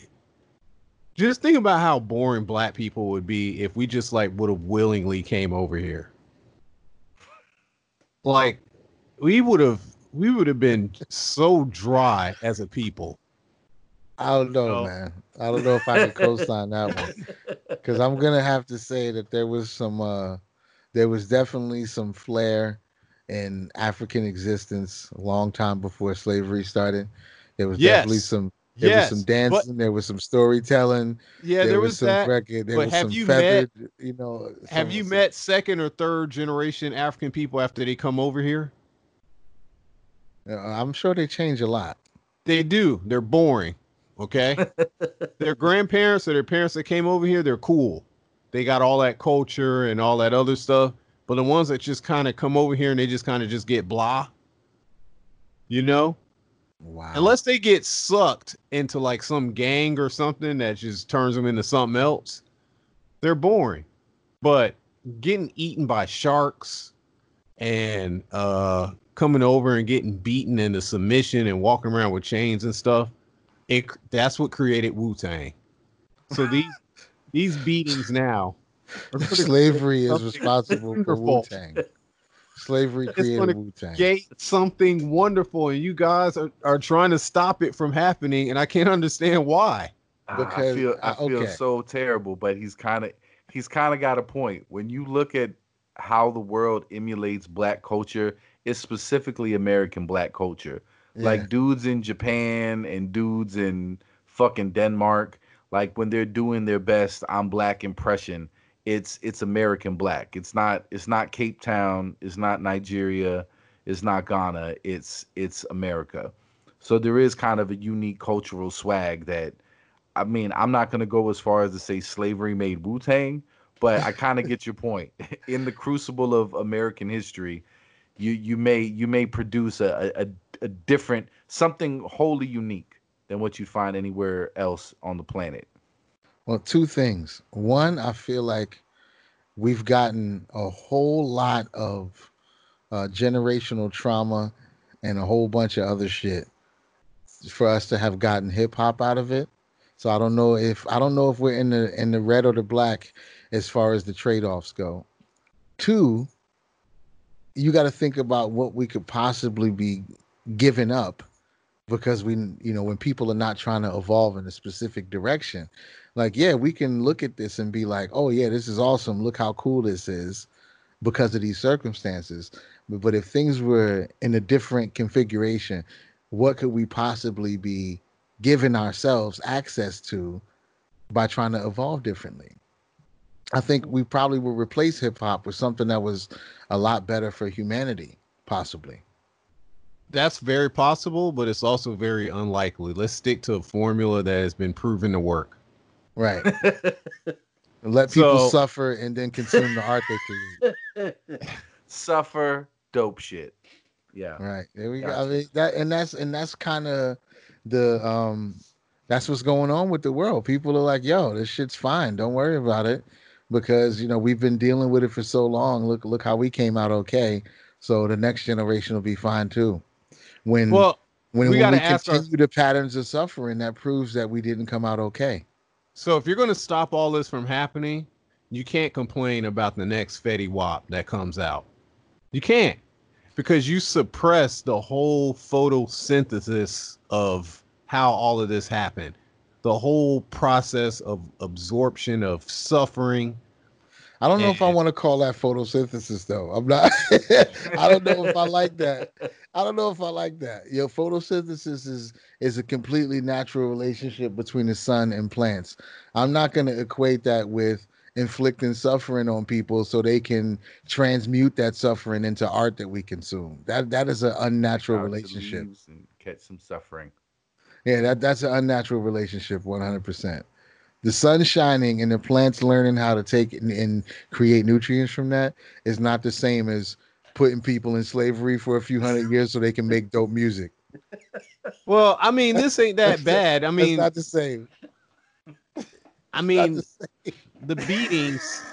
Speaker 1: just think about how boring black people would be if we just like would have willingly came over here like we would have we would have been so dry as a people
Speaker 2: I don't know,
Speaker 1: No.
Speaker 2: man. I don't know if I can co-sign that one because I'm gonna have to say that there was some, uh there was definitely some flair in African existence a long time before slavery started. There was definitely
Speaker 1: Yes.
Speaker 2: some, there
Speaker 1: yes
Speaker 2: was some
Speaker 1: but
Speaker 2: dancing, there was some storytelling,
Speaker 1: yeah there, was,
Speaker 2: some
Speaker 1: that
Speaker 2: record, there
Speaker 1: but
Speaker 2: was
Speaker 1: have
Speaker 2: some
Speaker 1: you met-
Speaker 2: you know.
Speaker 1: have you met second or third generation african people after they come over here
Speaker 2: Uh, I'm sure they change a lot.
Speaker 1: They do. They're boring. Okay. their grandparents or their parents that came over here, they're cool. They got all that culture and all that other stuff. But the ones that just kind of come over here and they just kind of just get blah, you know,
Speaker 2: Wow.
Speaker 1: unless they get sucked into like some gang or something that just turns them into something else, they're boring. But getting eaten by sharks and uh coming over and getting beaten into submission and walking around with chains and stuff, it that's what created Wu Tang. So these these beatings now
Speaker 2: slavery is responsible for
Speaker 1: wonderful.
Speaker 2: Wu Tang. Slavery
Speaker 1: It's
Speaker 2: created Wu Tang.
Speaker 1: create something wonderful, and you guys are, are trying to stop it from happening, and I can't understand why.
Speaker 3: Ah,
Speaker 2: Because-
Speaker 3: I feel I feel
Speaker 2: okay.
Speaker 3: so terrible, but he's kind of he's kind of got a point. When you look at how the world emulates black culture, it's specifically American black culture. Like dudes in Japan and dudes in fucking Denmark, like when they're doing their best I'm black impression, it's it's American black. It's not it's not Cape Town, it's not Nigeria, it's not Ghana, it's it's America. So there is kind of a unique cultural swag that I mean, I'm not going to go as far as to say slavery made Wu Tang, but I kind of get your point. In the crucible of American history, you you may you may produce a, a, a different something wholly unique than what you find anywhere else on the planet.
Speaker 2: Well, two things. One, I feel like we've gotten a whole lot of uh, generational trauma and a whole bunch of other shit for us to have gotten hip hop out of it. So I don't know if I don't know if we're in the in the red or the black as far as the trade offs go. Two, you got to think about what we could possibly be giving up because we you know when people are not trying to evolve in a specific direction like yeah we can look at this and be like oh yeah this is awesome look how cool this is because of these circumstances but, if things were in a different configuration what could we possibly be giving ourselves access to by trying to evolve differently i think we probably will replace hip hop with something that was a lot better for humanity possibly
Speaker 1: that's very possible, but it's also very unlikely. Let's stick to a formula that has been proven to work.
Speaker 2: Right. Let people
Speaker 1: So-
Speaker 2: suffer and then consume the art they create.
Speaker 3: Suffer dope shit. Yeah.
Speaker 2: Right. There we go. I mean that and that's and that's kind of the um that's what's going on with the world. People are like, yo, this shit's fine. Don't worry about it. Because you know, we've been dealing with it for so long. Look look how we came out okay. So the next generation will be fine too. When
Speaker 1: Well,
Speaker 2: when
Speaker 1: we
Speaker 2: when we
Speaker 1: ask our-
Speaker 2: continue the patterns of suffering, that proves that we didn't come out okay.
Speaker 1: So if you're going to stop all this from happening, you can't complain about the next Fetty Wap that comes out. You can't because you suppress the whole photosynthesis of how all of this happened. The whole process of absorption of suffering.
Speaker 2: I don't know if I want to call that photosynthesis though. I'm not. I don't know if I like that. I don't know if I like that. Your photosynthesis is is a completely natural relationship between the sun and plants. I'm not going to equate that with inflicting suffering on people so they can transmute that suffering into art that we consume. That that is an unnatural
Speaker 3: Out
Speaker 2: relationship.
Speaker 3: And catch some suffering.
Speaker 2: Yeah, that that's an unnatural relationship, one hundred percent. The sun shining and the plants learning how to take and, and create nutrients from that is not the same as putting people in slavery for a few hundred years so they can make dope music.
Speaker 1: Well, I mean, this ain't that bad. I
Speaker 2: That's
Speaker 1: mean,
Speaker 2: not the same.
Speaker 1: I mean,
Speaker 2: the same.
Speaker 1: the beatings,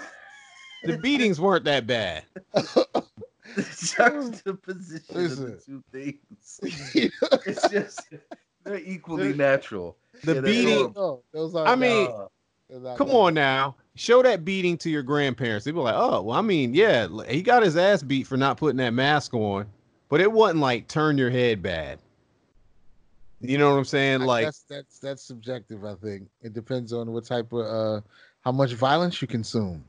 Speaker 1: the beatings weren't that bad.
Speaker 3: The juxtaposition of the
Speaker 2: Listen.
Speaker 3: two things. It's just they're equally natural.
Speaker 1: The
Speaker 3: Yeah,
Speaker 1: beating.
Speaker 3: are.
Speaker 2: No,
Speaker 1: I mean,
Speaker 3: Uh,
Speaker 1: Come
Speaker 2: not-
Speaker 1: on now. Show that beating to your grandparents. They'd be like, oh, well, I mean, yeah, he got his ass beat for not putting that mask on, but it wasn't like turn your head bad. You know what I'm saying?
Speaker 2: I-
Speaker 1: Like,
Speaker 2: that's that's that's subjective. I think it depends on what type of uh how much violence you consume,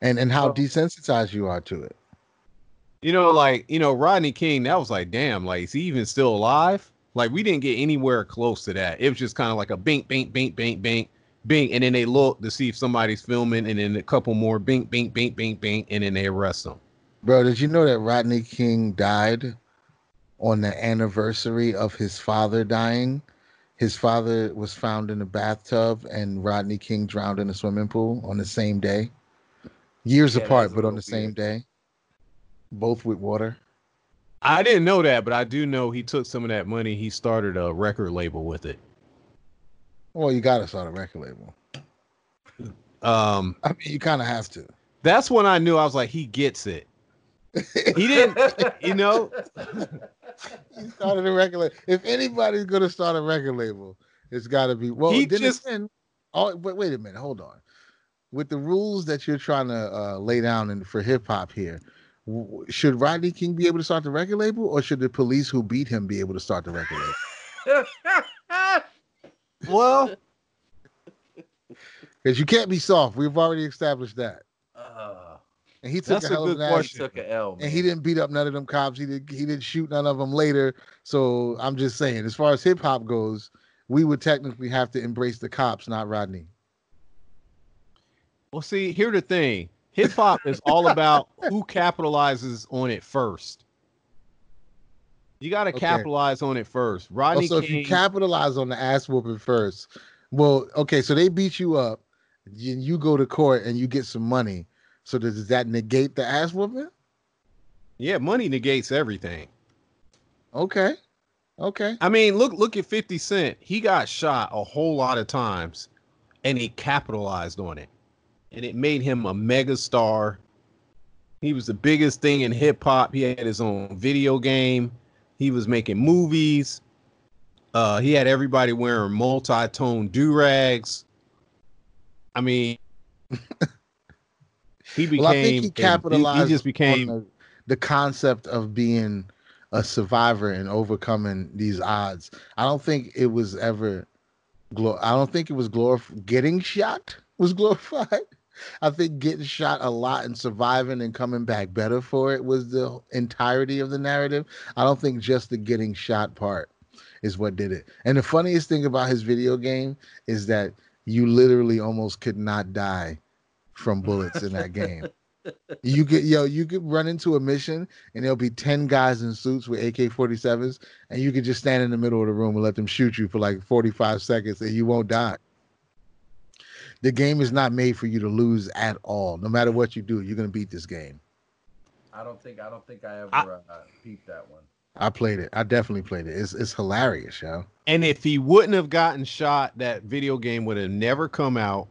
Speaker 2: and and how
Speaker 3: Well-
Speaker 2: desensitized you are to it.
Speaker 1: you know, like, you know, Rodney King, that was like, damn, like, is he even still alive? Like, we didn't get anywhere close to that. It was just kind of like a bink, bink, bink, bink, bink, bink. And then they look to see if somebody's filming, and then a couple more bink, bink, bink, bink, bink, and then they arrest them.
Speaker 2: Bro, did you know that Rodney King died on the anniversary of his father dying? His father was found in a bathtub and Rodney King drowned in a swimming pool on the same day. Years
Speaker 3: Yeah,
Speaker 2: apart, but on
Speaker 3: little
Speaker 2: the same day. Both with water.
Speaker 1: I didn't know that, but I do know he took some of that money. He started a record label with it.
Speaker 2: Well, you gotta start a record label.
Speaker 1: Um,
Speaker 2: I mean, you kind of have to.
Speaker 1: that's when I knew I was like, he gets it. He didn't, you know.
Speaker 2: He started a record label. If anybody's gonna start a record label, it's got to be. Well,
Speaker 1: He just-
Speaker 2: oh, wait, wait a minute, hold on. With the rules that you're trying to uh, lay down in, for hip hop here, should Rodney King be able to start the record label, or should the police who beat him be able to start the record label?
Speaker 1: Well,
Speaker 2: Because you can't be soft. We've already established that.
Speaker 3: Uh,
Speaker 2: And he took
Speaker 1: That's
Speaker 2: a
Speaker 1: a
Speaker 2: hell of
Speaker 1: good
Speaker 2: an
Speaker 1: question.
Speaker 3: took an L.
Speaker 2: And he didn't beat up none of them cops. He did. He didn't shoot none of them later. So I'm just saying, as far as hip hop goes, we would technically have to embrace the cops, not Rodney.
Speaker 1: well, see, here's the thing. Hip hop is all about who capitalizes on it first. You got to
Speaker 2: Okay.
Speaker 1: capitalize on it first. Rodney
Speaker 2: Also, if you capitalize on the ass whooping first, well, okay, so they beat you up, you, you go to court and you get some money. So does that negate the ass whooping?
Speaker 1: yeah, money negates everything.
Speaker 2: Okay, Okay.
Speaker 1: I mean, look look at 50 Cent. He got shot a whole lot of times and he capitalized on it. And it made him a mega star. He was the biggest thing in hip hop. He had his own video game. He was making movies. Uh, he had everybody wearing multi-tone do-rags. I mean, he became.
Speaker 2: well, I think he capitalized.
Speaker 1: He, just
Speaker 2: on
Speaker 1: became.
Speaker 2: the, the concept of being a survivor and overcoming these odds. I don't think it was ever. I don't think it was glorif- Getting shot was glorified. I think getting shot a lot and surviving and coming back better for it was the entirety of the narrative. I don't think just the getting shot part is what did it. And the funniest thing about his video game is that you literally almost could not die from bullets in that game. You could yo, you could run into a mission and there'll be 10 guys in suits with AK-47s, and you could just stand in the middle of the room and let them shoot you for like 45 seconds and you won't die. The game is not made for you to lose at all. No matter what you do, you're gonna beat this game.
Speaker 3: I don't think I don't think I ever
Speaker 1: I-
Speaker 3: uh, peeped that one.
Speaker 2: I played it. I definitely played it. It's it's hilarious, yo.
Speaker 1: And if he wouldn't have gotten shot, that video game would have never come out,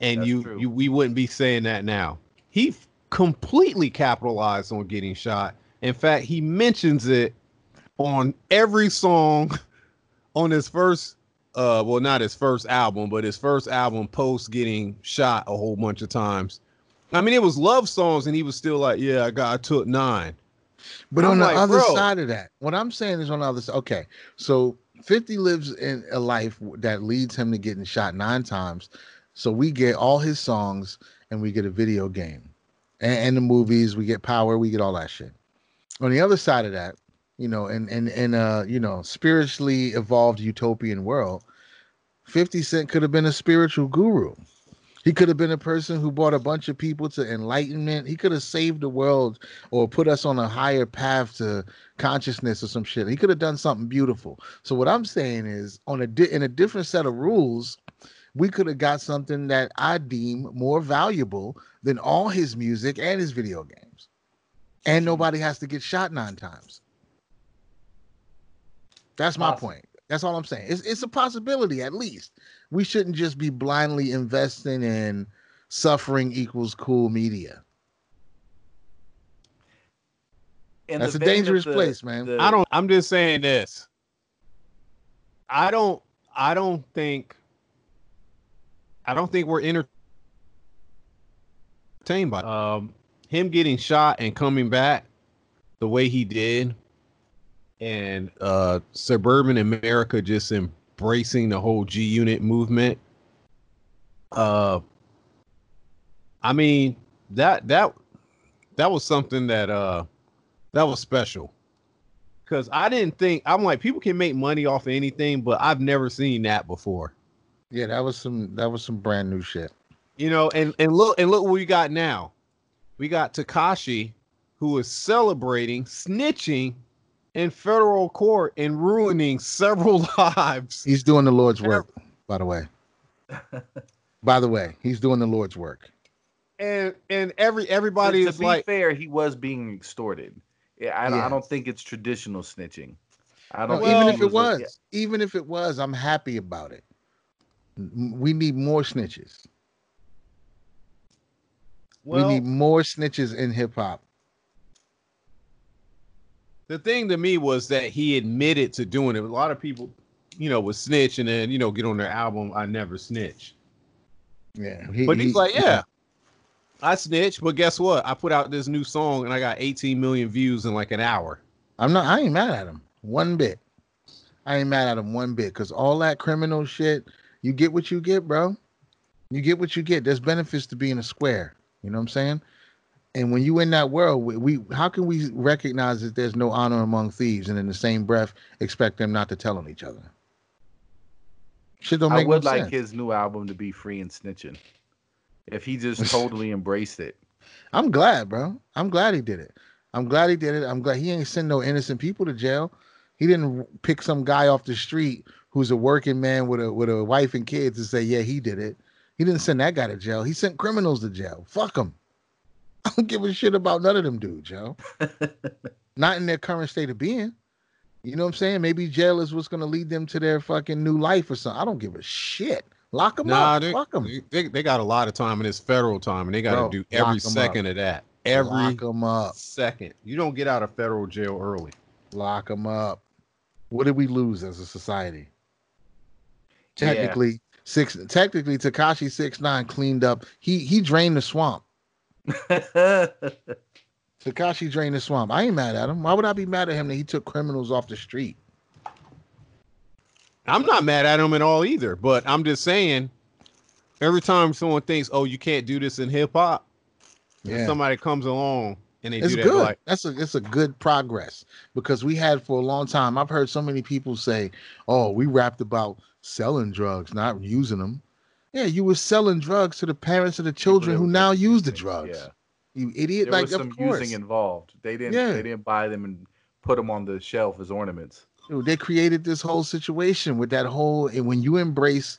Speaker 1: and
Speaker 3: That's
Speaker 1: you,
Speaker 3: true.
Speaker 1: you we wouldn't be saying that now. He f- completely capitalized on getting shot. In fact, he mentions it on every song on his first, uh, well, not his first album, but his first album post getting shot a whole bunch of times. I mean, it was love songs, and he was still like, "Yeah, I got, I took nine.
Speaker 2: But
Speaker 1: I'm
Speaker 2: on the other
Speaker 1: bro.
Speaker 2: side of that, what I'm saying is on the other side. Okay, so 50 lives in a life that leads him to getting shot nine times. So we get all his songs and we get a video game, and, and the movies. We get power. We get all that shit. On the other side of that, you know, in in in a you know spiritually evolved utopian world, 50 Cent could have been a spiritual guru. He could have been a person who brought a bunch of people to enlightenment. He could have saved the world or put us on a higher path to consciousness or some shit. He could have done something beautiful. So what I'm saying is, on a di- in a different set of rules, we could have got something that I deem more valuable than all his music and his video games, and nobody has to get shot nine times. That's my
Speaker 3: Possible.
Speaker 2: point. That's all I'm saying. It's it's a possibility at least. We shouldn't just be blindly investing in suffering equals cool media.
Speaker 3: In
Speaker 2: That's a dangerous
Speaker 3: the-
Speaker 2: place, man.
Speaker 3: the-
Speaker 1: I don't. I'm just saying this. I don't. I don't think. I don't think we're entertained by um him getting shot and coming back the way he did, and uh suburban America just embracing the whole G Unit movement. Uh, I mean that that that was something that uh that was special because I didn't think I'm like people can make money off of anything, but I've never seen that before.
Speaker 2: Yeah, that was some that was some brand new shit.
Speaker 1: You know, and and look and look what we got now. We got Tekashi, who is celebrating snitching in federal court and ruining several lives.
Speaker 2: He's doing the Lord's work, by the way. by the way, he's doing the Lord's work.
Speaker 1: And and every everybody
Speaker 3: to, to
Speaker 1: is
Speaker 3: be
Speaker 1: like,
Speaker 3: fair, he was being extorted. Yeah, I, don't- I don't think it's traditional snitching. I don't.
Speaker 1: Well,
Speaker 2: even
Speaker 3: think
Speaker 2: if it
Speaker 3: a-
Speaker 2: was, even if it was, I'm happy about it. We need more snitches.
Speaker 1: well,
Speaker 2: we need more snitches in hip hop.
Speaker 1: The thing to me was that he admitted to doing it. A lot of people, you know, would snitch and then you know get on their album. I never snitch.
Speaker 2: Yeah, he-
Speaker 1: But he's
Speaker 2: he-
Speaker 1: like, yeah, I snitched, but guess what? I put out this new song and I got 18 million views in like an hour.
Speaker 2: I'm not. I ain't mad at him one bit. I ain't mad at him one bit because all that criminal shit, you get what you get, bro. You get what you get. There's benefits to being a square. You know what I'm saying? And when you in that world, we, we how can we recognize that there's no honor among thieves, and in the same breath expect them not to tell on each other? Shit don't make sense.
Speaker 3: I would
Speaker 2: no
Speaker 3: like
Speaker 2: sense.
Speaker 3: his new album to be free and snitching. If he just totally embraced it.
Speaker 2: I'm glad, bro. I'm glad he did it. I'm glad he did it. I'm glad he ain't send no innocent people to jail. He didn't pick some guy off the street who's a working man with a with a wife and kids and say, yeah, he did it. He didn't send that guy to jail. He sent criminals to jail. Fuck them. I don't give a shit about none of them dudes, yo. Not in their current state of being. You know what I'm saying? Maybe jail is what's gonna lead them to their fucking new life or something. I don't give a shit. Lock them
Speaker 1: Nah,
Speaker 2: up.
Speaker 1: they,
Speaker 2: Fuck them.
Speaker 1: they they got a lot of time and it's federal time and they got to do every second of that. Every
Speaker 2: Lock them up.
Speaker 1: second. You don't get out of federal jail early.
Speaker 2: Lock them up. What did we lose as a society?
Speaker 3: Yeah.
Speaker 2: Technically, six. Technically, Tekashi six nine cleaned up. He he drained the swamp. Tekashi drained the swamp. I ain't mad at him. Why would I be mad at him that he took criminals off the street?
Speaker 1: I'm not mad at him at all either, but I'm just saying every time someone thinks, "Oh, you can't do this in hip hop,"
Speaker 2: Yeah.
Speaker 1: somebody comes along and they
Speaker 2: It's
Speaker 1: do that
Speaker 2: good.
Speaker 1: like
Speaker 2: That's a it's a good progress because we had for a long time. I've heard so many people say, "Oh, we rapped about selling drugs, not using them." Yeah, you were selling drugs to the parents of the children who now use the drugs.
Speaker 3: Yeah.
Speaker 2: You idiot!
Speaker 3: There
Speaker 2: like,
Speaker 3: was
Speaker 2: of
Speaker 3: some
Speaker 2: course,
Speaker 3: using involved. They didn't.
Speaker 2: Yeah.
Speaker 3: They didn't buy them and put them on the shelf as ornaments.
Speaker 2: Dude, they created this whole situation with that whole. And when you embrace,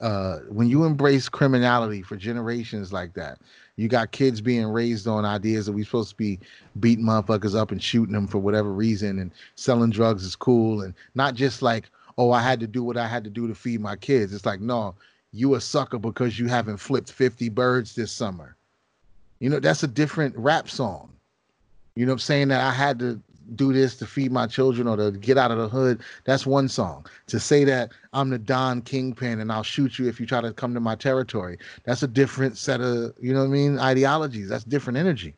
Speaker 2: uh, when you embrace criminality for generations like that, you got kids being raised on ideas that we supposed to be beating motherfuckers up and shooting them for whatever reason, and selling drugs is cool, and not just like, oh, I had to do what I had to do to feed my kids. It's like, no, you a sucker because you haven't flipped fifty birds this summer. You know, that's a different rap song. You know I'm saying? That I had to do this to feed my children or to get out of the hood. That's one song. To say that I'm the Don Kingpin and I'll shoot you if you try to come to my territory. That's a different set of, you know what I mean, ideologies. That's different energy.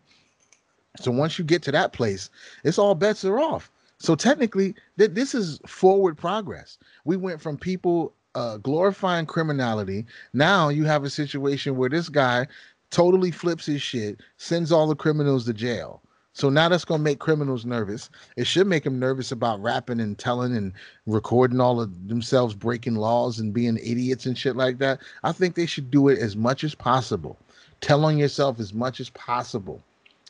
Speaker 2: So once you get to that place, it's all bets are off. So technically, th- this is forward progress. We went from people uh, glorifying criminality. Now you have a situation where this guy totally flips his shit, sends all the criminals to jail. So now that's gonna make criminals nervous. It should make them nervous about rapping and telling and recording all of themselves breaking laws and being idiots and shit like that. I think they should do it as much as possible. Tell on yourself as much as possible.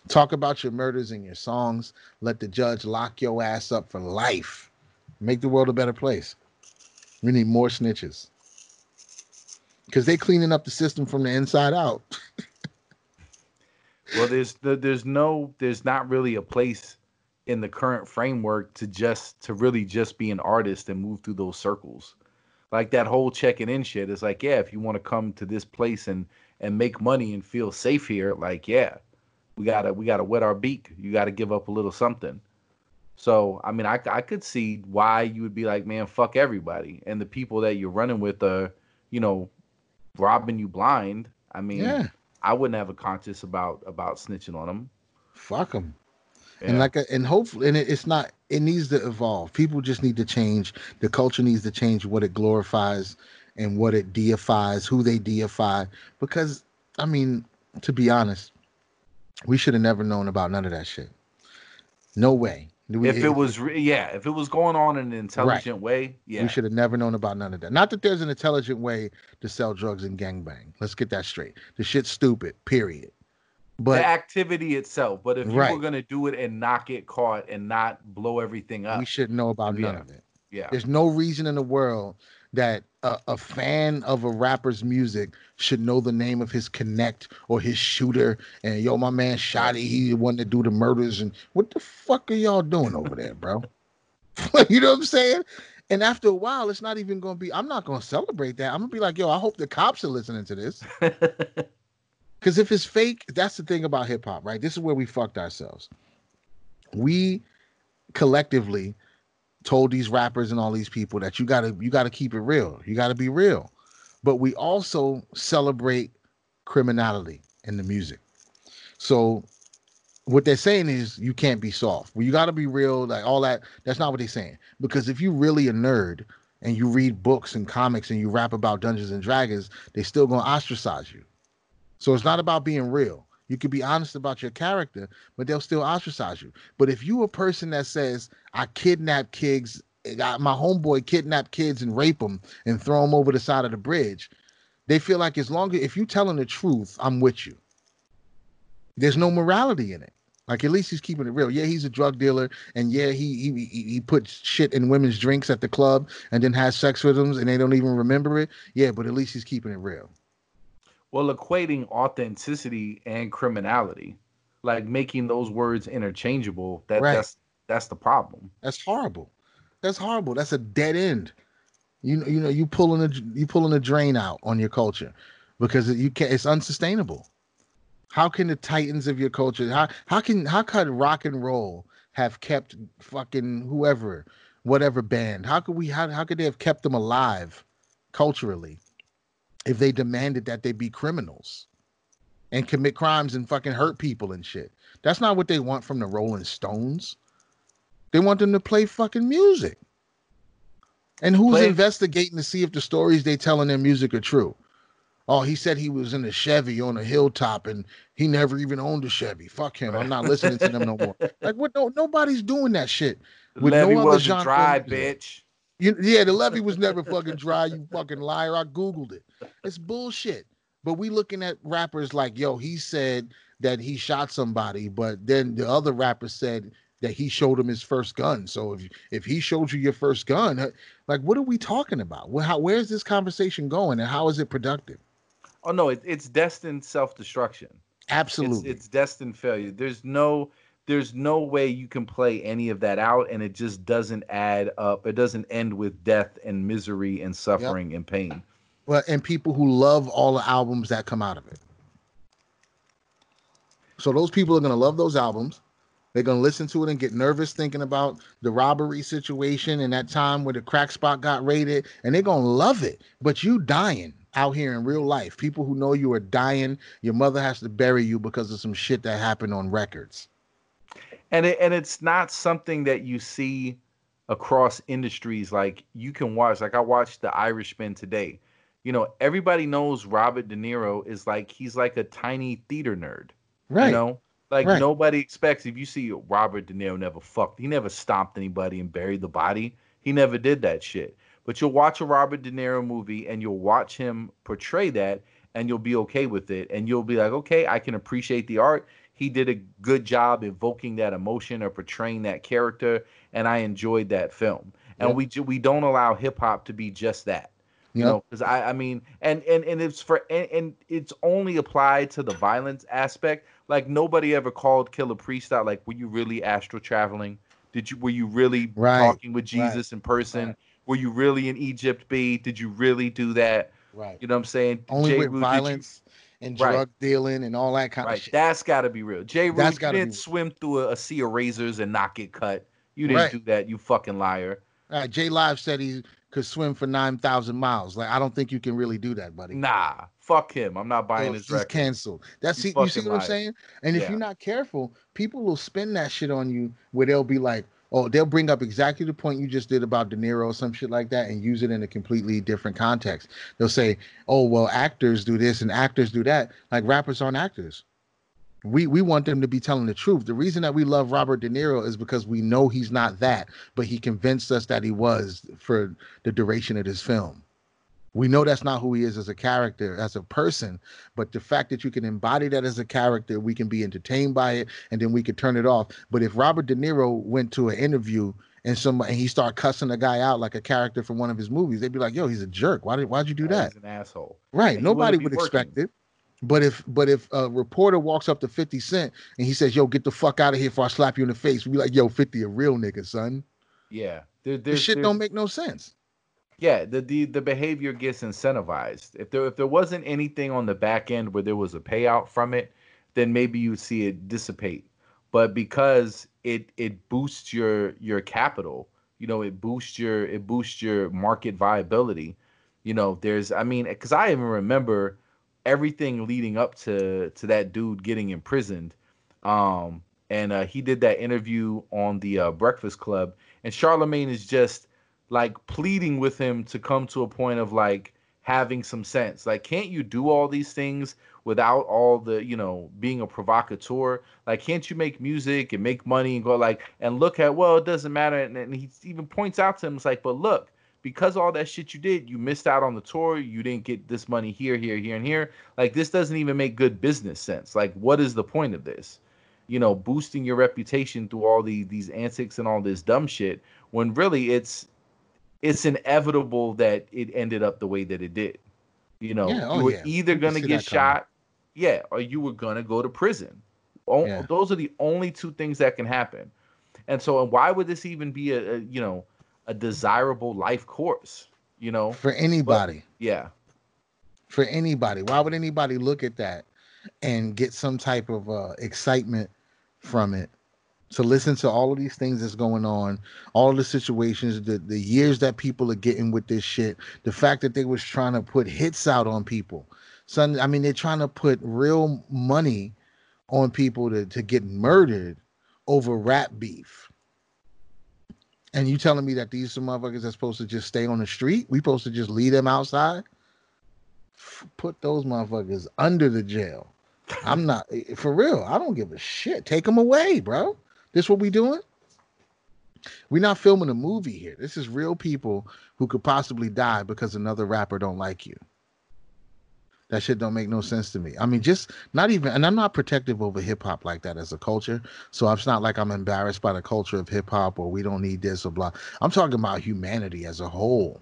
Speaker 2: Talk about your murders in your songs. Let the judge lock your ass up for life. Make the world a better place. We need more snitches. Cause they're cleaning up the system from the inside out.
Speaker 3: Well, there's there's no there's not really a place in the current framework to just to really just be an artist and move through those circles. Like that whole checking in shit is like, yeah, if you want to come to this place and and make money and feel safe here, like yeah, we gotta we gotta wet our beak. You gotta give up a little something. So I mean, I I could see why you would be like, man, fuck everybody, and the people that you're running with are, you know, robbing you blind. I mean,
Speaker 2: Yeah.
Speaker 3: I wouldn't have a conscience about about snitching on them.
Speaker 2: Fuck them. And like, a, and hopefully, and it, it's not. It needs to evolve. People just need to change. The culture needs to change what it glorifies and what it deifies, who they deify. Because, I mean, to be honest, we should have never known about none of that shit. No way. We-
Speaker 3: if it was, re- yeah, if it was going on in an intelligent way, yeah,
Speaker 2: We should have never known about none of that. Not that there's an intelligent way to sell drugs and gangbang. Let's get that straight. The shit's stupid. Period. But
Speaker 3: the activity itself. But if you
Speaker 2: Right.
Speaker 3: were gonna do it and not get caught and not blow everything up,
Speaker 2: we should know about none
Speaker 3: Yeah.
Speaker 2: of it.
Speaker 3: yeah,
Speaker 2: There's no reason in the world that a, a fan of a rapper's music should know the name of his connect or his shooter. And yo, my man Shotty, he the one to do the murders. And what the fuck are y'all doing over there, bro? you know what I'm saying? And after a while, it's not even gonna be. I'm not gonna celebrate that. I'm gonna be like, yo, I hope the cops are listening to this. Because if it's fake, that's the thing about hip hop, right? This is where we fucked ourselves. We collectively told these rappers and all these people that you gotta you gotta keep it real. You gotta be real. But we also celebrate criminality in the music. So what they're saying is you can't be soft. Well, you gotta be real, like all that. That's not what they're saying. Because if you really a nerd and you read books and comics and you rap about Dungeons and Dragons, they still gonna ostracize you. So it's not about being real. You can be honest about your character, but they'll still ostracize you. But if you a person that says I kidnap kids, my homeboy kidnap kids and rape them and throw them over the side of the bridge, they feel like as long as if you telling the truth, I'm with you. There's no morality in it. Like at least he's keeping it real. Yeah, he's a drug dealer, and yeah, he he he puts shit in women's drinks at the club and then has sex with them, and they don't even remember it. Yeah, but at least he's keeping it real.
Speaker 3: Well, equating authenticity and criminality, like making those words interchangeable, that
Speaker 2: Right.
Speaker 3: that's that's the problem.
Speaker 2: That's horrible. That's horrible. That's a dead end. You know, you know, you pulling a you pulling a drain out on your culture because you can't. It's unsustainable. How can the titans of your culture? How how can how could rock and roll have kept fucking whoever, whatever band? How could we? How how could they have kept them alive culturally if they demanded that they be criminals and commit crimes and fucking hurt people and shit? That's not what they want from the Rolling Stones. They want them to play fucking music. And who's
Speaker 3: Play-
Speaker 2: investigating to see if the stories they tell in their music are true? Oh, he said he was in a Chevy on a hilltop and he never even owned a Chevy. Fuck him. I'm not listening to them no more. Like what no nobody's doing that shit. With no
Speaker 3: Levy
Speaker 2: other
Speaker 3: wasn't
Speaker 2: genre
Speaker 3: dry, bitch.
Speaker 2: You, yeah, the levee was never fucking dry, you fucking liar. I Googled it. It's bullshit. But we looking at rappers like, yo, he said that he shot somebody, but then the other rapper said that he showed him his first gun. So if if he showed you your first gun, uh, like what are we talking about? Where, how, where's this conversation going and how is it productive?
Speaker 3: Oh no, it, it's destined self-destruction.
Speaker 2: Absolutely.
Speaker 3: It's, it's destined failure. There's no there's no way you can play any of that out and it just doesn't add up. It doesn't end with death and misery and suffering and pain.
Speaker 2: well, and people who love all the albums that come out of it. So those people are gonna love those albums. They're gonna listen to it and get nervous thinking about the robbery situation and that time where the crack spot got raided, and they're gonna love it. But you dying out here in real life. People who know you are dying. Your mother has to bury you because of some shit that happened on records.
Speaker 3: And it, and it's not something that you see across industries like you can watch like I watched The Irishman today. You know, everybody knows Robert De Niro is like he's like a tiny theater nerd.
Speaker 2: Right.
Speaker 3: You know, like
Speaker 2: Right.
Speaker 3: nobody expects if you see Robert De Niro never fucked, he never stomped anybody and buried the body. He never did that shit. But you'll watch a Robert De Niro movie and you'll watch him portray that and you'll be okay with it. And you'll be like, okay, I can appreciate the art. He did a good job evoking that emotion or portraying that character, and I enjoyed that film. And
Speaker 2: Yep.
Speaker 3: we ju- we don't allow hip hop to be just that you
Speaker 2: Yep.
Speaker 3: know because i i mean and and and it's for and, and it's only applied to the violence aspect like nobody ever called Killah Priest out like were you really astral traveling did you were you really
Speaker 2: Right,
Speaker 3: talking with jesus in person
Speaker 2: right.
Speaker 3: were you really in egypt b did you really do that
Speaker 2: Right.
Speaker 3: you know what i'm saying
Speaker 2: Only
Speaker 3: J.
Speaker 2: with
Speaker 3: you-
Speaker 2: violence and
Speaker 3: Right.
Speaker 2: drug dealing and all that kind of shit.
Speaker 3: that's got to be real jay
Speaker 2: That's
Speaker 3: you didn't
Speaker 2: real.
Speaker 3: swim through a, a sea of razors and not get cut you didn't
Speaker 2: Right.
Speaker 3: do that you fucking liar
Speaker 2: Uh, Jay Live said he could swim for nine thousand miles. Like I don't think you can really do that, buddy.
Speaker 3: nah fuck him i'm not buying
Speaker 2: So
Speaker 3: his
Speaker 2: he's
Speaker 3: record
Speaker 2: canceled. That's
Speaker 3: You
Speaker 2: see, you see what I'm saying? And if you're not careful, people will spin that shit on you where they'll be like, oh, they'll bring up exactly the point you just did about De Niro or some shit like that and use it in a completely different context. They'll say, oh, well, actors do this and actors do that. Like rappers aren't actors. We we want them to be telling the truth. The reason that we love Robert De Niro is because we know he's not that, but he convinced us that he was for the duration of this film. We know that's not who he is as a character, as a person, but the fact that you can embody that as a character, we can be entertained by it, and then we could turn it off. But if Robert De Niro went to an interview and somebody and he started cussing a guy out like a character from one of his movies, they'd be like, "Yo, he's a jerk. Why did why'd you do that?"
Speaker 3: he's an asshole
Speaker 2: Right.
Speaker 3: he
Speaker 2: Nobody would expect it. But if but if a reporter walks up to 50 Cent and he says, Yo, get the fuck out of here before I slap you in the face, we'd be like, Yo, 50 a real nigga, son.
Speaker 3: yeah there,
Speaker 2: This shit don't make no sense.
Speaker 3: Yeah the, the the behavior gets incentivized. If there if there wasn't anything on the back end where there was a payout from it then maybe you see it dissipate. But because it it boosts your your capital you know it boosts your it boosts your market viability you know there's i mean because i even remember everything leading up to to that dude getting imprisoned um and uh, he did that interview on the uh, breakfast club and charlemagne is just like pleading with him to come to a point of like having some sense. Like can't you do all these things without all the you know being a provocateur? Like can't you make music and make money and go like and look at well it doesn't matter. And, and he even points out to him it's like but look because all that shit you did you missed out on the tour. You didn't get this money here here here and here. Like this doesn't even make good business sense. Like what is the point of this? You know boosting your reputation through all the these antics and all this dumb shit when really it's it's inevitable that it ended up the way that it did you know
Speaker 2: Yeah, oh
Speaker 3: you were
Speaker 2: yeah.
Speaker 3: either gonna get shot yeah or you were gonna go to prison O-
Speaker 2: Yeah.
Speaker 3: those are the only two things that can happen and so and why would this even be a, a you know a desirable life course. You know,
Speaker 2: for anybody.
Speaker 3: yeah,
Speaker 2: for anybody. Why would anybody look at that and get some type of uh, excitement from it? To listen to all of these things that's going on, all the situations, the the years that people are getting with this shit, the fact that they was trying to put hits out on people. Son, I mean, they're trying to put real money on people to, to get murdered over rap beef. And you telling me that these some motherfuckers are supposed to just stay on the street? We supposed to just leave them outside? put those motherfuckers under the jail. I'm not eh, for real. I don't give a shit. Take them away, bro. This what we doing? We're not filming a movie here. This is real people who could possibly die because another rapper don't like you. That shit don't make no sense to me. I mean, just not even, and I'm not protective over hip hop like that as a culture. So it's not like I'm embarrassed by the culture of hip hop or we don't need this or blah. I'm talking about humanity as a whole.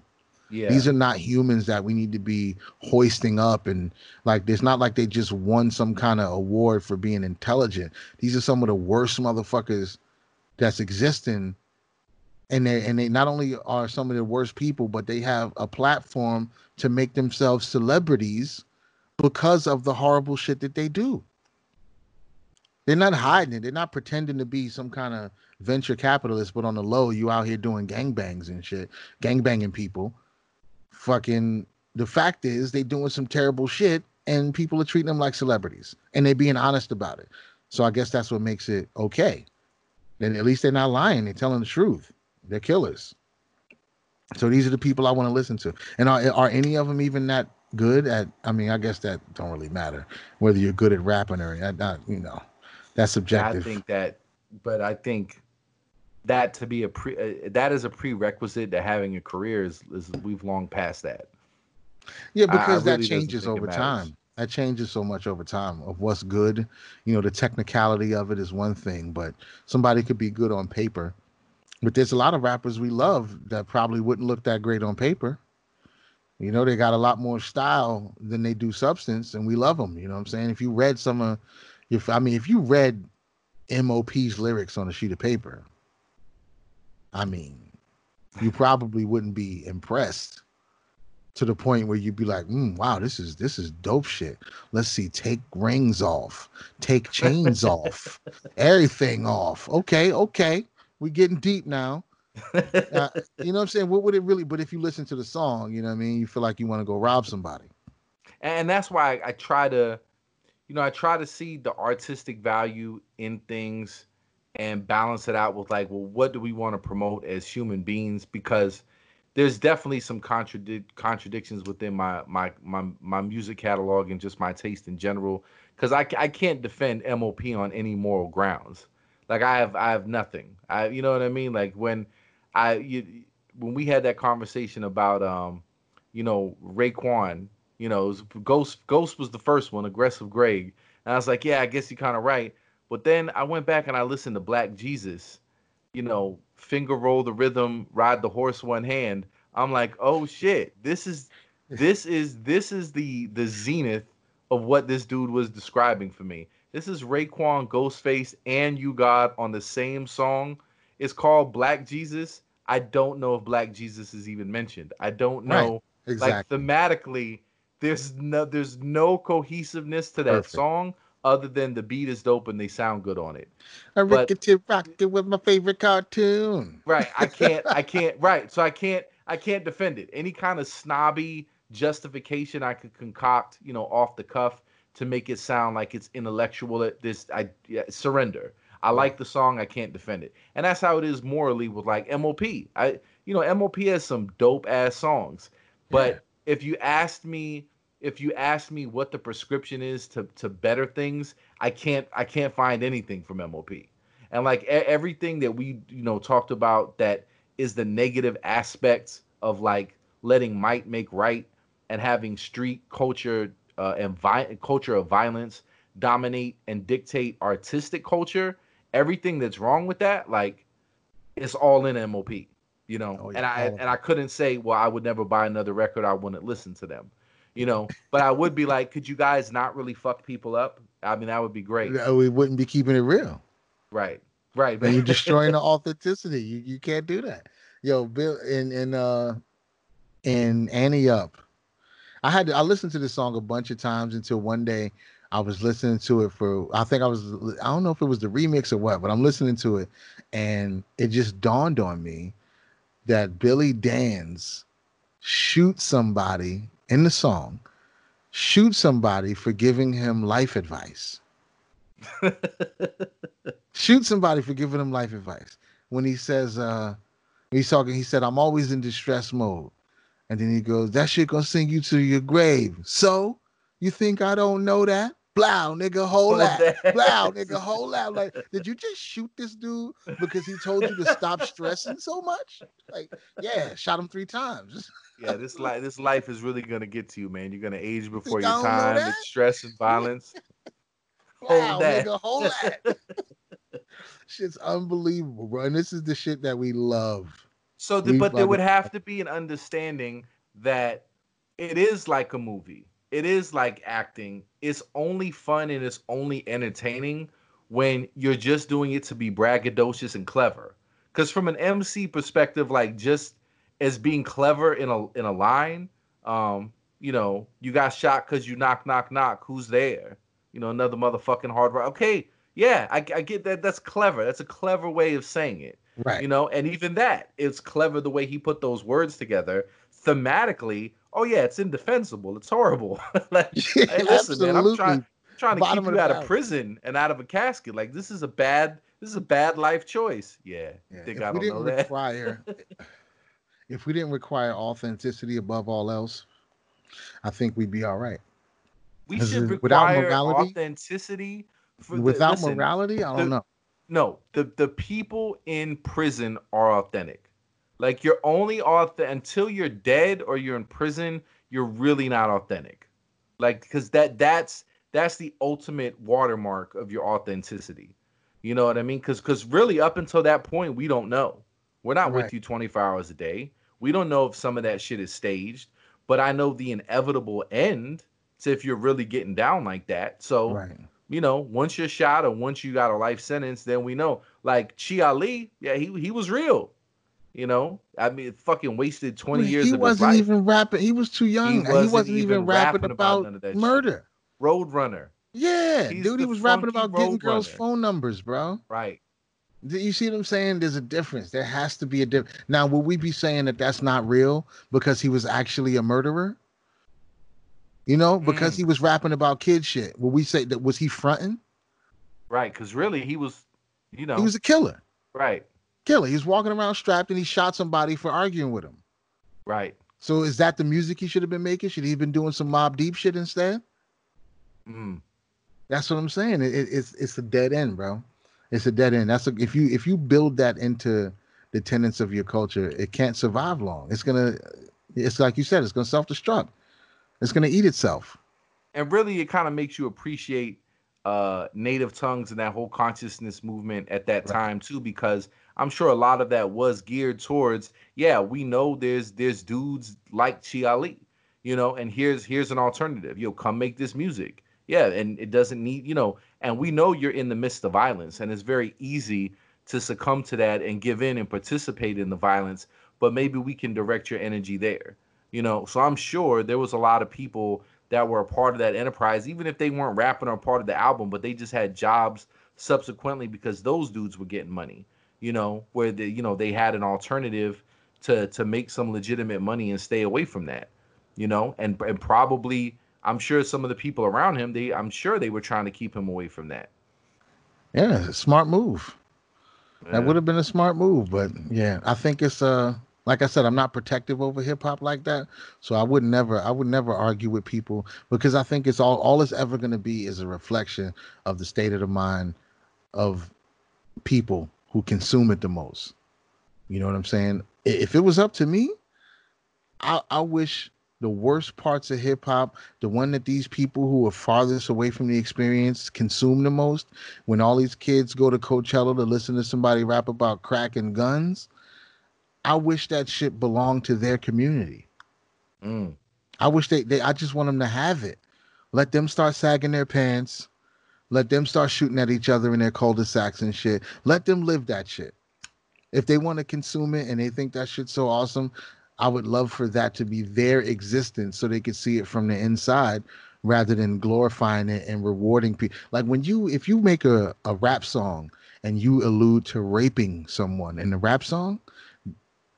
Speaker 3: Yeah.
Speaker 2: These are not humans that we need to be hoisting up and like it's not like they just won some kind of award for being intelligent. These are some of the worst motherfuckers that's existing. And they and they not only are some of the worst people, but they have a platform to make themselves celebrities because of the horrible shit that they do. They're not hiding it. They're not pretending to be some kind of venture capitalist, but on the low, you out here doing gangbangs and shit, gangbanging people fucking the fact is they doing some terrible shit and people are treating them like celebrities and they being honest about it. So I guess that's what makes it okay. Then at least they're not lying, they're telling the truth. They're killers. So these are the people I want to listen to. And are are any of them even that good at I mean, I guess that don't really matter whether you're good at rapping or not, not you know. That's subjective.
Speaker 3: I think that, but I think that to be a pre uh, that is a prerequisite to having a career is, is we've long past that.
Speaker 2: Yeah,
Speaker 3: I- I
Speaker 2: because that changes over time. That changes so much over time of what's good. You know, the technicality of it is one thing, but somebody could be good on paper. But there's a lot of rappers we love that probably wouldn't look that great on paper. You know, they got a lot more style than they do substance, and we love them. You know what I'm saying? If you read some of, if I mean, if you read MOP's lyrics on a sheet of paper, I mean, you probably wouldn't be impressed to the point where you'd be like, mm, "Wow, this is this is dope shit." Let's see, take rings off, take chains off, everything off. Okay, okay, we're getting deep now. Uh, you know what I'm saying? What would it really? But if you listen to the song, you know what I mean. You feel like you want to go rob somebody.
Speaker 3: and that's why I, I try to you know i try to see the artistic value in things and balance it out with like well what do we want to promote as human beings because there's definitely some contradic- contradictions within my my my my music catalog and just my taste in general because I, I can't defend MOP on any moral grounds like i have i have nothing i you know what i mean like when i you, when we had that conversation about um you know Raekwon you know, Ghost Ghost was the first one, aggressive Greg. And I was like, yeah, I guess you're kind of right. But then I went back and I listened to Black Jesus, you know, finger roll the rhythm, ride the horse one hand. I'm like, oh shit, this is this is this is the the zenith of what this dude was describing for me. This is Raekwon, Ghostface, and U-God on the same song. It's called Black Jesus. I don't know if Black Jesus is even mentioned. I don't know. Right.
Speaker 2: Exactly.
Speaker 3: like thematically there's no there's no cohesiveness to that
Speaker 2: Perfect.
Speaker 3: song other than the beat is dope and they sound good on it.
Speaker 2: I
Speaker 3: but-
Speaker 2: rickety rocket with my favorite cartoon.
Speaker 3: right i can't i can't right so i can't i can't defend it. Any kind of snobby justification i could concoct you know off the cuff to make it sound like it's intellectual at this i yeah, surrender. I like the song i can't defend it. And that's how it is morally with like MOP i you know MOP has some dope ass songs. But if you asked me if you ask me what the prescription is to to better things i can't i can't find anything from MOP and like everything that we you know talked about that is the negative aspects of like letting might make right and having street culture uh, and vi- culture of violence dominate and dictate artistic culture everything that's wrong with that like it's all in MOP you know?
Speaker 2: Oh, yeah,
Speaker 3: and i and i couldn't say well i would never buy another record i wouldn't listen to them you know but i would be like could you guys not really fuck people up i mean that would be great
Speaker 2: We wouldn't be keeping it real.
Speaker 3: right right
Speaker 2: But you're destroying the authenticity. You you can't do that. Yo, Bill in in uh in Ante Up. I had to, I listened to this song a bunch of times until one day I was listening to it for I think I was I don't know if it was the remix or what, but I'm listening to it and it just dawned on me that Billy Danze shoot somebody in the song, shoot somebody for giving him life advice. shoot somebody for giving him life advice. When he says uh he's talking, he said, I'm always in distress mode. And then he goes, That shit gonna send you to your grave. So you think I don't know that? Blow, nigga, hold that. Blow, nigga, hold that. Like, did you just shoot this dude because he told you to stop stressing so much? Like, yeah, shot him three times.
Speaker 3: Yeah, this life, this life is really gonna get to you, man. You're gonna age before your time. It's stress and violence.
Speaker 2: that. Nigga, hold that. Shit's unbelievable, bro. And this is the shit that we love.
Speaker 3: So, the, but there would have to be an understanding that it is like a movie. It is like acting. It's only fun and it's only entertaining when you're just doing it to be braggadocious and clever. Because from an MC perspective, like just as being clever in a in a line, um, you know, you got shot because you knock knock knock. Who's there? You know, another motherfucking hard rock. Okay, yeah, I, I get that. That's clever. That's a clever way of saying it.
Speaker 2: Right.
Speaker 3: You know, and even that, it's clever the way he put those words together. Thematically, oh yeah, it's indefensible. It's horrible. like, yeah, hey, listen, absolutely. man, I'm trying, trying to Bottom keep you out of prison and out of a casket. Like this is a bad, this is a bad life choice. Yeah. yeah. Think if I don't know that.
Speaker 2: Require, if we didn't require authenticity above all else, I think we'd be all right.
Speaker 3: We should require morality, authenticity.
Speaker 2: without the, listen, morality, I don't the, know
Speaker 3: no, the the people in prison are authentic. Like you're only authentic until you're dead or you're in prison. You're really not authentic. Like because that that's that's the ultimate watermark of your authenticity. You know what I mean? Because because really up until that point we don't know. We're not right. with you 24 hours a day. We don't know if some of that shit is staged. But I know the inevitable end to if you're really getting down like that. So right you know, once you're shot or once you got a life sentence, then we know. Like Chi Ali, yeah, he he was real. You know, I mean, fucking wasted twenty years. Of the game.
Speaker 2: He wasn't even rapping. He was too young. He wasn't, he wasn't even, even, rapping, about, about murder.
Speaker 3: Roadrunner.
Speaker 2: Yeah, He's dude, he was rapping about getting girls' runner. phone numbers, bro.
Speaker 3: Right.
Speaker 2: You see what I'm saying? There's a difference. There has to be a difference. Now, will we be saying that that's not real because he was actually a murderer? You know, because mm. he was rapping about kid shit. Will we say that was he fronting?
Speaker 3: Right, because really he was, you know,
Speaker 2: he was a killer.
Speaker 3: Right,
Speaker 2: killer. He's walking around strapped and he shot somebody for arguing with him.
Speaker 3: Right.
Speaker 2: So is that the music he should have been making? Should he have been doing some Mobb Deep shit instead?
Speaker 3: Mm.
Speaker 2: That's what I'm saying. It, it, it's it's a dead end, bro. It's a dead end. That's a, if you if you build that into the tenets of your culture, it can't survive long. It's gonna. It's like you said. It's gonna self destruct. It's going to eat itself.
Speaker 3: And really, it kind of makes you appreciate uh, native tongues and that whole consciousness movement at that right. time too, because I'm sure a lot of that was geared towards, yeah, we know there's there's dudes like Chi Ali, you know, and here's here's an alternative. Yo, come make this music. Yeah, and it doesn't need, you know, and we know you're in the midst of violence, and it's very easy to succumb to that and give in and participate in the violence, but maybe we can direct your energy there you know so i'm sure there was a lot of people that were a part of that enterprise even if they weren't rapping or part of the album but they just had jobs subsequently because those dudes were getting money you know where the you know they had an alternative to to make some legitimate money and stay away from that you know and and probably i'm sure some of the people around him they i'm sure they were trying to keep him away from that
Speaker 2: yeah smart move yeah. that would have been a smart move but yeah i think it's uh like I said, I'm not protective over hip hop like that. So I would never I would never argue with people because I think it's all all it's ever gonna be is a reflection of the state of the mind of people who consume it the most. You know what I'm saying? If it was up to me, I, I wish the worst parts of hip hop, the one that these people who are farthest away from the experience consume the most, when all these kids go to Coachella to listen to somebody rap about crack and guns, I wish that shit belonged to their community.
Speaker 3: Mm.
Speaker 2: I wish they, they, I just want them to have it. Let them start sagging their pants. Let them start shooting at each other in their cul-de-sacs and shit. Let them live that shit. If they want to consume it and they think that shit's so awesome, I would love for that to be their existence so they could see it from the inside rather than glorifying it and rewarding people. Like when you if you make a, a rap song and you allude to raping someone in the rap song,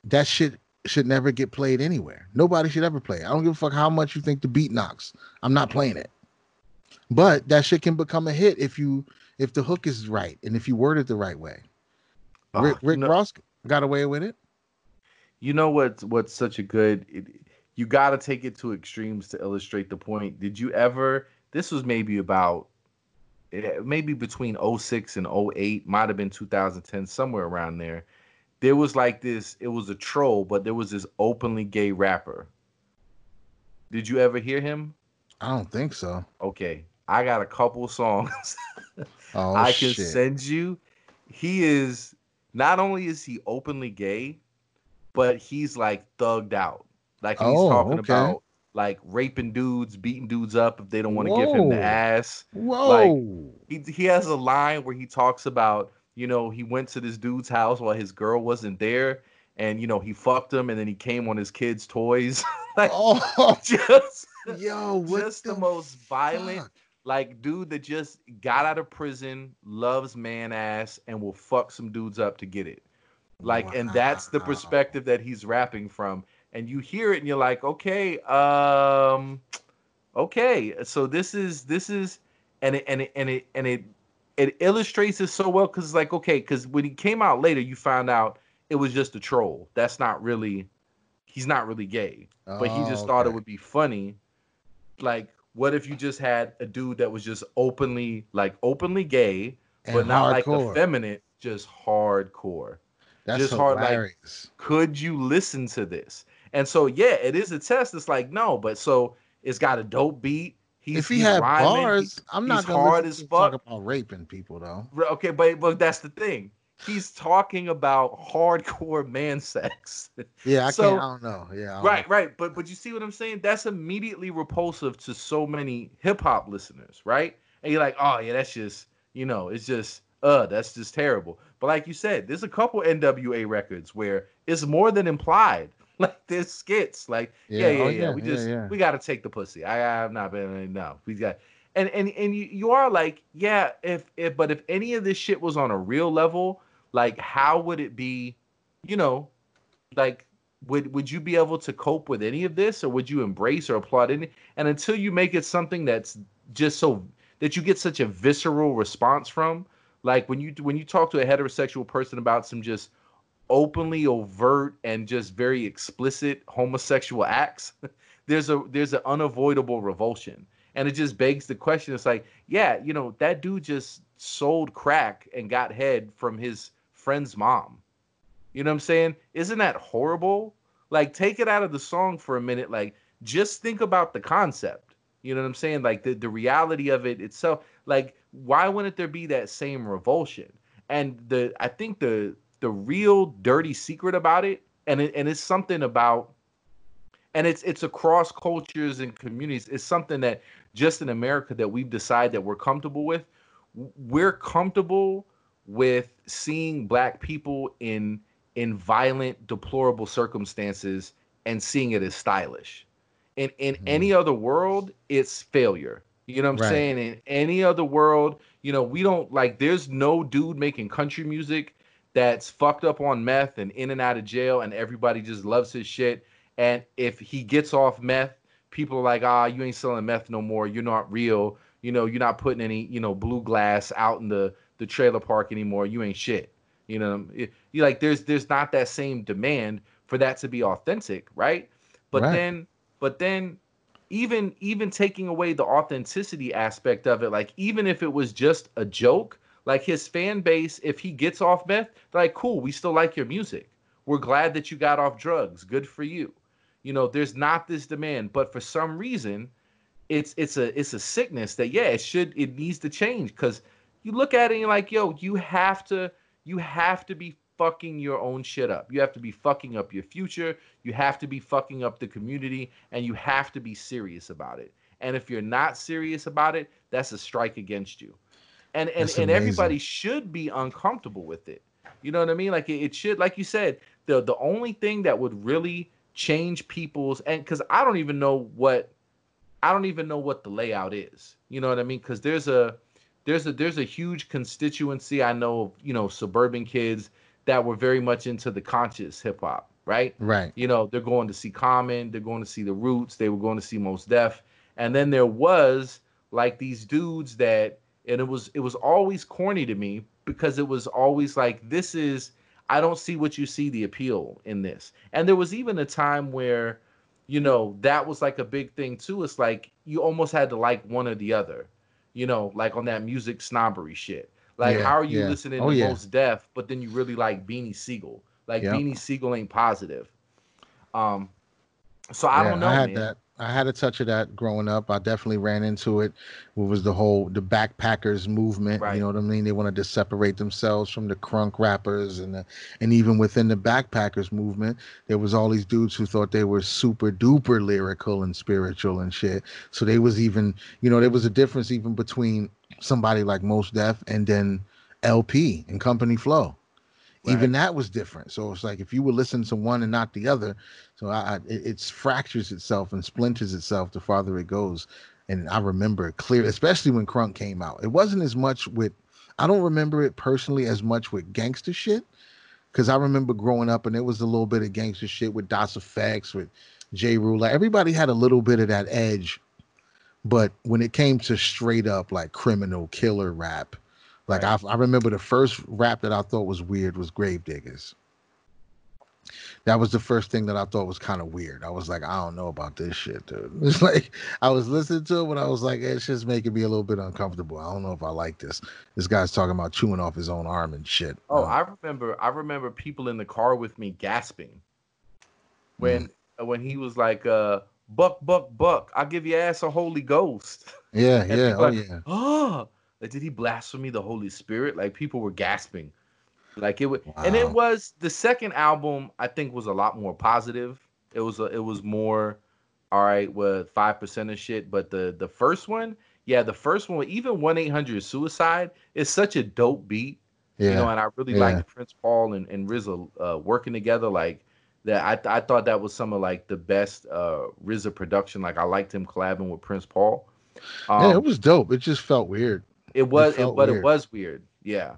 Speaker 2: that shit should never get played anywhere. Nobody should ever play it. I don't give a fuck how much you think the beat knocks. I'm not playing it. But that shit can become a hit if you if the hook is right and if you word it the right way.
Speaker 3: Oh,
Speaker 2: Rick, Rick
Speaker 3: know,
Speaker 2: Ross got away with it.
Speaker 3: you know what's what's such a good it, you got to take it to extremes to illustrate the point. Did you ever this was maybe about eh, maybe between 06 and 08, might have been 2010 somewhere around there. There was like this it was a troll, but there was this openly gay rapper. Did you ever hear him?
Speaker 2: I don't think so.
Speaker 3: Okay, I got a couple songs
Speaker 2: Oh
Speaker 3: I can
Speaker 2: shit.
Speaker 3: send you. He is not only is he openly gay, but he's like thugged out. Like he's
Speaker 2: Oh,
Speaker 3: talking
Speaker 2: okay.
Speaker 3: about like raping dudes, beating dudes up if they don't want to give him the ass.
Speaker 2: Whoa.
Speaker 3: He he has a line where he talks about, you know, he went to this dude's house while his girl wasn't there and you know, he fucked him and then he came on his kids' toys. like
Speaker 2: oh
Speaker 3: just
Speaker 2: yo,
Speaker 3: just the, most violent
Speaker 2: fuck?
Speaker 3: Like dude that just got out of prison, loves man ass, and will fuck some dudes up to get it. Like, and that's the perspective that he's rapping from. And you hear it and you're like, okay, um, okay. So this is this is and it and it and it and it it illustrates it so well because it's like, okay, because when he came out later, you found out it was just a troll. That's not really he's not really gay but he just
Speaker 2: Oh,
Speaker 3: thought it would be funny. Like, what if you just had a dude that was just openly, like, openly gay, but
Speaker 2: And
Speaker 3: not like effeminate, just hardcore?
Speaker 2: That's
Speaker 3: just hard, like-
Speaker 2: hilarious.
Speaker 3: Could you listen to this? And so, yeah, it is a test. It's like, no, but so it's got a dope beat. He's,
Speaker 2: if he
Speaker 3: he's
Speaker 2: had
Speaker 3: rhyming,
Speaker 2: bars, I'm not
Speaker 3: he's
Speaker 2: gonna
Speaker 3: hard as
Speaker 2: to him talk
Speaker 3: fuck.
Speaker 2: about raping people though.
Speaker 3: Okay, but but that's the thing. He's talking about hardcore man sex.
Speaker 2: Yeah, I
Speaker 3: So-
Speaker 2: can't. I don't know. Yeah, I don't
Speaker 3: Right, right. But but you see what I'm saying? That's immediately repulsive to so many hip hop listeners, right? And you're like, oh yeah, that's just, you know, it's just uh, that's just terrible. But like you said, there's a couple NWA records where it's more than implied. Like there's skits. Like, yeah, yeah,
Speaker 2: oh,
Speaker 3: yeah. We just
Speaker 2: yeah.
Speaker 3: we gotta take the pussy. I have not been no. We got and and and you, you are like, yeah, if if but if any of this shit was on a real level, like how would it be, you know, like would would you be able to cope with any of this or would you embrace or applaud any? And until you make it something that's just so that you get such a visceral response from like when you when you talk to a heterosexual person about some just openly overt and just very explicit homosexual acts there's a there's an unavoidable revulsion. And it just begs the question it's like yeah you know that dude just sold crack and got head from his friend's mom. You know what i'm saying? Isn't that horrible? Like take it out of the song for a minute. Like just think about the concept. You know what i'm saying? Like the, the reality of it itself. Like why wouldn't there be that same revulsion? And the i think the the real dirty secret about it and it, and it's something about and it's it's across cultures and communities. It's something that just in america that we've decided that we're comfortable with. We're comfortable with seeing black people in in violent deplorable circumstances and seeing it as stylish. In in
Speaker 2: Mhm.
Speaker 3: any other world it's failure. You know what i'm
Speaker 2: Right.
Speaker 3: saying? In any other world you know we don't like there's no dude making country music that's fucked up on meth and in and out of jail and everybody just loves his shit. And if he gets off meth people are like ah you ain't selling meth no more. You're not real. You know you're not putting any you know blue glass out in the the trailer park anymore you ain't shit. You know you you like there's there's not that same demand for that to be authentic right? But
Speaker 2: Right.
Speaker 3: then but then even even taking away the authenticity aspect of it like even if it was just a joke like his fan base if he gets off meth like cool we still like your music. We're glad that you got off drugs. Good for you. You know there's not this demand. But for some reason it's it's a it's a sickness that yeah it should it needs to change because you look at it and you're like yo you have to you have to be fucking your own shit up you have to be fucking up your future you have to be fucking up the community and you have to be serious about it and if you're not serious about it that's a strike against you and and,
Speaker 2: That's
Speaker 3: and
Speaker 2: amazing.
Speaker 3: everybody should be uncomfortable with it You know what I mean? Like it, it should, like you said, the the only thing that would really change people's and because I don't even know what I don't even know what the layout is. You know what I mean? Because there's a there's a there's a huge constituency I know of, you know, suburban kids that were very much into the conscious hip hop, right?
Speaker 2: Right.
Speaker 3: You know, they're going to see Common, they're going to see the Roots, they were going to see Mos Def, and then there was like these dudes that, and it was it was always corny to me because it was always like this is I don't see what you see the appeal in this, and there was even a time where, you know, that was like a big thing too. It's like you almost had to like one or the other, you know, like on that music snobbery shit. Like,
Speaker 2: Yeah,
Speaker 3: how are you
Speaker 2: yeah.
Speaker 3: listening
Speaker 2: Oh,
Speaker 3: to
Speaker 2: yeah.
Speaker 3: Mos Def, but then you really like Beanie Sigel? Like
Speaker 2: Yep.
Speaker 3: Beanie Sigel ain't positive. Um, so I don't know,
Speaker 2: I had
Speaker 3: man.
Speaker 2: that. I had a touch of that growing up. I definitely ran into it. It was the whole the backpackers movement?
Speaker 3: Right.
Speaker 2: You know what I mean? They wanted to separate themselves from the crunk rappers, and the, and even within the backpackers movement, there was all these dudes who thought they were super duper lyrical and spiritual and shit. So they was even, you know, there was a difference even between somebody like Mos Def and then El-P and Company Flow even that was different. So it's like if you would listen to one and not the other, so I, I it it's fractures itself and splinters itself the farther it goes. And I remember it clear, especially when Crunk came out. It wasn't as much with, I don't remember it personally as much with gangster shit, because I remember growing up and it was a little bit of gangster shit with Das EFX, with Ja Rule. Like everybody had a little bit of that edge, but when it came to straight up like criminal killer rap, like I, I remember the first rap that I thought was weird was Gravediggaz. That was the first thing that I thought was kind of weird. I was like, I don't know about this shit, dude. It's like I was listening to it, but I was like, it's just making me a little bit uncomfortable. I don't know if I like this. This guy's talking about chewing off his own arm and shit.
Speaker 3: Oh,
Speaker 2: Uh,
Speaker 3: I remember. I remember people in the car with me gasping when
Speaker 2: Mm.
Speaker 3: when he was like, uh, "Buck, buck, buck! I'll give your ass a Holy Ghost."
Speaker 2: yeah, yeah, oh
Speaker 3: like,
Speaker 2: yeah.
Speaker 3: Oh, like did he blaspheme the Holy Spirit? Like people were gasping. Like it was, and it was the second album. I think was a lot more positive. It was a, it was more, all right, with five percent of shit. But the the first one, yeah, the first one, even one eight hundred suicide is such a dope beat.
Speaker 2: Yeah,
Speaker 3: you know, and I really
Speaker 2: yeah.
Speaker 3: like Prince Paul and, and RZA uh, working together. Like that, I I thought that was some of like the best uh RZA production. Like I liked him collabing with Prince Paul. Um,
Speaker 2: yeah, it was dope. It just felt weird.
Speaker 3: It was, it
Speaker 2: felt
Speaker 3: but it was weird. Yeah,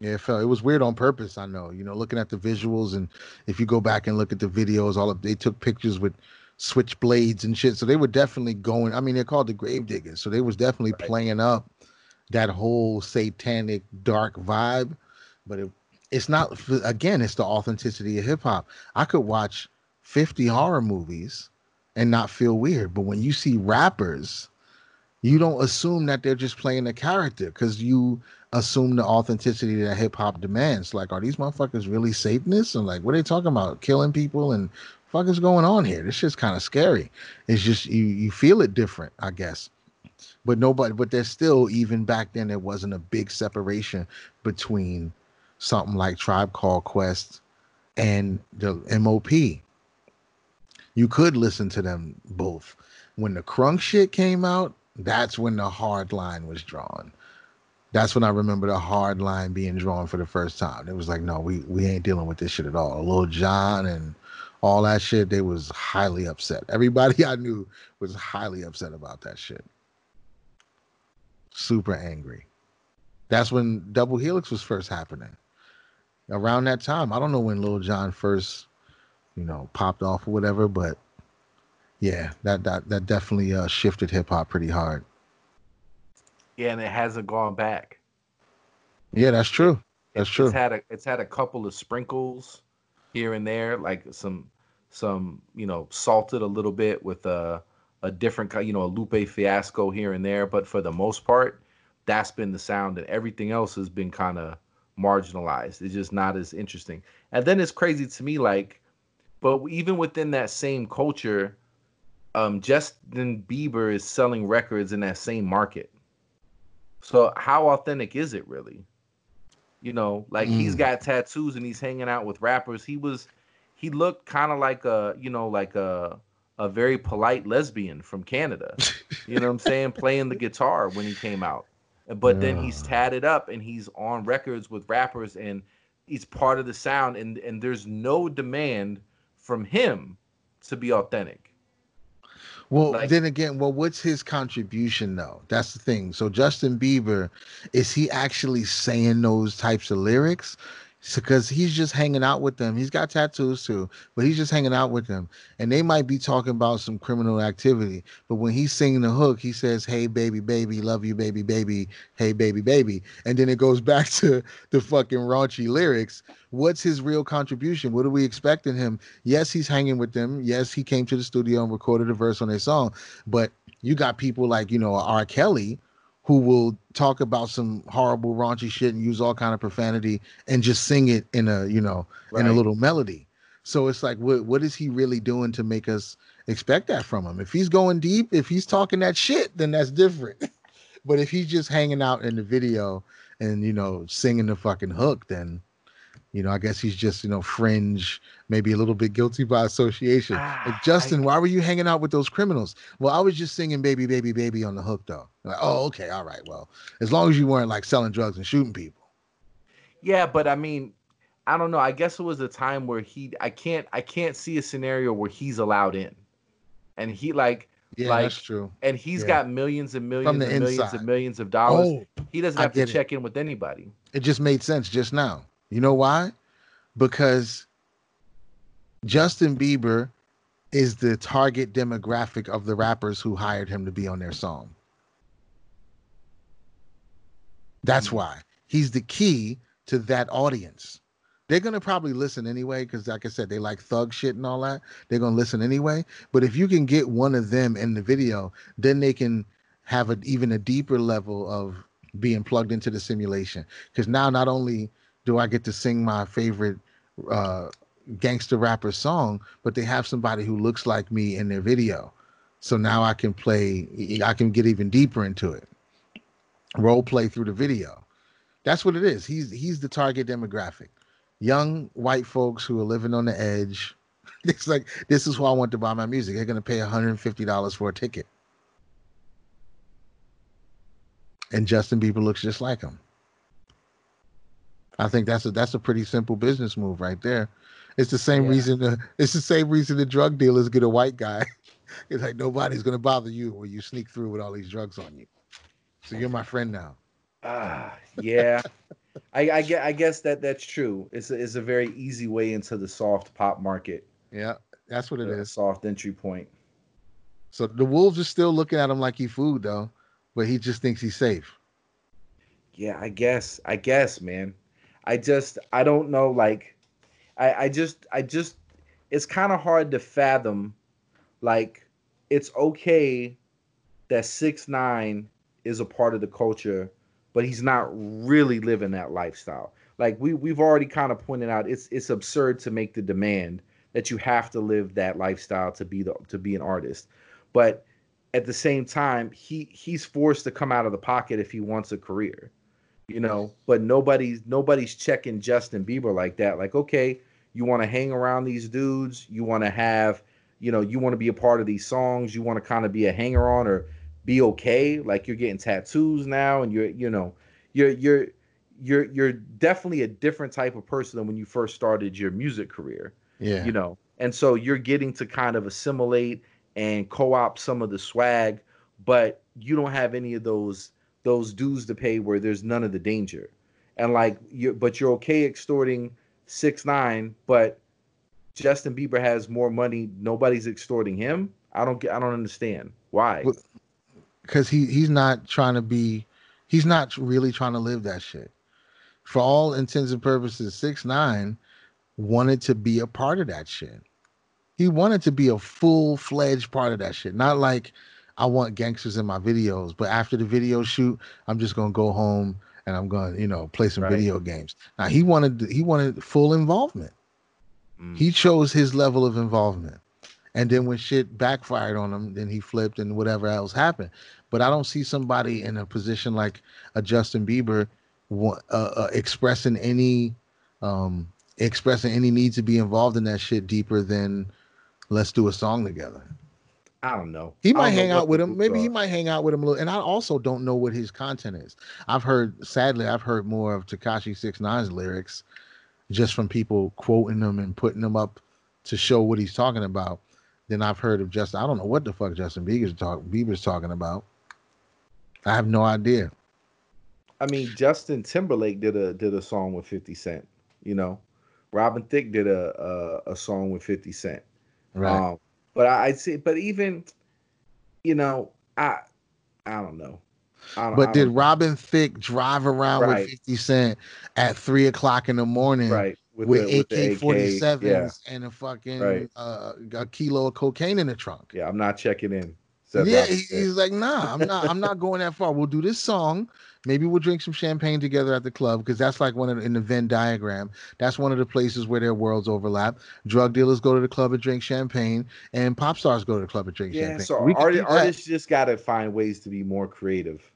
Speaker 2: Yeah, it felt it was weird on purpose. I know. You know, looking at the visuals and if you go back and look at the videos, all of they took pictures with switchblades and shit. So they were definitely going. I mean, they're called the Gravediggaz, so they was definitely
Speaker 3: Right.
Speaker 2: playing up that whole satanic dark vibe. But it, it's not. Again, it's the authenticity of hip hop. I could watch fifty horror movies and not feel weird, but when you see rappers, you don't assume that they're just playing a character because you assume the authenticity that hip hop demands. Like, are these motherfuckers really Satanists? And like, what are they talking about? Killing people and fuck is going on here? This shit's kind of scary. It's just you you feel it different, I guess. But nobody, but there's still even back then there wasn't a big separation between something like Tribe Called Quest and the MOP. You could listen to them both. When the crunk shit came out, that's when the hard line was drawn. That's when I remember the hard line being drawn for the first time. It was like, no, we we ain't dealing with this shit at all. Lil Jon and all that shit, they was highly upset. Everybody I knew was highly upset about that shit. Super angry. That's when Double Helix was first happening. Around that time, I don't know when Lil Jon first, you know, popped off or whatever, but yeah, that that that definitely uh, shifted hip hop pretty hard.
Speaker 3: yeah, and it hasn't gone back.
Speaker 2: Yeah, that's true. That's
Speaker 3: It's-
Speaker 2: true.
Speaker 3: It's had a it's had a couple of sprinkles here and there, like some some you know salted a little bit with a a different you know a Lupe Fiasco here and there, but for the most part, that's been the sound, and everything else has been kind of marginalized. It's just not as interesting. And then it's crazy to me, like, but even within that same culture, um, Justin Bieber is selling records in that same market. So how authentic is it really? You know, like he's got tattoos and he's hanging out with rappers. He was, he looked kind of like a, you know, like a, a very polite lesbian from Canada. You know what I'm saying? Playing the guitar when he came out. But then he's tatted up and he's on records with rappers and he's part of the sound, and and there's no demand from him to be authentic.
Speaker 2: Well,
Speaker 3: Like-
Speaker 2: then again, well, what's his contribution though? That's the thing. So Justin Bieber, is he actually saying those types of lyrics? Because he's just hanging out with them. He's got tattoos too, but he's just hanging out with them. And they might be talking about some criminal activity. But when he's singing the hook, he says, Hey baby, baby, love you, baby, baby, hey baby, baby. And then it goes back to the fucking raunchy lyrics. What's his real contribution? What are we expecting him? Yes, he's hanging with them. Yes, he came to the studio and recorded a verse on their song. But you got people like, you know, R. Kelly who will talk about some horrible raunchy shit and use all kind of profanity and just sing it in a, you know, in a little melody. So it's like what what is he really doing to make us expect that from him? If he's going deep, if he's talking that shit, then that's different. but if he's just hanging out in the video and you know singing the fucking hook, then you know I guess he's just you know fringe, maybe a little bit guilty by association.
Speaker 3: Ah,
Speaker 2: Like, Justin, why were you hanging out with those criminals? Well, I was just singing "Baby, Baby, Baby" on the hook though. Like, oh, okay, all right. Well, as long as you weren't like selling drugs and shooting people.
Speaker 3: Yeah, but I mean, I don't know. I guess it was a time where he I can't I can't see a scenario where he's allowed in. And he like
Speaker 2: Yeah,
Speaker 3: Like,
Speaker 2: that's true.
Speaker 3: and he's
Speaker 2: Yeah.
Speaker 3: got millions and millions and millions and millions of dollars.
Speaker 2: Oh,
Speaker 3: he doesn't have to
Speaker 2: it.
Speaker 3: check in with anybody.
Speaker 2: it just made sense just now. You know why? Because Justin Bieber is the target demographic of the rappers who hired him to be on their song. That's why he's the key to that audience. They're gonna probably listen anyway, because like I said, they like thug shit and all that. They're gonna listen anyway. But if you can get one of them in the video, then they can have an even a deeper level of being plugged into the simulation. Because now not only do I get to sing my favorite uh, gangster rapper song, but they have somebody who looks like me in their video. So now I can play, I can get even deeper into it. Role play through the video. That's what it is. He's he's the target demographic. Young white folks who are living on the edge. It's like this is who I want to buy my music. They're gonna pay $150 for a ticket. And Justin Bieber looks just like him. I think that's a that's a pretty simple business move right there. It's the same
Speaker 3: Yeah.
Speaker 2: reason the, it's the same reason the drug dealers get a white guy. it's like nobody's gonna bother you when you sneak through with all these drugs on you. So you're my friend now.
Speaker 3: Ah, yeah. I, I guess I guess that that's true. It's a, it's a very easy way into the soft pop market.
Speaker 2: Yeah, that's what it is.
Speaker 3: soft entry point.
Speaker 2: So the wolves are still looking at him like he food though, but he just thinks he's safe.
Speaker 3: Yeah, I guess. I guess, man. I just I don't know like I I just I just it's kind of hard to fathom like it's okay that 6 9 is a part of the culture but he's not really living that lifestyle. Like we we've already kind of pointed out it's it's absurd to make the demand that you have to live that lifestyle to be the to be an artist. But at the same time, he he's forced to come out of the pocket if he wants a career you know but nobody's nobody's checking justin bieber like that. Like okay you want to hang around these dudes you want to have you know you want to be a part of these songs you want to kind of be a hanger on or be okay. Like you're getting tattoos now and you're you know you're you're you're you're definitely a different type of person than when you first started your music career
Speaker 2: Yeah.
Speaker 3: you know? And so you're getting to kind of assimilate and co-opt some of the swag but you don't have any of those those dues to pay where there's none of the danger. And like you but you're okay extorting six nine but justin bieber has more money. Nobody's extorting him. I don't get i don't understand. Why?
Speaker 2: Because he he's not trying to be he's not really trying to live that shit. For all intents and purposes six nine wanted to be a part of that shit. He wanted to be a full-fledged part of that shit. Not like i want gangsters in my videos but after the video shoot i'm just gonna go home and i'm gonna you know play some
Speaker 3: Right.
Speaker 2: video games. Now he wanted he wanted full involvement.
Speaker 3: Mm.
Speaker 2: he chose his level of involvement. And then when shit backfired on him then he flipped and whatever else happened. But i don't see somebody in a position like a justin bieber uh, uh, expressing any um expressing any need to be involved in that shit deeper than let's do a song together
Speaker 3: i don't know
Speaker 2: he might hang out with him maybe he might hang out with him a little and i also don't know what his content is i've heard sadly i've heard more of Tekashi 69's lyrics just from people quoting them and putting them up to show what he's talking about than I've heard of Justin. I don't know what the fuck Justin Bieber's talk Bieber's talking about. I have no idea.
Speaker 3: I mean, Justin Timberlake did a did a song with Fifty Cent. You know, Robin Thicke did a a, a song with Fifty Cent.
Speaker 2: Right.
Speaker 3: Um, but I, I'd say, but even, you know, I I don't know. I don't,
Speaker 2: but
Speaker 3: I
Speaker 2: did Robin Thicke drive around
Speaker 3: Right.
Speaker 2: with 50 Cent at three o'clock in the morning
Speaker 3: right
Speaker 2: with,
Speaker 3: the-
Speaker 2: AK
Speaker 3: the
Speaker 2: 47s
Speaker 3: Yeah,
Speaker 2: and a fucking
Speaker 3: Right.
Speaker 2: uh, a kilo of cocaine in the trunk?
Speaker 3: yeah. I'm not checking in.
Speaker 2: Yeah, he's like, nah, I'm not. I'm not going that far. We'll do this song. Maybe we'll drink some champagne together at the club because that's like one of the, in the Venn diagram. That's one of the places where their worlds overlap. Drug dealers go to the club and drink champagne, and pop stars go to the club and drink
Speaker 3: yeah.
Speaker 2: champagne.
Speaker 3: So
Speaker 2: We can
Speaker 3: arti-
Speaker 2: do that.
Speaker 3: artists just got to find ways to be more creative.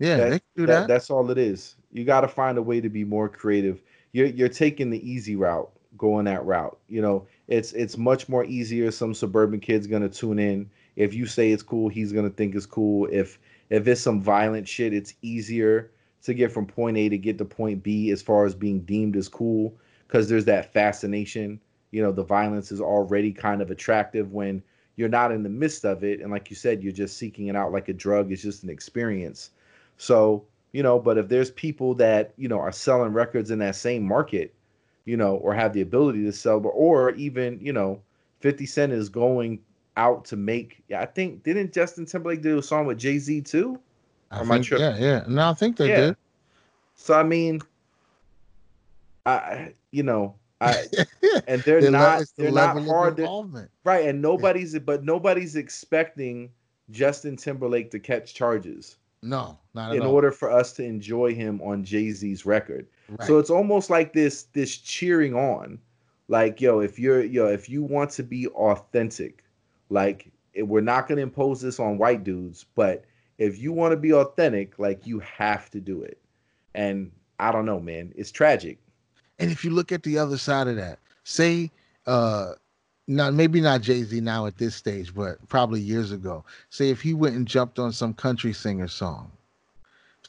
Speaker 2: yeah,
Speaker 3: that-
Speaker 2: they can do
Speaker 3: that-
Speaker 2: that.
Speaker 3: That's all it is. You got to find a way to be more creative. You're you're taking the easy route, going that route. You know, it's it's much more easier. Some suburban kid's gonna tune in. If you say it's cool, he's gonna think it's cool. If if it's some violent shit, it's easier to get from point A to get to point B as far as being deemed as cool because there's that fascination. You know, the violence is already kind of attractive when you're not in the midst of it. And like you said, you're just seeking it out like a drug. It's just an experience. So, you know, but if there's people that, you know, are selling records in that same market, you know, or have the ability to sell, or even, you know, 50 Cent is going out to make, yeah, I think, didn't Justin Timberlake do a song with Jay Z too?
Speaker 2: I
Speaker 3: I
Speaker 2: think, yeah, yeah. No, I think they
Speaker 3: Yeah.
Speaker 2: did.
Speaker 3: So, I mean, I, you know, I, and they're not,
Speaker 2: the
Speaker 3: they're not hard. They're,
Speaker 2: involvement.
Speaker 3: right. And nobody's, but nobody's expecting Justin Timberlake to catch charges
Speaker 2: No, not at
Speaker 3: in
Speaker 2: all.
Speaker 3: order for us to enjoy him on Jay Z's record.
Speaker 2: Right.
Speaker 3: So it's almost like this this cheering on, like yo, if you're yo, if you want to be authentic, like eh, we're not gonna impose this on white dudes, but if you want to be authentic, like you have to do it. And I don't know, man, it's tragic.
Speaker 2: And if you look at the other side of that, say, uh, not maybe not Jay Z now at this stage, but probably years ago. Say if he went and jumped on some country singer song,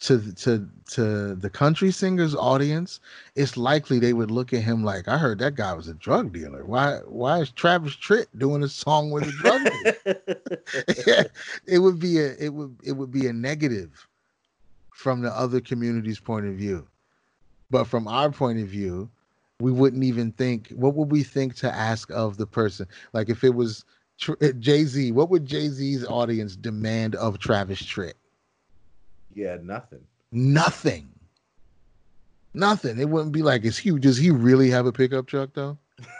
Speaker 2: to the- to to the country singer's audience, it's likely they would look at him like, "I heard that guy was a drug dealer. Why why is Travis Tritt doing a song with a drug dealer?" it would be a it would it would be a negative from the other community's point of view but from our point of view we wouldn't even think what would we think to ask of the person like if it was Tr- jay-z what would jay-z's audience demand of travis tritt
Speaker 3: yeah, nothing.
Speaker 2: nothing nothing it wouldn't be like is he does he really have a pickup truck though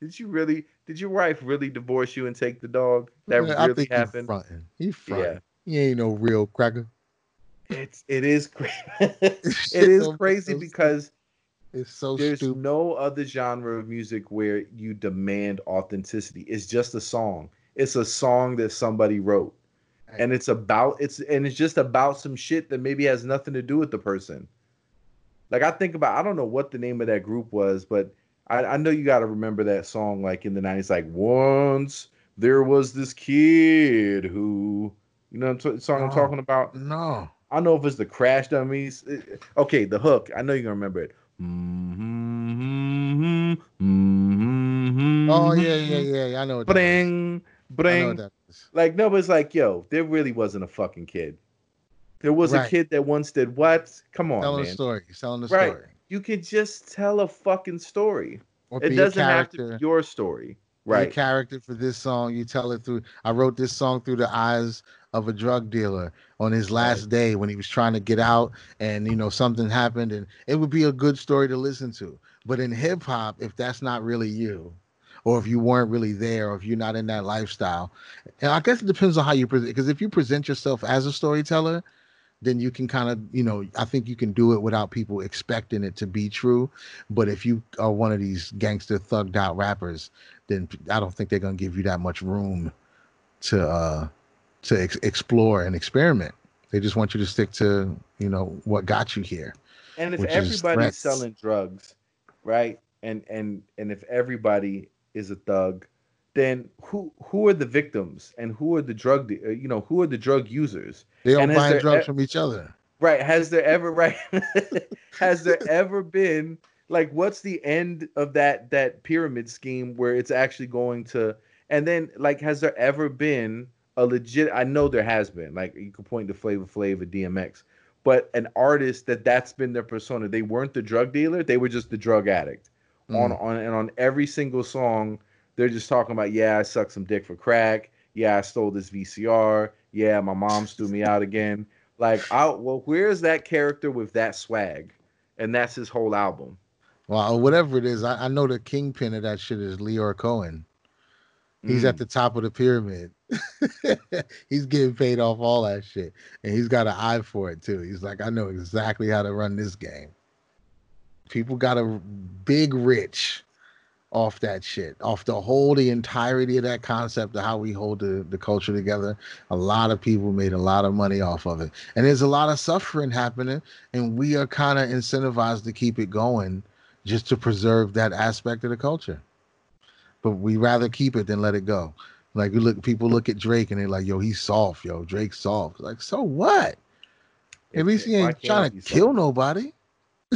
Speaker 3: did you really? Did your wife really divorce you and take the dog? That
Speaker 2: Yeah, I
Speaker 3: really
Speaker 2: he
Speaker 3: happened.
Speaker 2: fronting. he fronting.
Speaker 3: Yeah.
Speaker 2: he ain't no real cracker
Speaker 3: It's it is crazy. it is crazy because
Speaker 2: it's so
Speaker 3: there's
Speaker 2: stupid
Speaker 3: no other genre of music where you demand authenticity. It's just a song. It's a song that somebody wrote. And it's about it's and it's just about some shit that maybe has nothing to do with the person. Like I think about I don't know what the name of that group was, but I, I know you gotta remember that song like in the 90s, like once there was this kid who you know what I'm t- song I'm talking about?
Speaker 2: no
Speaker 3: I don't know if it's the Crash Dummies. Uh, Okay, the hook. I know you're gonna remember it. Mm-hmm,
Speaker 2: oh yeah yeah yeah, yeah i know.
Speaker 3: Bring, bring.
Speaker 2: What that is.
Speaker 3: Like no, but it's like, yo, there really wasn't a fucking kid. There was a kid that once did what? Come on,
Speaker 2: telling a
Speaker 3: man.
Speaker 2: story telling the
Speaker 3: Right.
Speaker 2: story
Speaker 3: You could just tell a fucking story.
Speaker 2: or
Speaker 3: It doesn't have to be your story.
Speaker 2: a
Speaker 3: Right.
Speaker 2: character for this song. You tell it through. I wrote this song through the eyes of a drug dealer on his last day when he was trying to get out, and you know something happened, and it would be a good story to listen to. But in hip hop, if that's not really you, or if you weren't really there, or if you're not in that lifestyle, and I guess it depends on how you present. Because if you present yourself as a storyteller, then you can kind of, you know, I think you can do it without people expecting it to be true. But if you are one of these gangster thugged out rappers, then I don't think they're gonna give you that much room to uh to ex- explore and experiment. They just want you to stick to you know what got you here.
Speaker 3: And if everybody's selling drugs, right? And and and if everybody is a thug, then who who are the victims and who are the drug de- you know who are the drug users?
Speaker 2: They all buying drugs
Speaker 3: e-
Speaker 2: from each other.
Speaker 3: right. Has there ever right? has there ever been like what's the end of that that pyramid scheme where it's actually going to and then like has there ever been a legit I know there has been like you could point to Flavor Flav DMX but an artist that that's been their persona they weren't the drug dealer they were just the drug addict mm. on on and on every single song they're just talking about yeah I sucked some dick for crack yeah I stole this VCR yeah my mom threw me out again like out well where's that character with that swag and that's his whole album
Speaker 2: well, whatever it is, I, I know the kingpin of that shit is Lyor Cohen. He's mm. at the top of the pyramid. he's getting paid off all that shit. And he's got an eye for it too. He's like, I know exactly how to run this game. People got a big rich off that shit, off the whole, the entirety of that concept of how we hold the, the culture together. A lot of people made a lot of money off of it. And there's a lot of suffering happening, and we are kind of incentivized to keep it going just to preserve that aspect of the culture. But we rather keep it than let it go. Like you look, people look at Drake and they're like, "Yo, he's soft. Yo, Drake's soft." Like, so what? At least he ain't trying to kill soft? nobody.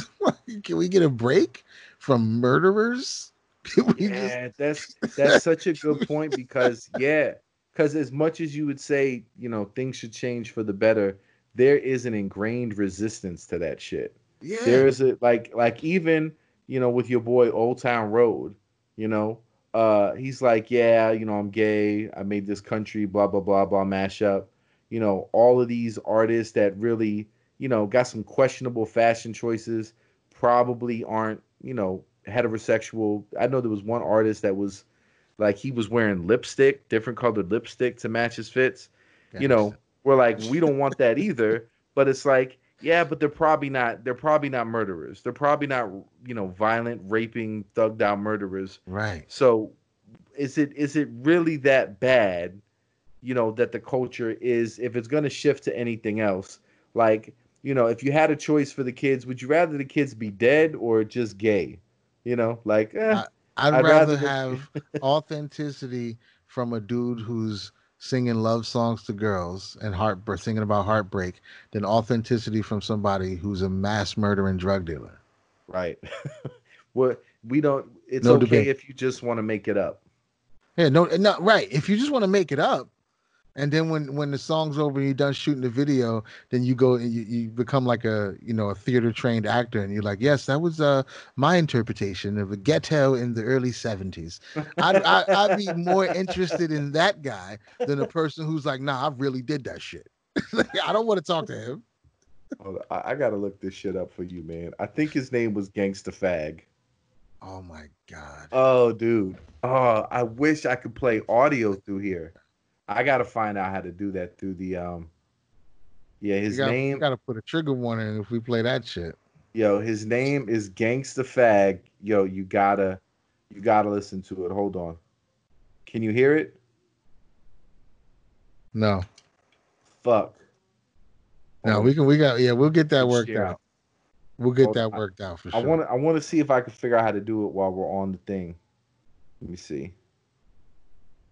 Speaker 2: Can we get a break from murderers?
Speaker 3: yeah, just... that's that's such a good point because yeah, because as much as you would say, you know, things should change for the better, there is an ingrained resistance to that shit. Yeah, there is a like like even you know, with your boy Old Town Road, you know, uh, he's like, yeah, you know, I'm gay. I made this country, blah blah blah blah mashup. You know, all of these artists that really, you know, got some questionable fashion choices, probably aren't, you know, heterosexual. I know there was one artist that was like he was wearing lipstick, different colored lipstick to match his fits. You know, we're like, we don't want that either. But it's like yeah, but they're probably not. They're probably not murderers. They're probably not, you know, violent, raping, thugged out murderers.
Speaker 2: Right.
Speaker 3: So, is it is it really that bad? You know that the culture is. If it's going to shift to anything else, like you know, if you had a choice for the kids, would you rather the kids be dead or just gay? You know, like eh,
Speaker 2: I, would rather, rather have authenticity from a dude who's singing love songs to girls and heart singing about heartbreak than authenticity from somebody who's a mass murdering drug dealer.
Speaker 3: Right. well, we don't. It's no okay debate. if you just want to make it up.
Speaker 2: Yeah, no, no, right. If you just want to make it up, and then when when the song's over and you're done shooting the video then you go and you, you become like a you know a theater trained actor and you're like yes that was uh my interpretation of a ghetto in the early 70s I'd, I, would be more interested in that guy than a person who's like nah i really did that shit. I don't want to talk to him.
Speaker 3: I, I gotta look this shit up for you man. I think his name was gangsta fag.
Speaker 2: Oh my god.
Speaker 3: Oh dude. Oh i wish i could play audio through here I gotta find out how to do that through the um. Yeah, his
Speaker 2: gotta,
Speaker 3: name.
Speaker 2: Gotta put a trigger warning if we play that shit.
Speaker 3: Yo, his name is Gangsta Fag. Yo, you gotta, you gotta listen to it. Hold on. Can you hear it?
Speaker 2: No.
Speaker 3: Fuck.
Speaker 2: No, we can. We got. Yeah, we'll get that worked out. We'll get that worked out for sure.
Speaker 3: I want to. I want to see if I can figure out how to do it while we're on the thing. Let me see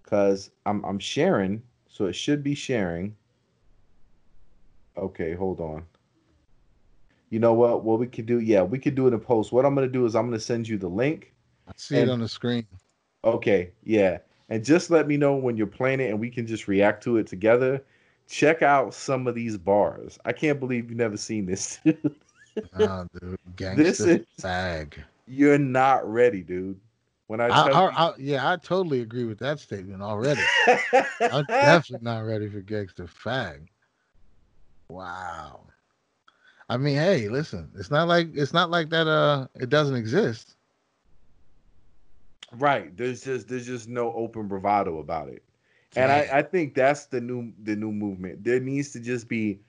Speaker 3: because I'm I'm sharing, so it should be sharing. Okay, hold on. You know what? What we could do? Yeah, we could do it in post. What I'm gonna do is I'm gonna send you the link.
Speaker 2: I see and, it on the screen.
Speaker 3: Okay, yeah, and just let me know when you're playing it, and we can just react to it together. Check out some of these bars. I can't believe you've never seen this.
Speaker 2: dude, gangster this is bag.
Speaker 3: You're not ready, dude. When I,
Speaker 2: I, I, I, yeah, I totally agree with that statement already. I'm definitely not ready for gangster fag. Wow. I mean, hey, listen, it's not like it's not like that. Uh, it doesn't exist.
Speaker 3: Right. There's just there's just no open bravado about it, and I, I think that's the new the new movement. There needs to just be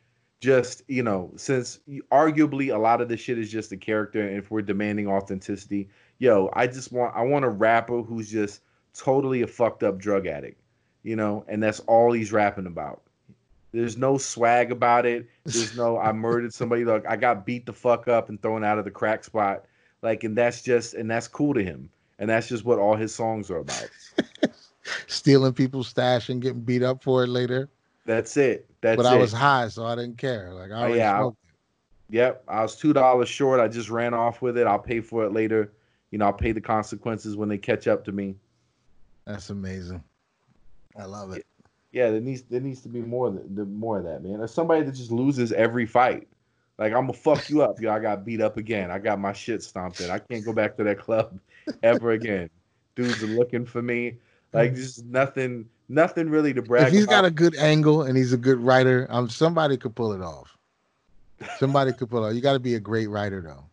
Speaker 3: just you know since arguably a lot of the shit is just a character and if we're demanding authenticity yo, I just want I want a rapper who's just totally a fucked up drug addict, you know, and that's all he's rapping about. There's no swag about it. There's no I murdered somebody. Like I got beat the fuck up and thrown out of the crack spot. Like, and that's just and that's cool to him. And that's just what all his songs are about.
Speaker 2: Stealing people's stash and getting beat up for it later.
Speaker 3: That's it. That's
Speaker 2: but
Speaker 3: it.
Speaker 2: I was high, so I didn't care. Like I oh, yeah,
Speaker 3: I, Yep, I was two dollars short. I just ran off with it. I'll pay for it later. You know, I'll pay the consequences when they catch up to me.
Speaker 2: That's amazing. I love it.
Speaker 3: Yeah, there needs there needs to be more than the more of that, man. There's somebody that just loses every fight. Like I'm gonna fuck you up, yo. I got beat up again. I got my shit stomped in. I can't go back to that club ever again. Dudes are looking for me. Like just nothing, nothing really to brag.
Speaker 2: If he's
Speaker 3: about.
Speaker 2: got a good angle and he's a good writer, um, somebody could pull it off. Somebody could pull it off. You got to be a great writer though.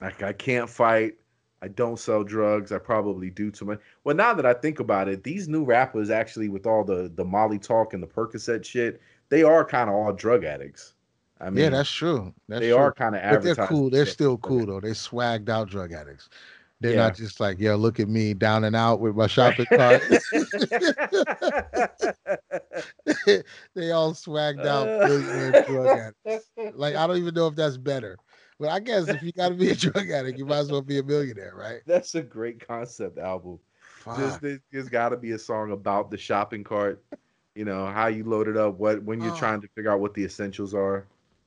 Speaker 3: Like I can't fight. I don't sell drugs. I probably do too much. Well, now that I think about it, these new rappers actually, with all the the Molly talk and the Percocet shit, they are kind of all drug addicts. I mean,
Speaker 2: yeah, that's true. That's
Speaker 3: they
Speaker 2: true.
Speaker 3: are kind of
Speaker 2: But they're cool. They're still cool though. They're swagged out drug addicts. They're
Speaker 3: Yeah.
Speaker 2: not just like, yo, look at me down and out with my shopping cart. they all swagged out billionaire drug addicts. Like I don't even know if that's better. But I guess if you got to be a drug addict, you might as well be a millionaire, right?
Speaker 3: That's a great concept album. There's,
Speaker 2: Fuck.
Speaker 3: there's, there's got to be a song about the shopping cart. You know how you load it up. What when you're
Speaker 2: Oh.
Speaker 3: trying to figure out what the essentials are.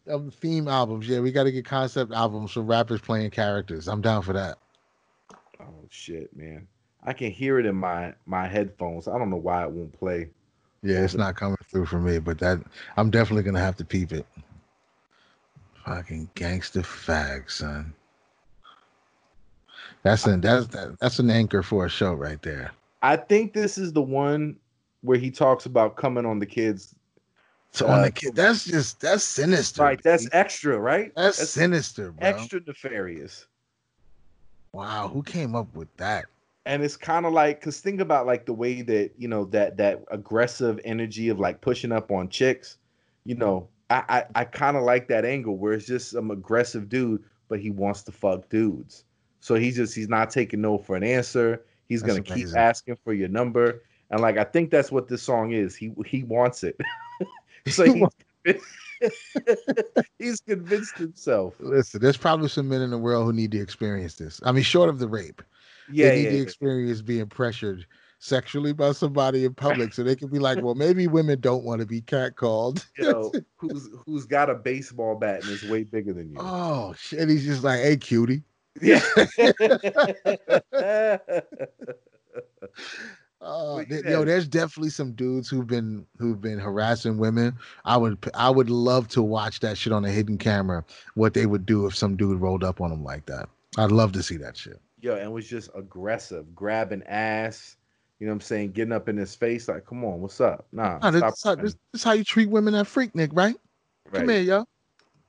Speaker 2: Um, theme albums, yeah, we got to get concept albums from rappers playing characters. I'm down for that.
Speaker 3: Oh shit, man! I can hear it in my my headphones. I don't know why it won't play.
Speaker 2: Yeah, it's not coming through for me, but that I'm definitely gonna have to peep it. Fucking gangster fag, son. That's an that's that, that's an anchor for a show right there.
Speaker 3: I think this is the one where he talks about coming on the kids.
Speaker 2: So on
Speaker 3: Uh,
Speaker 2: the kid, that's just that's sinister.
Speaker 3: Right, that's extra, right?
Speaker 2: that's, sinister, bro.
Speaker 3: extra nefarious.
Speaker 2: Wow, who came up with that?
Speaker 3: and it's kind of like because think about like the way that you know that that aggressive energy of like pushing up on chicks you know i i, I kind of like that angle where it's just some aggressive dude but he wants to fuck dudes. So he's just he's not taking no for an answer. He's
Speaker 2: That's
Speaker 3: gonna keep asking for your number. And like i think that's what this song is. He he wants it. So he, he's convinced himself.
Speaker 2: Listen, there's probably some men in the world who need to experience this. I mean, short of the rape,
Speaker 3: yeah
Speaker 2: they need
Speaker 3: yeah,
Speaker 2: to
Speaker 3: yeah.
Speaker 2: experience being pressured sexually by somebody in public, so they can be like, well, maybe women don't want to be catcalled.
Speaker 3: know, who's who's got a baseball bat and is way bigger than you
Speaker 2: Oh shit! He's just like, hey, cutie.
Speaker 3: Yeah.
Speaker 2: Oh, th-
Speaker 3: yeah.
Speaker 2: yo, there's definitely some dudes who've been who've been harassing women. I would I would love to watch that shit on a hidden camera. What they would do if some dude rolled up on them like that. I'd love to see that shit.
Speaker 3: Yo, and was just aggressive, grabbing ass. You know what I'm saying? Getting up in his face, like, come on, what's up? Nah,
Speaker 2: Nah, this, is how, this, this how you treat women at Freaknik, right?
Speaker 3: right?
Speaker 2: Come here, yo.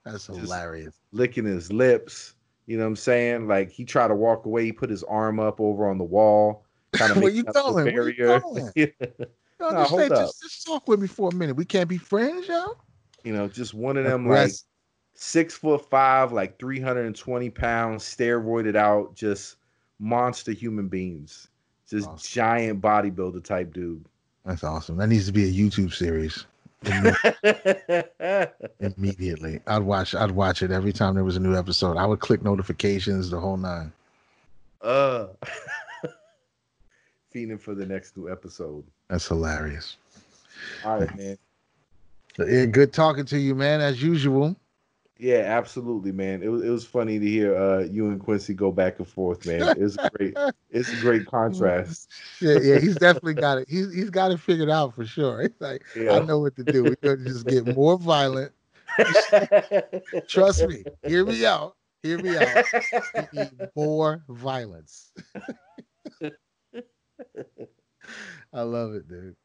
Speaker 2: That's
Speaker 3: Just-
Speaker 2: hilarious.
Speaker 3: licking his lips. You know what I'm saying? Like he tried to walk away, he put his arm up over on the wall, kind of
Speaker 2: Where you going? Where you going?
Speaker 3: Yeah.
Speaker 2: Yo,
Speaker 3: Nah,
Speaker 2: just, just, just talk with me for a minute. We can't be friends, yo.
Speaker 3: you know, just one of them like six foot five, like 320 pounds, steroided out, just monster human beings. Just
Speaker 2: Awesome.
Speaker 3: giant bodybuilder type dude.
Speaker 2: That's awesome. That needs to be a YouTube series. Immediately, I'd watch. I'd watch it every time there was a new episode. I would click notifications, the whole nine.
Speaker 3: uh feeding for the next new episode.
Speaker 2: That's hilarious.
Speaker 3: All right, man.
Speaker 2: Yeah, good talking to you, man, as usual.
Speaker 3: Yeah, absolutely, man. It was it was funny to hear uh you and Quincy go back and forth, man. It was great. It's a great contrast.
Speaker 2: Yeah, yeah, he's definitely got it. He's he's got it figured out for sure. He's like, I know what to do. We're gonna just get more violent. Trust me. Hear me out. Hear me out. More violence. I love it, dude.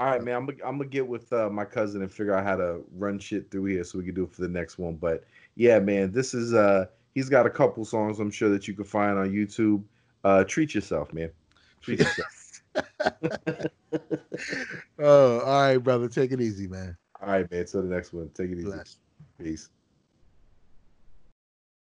Speaker 3: All right, man. I'm gonna I'm gonna get with uh, my cousin and figure out how to run shit through here so we can do it for the next one. But yeah, man, this is uh he's got a couple songs I'm sure that you can find on YouTube. Uh, treat yourself, man. Treat yourself.
Speaker 2: Oh, all right, brother. Take it easy, man.
Speaker 3: All right, man. Till the next one. Take it easy.
Speaker 2: Bless.
Speaker 3: Peace.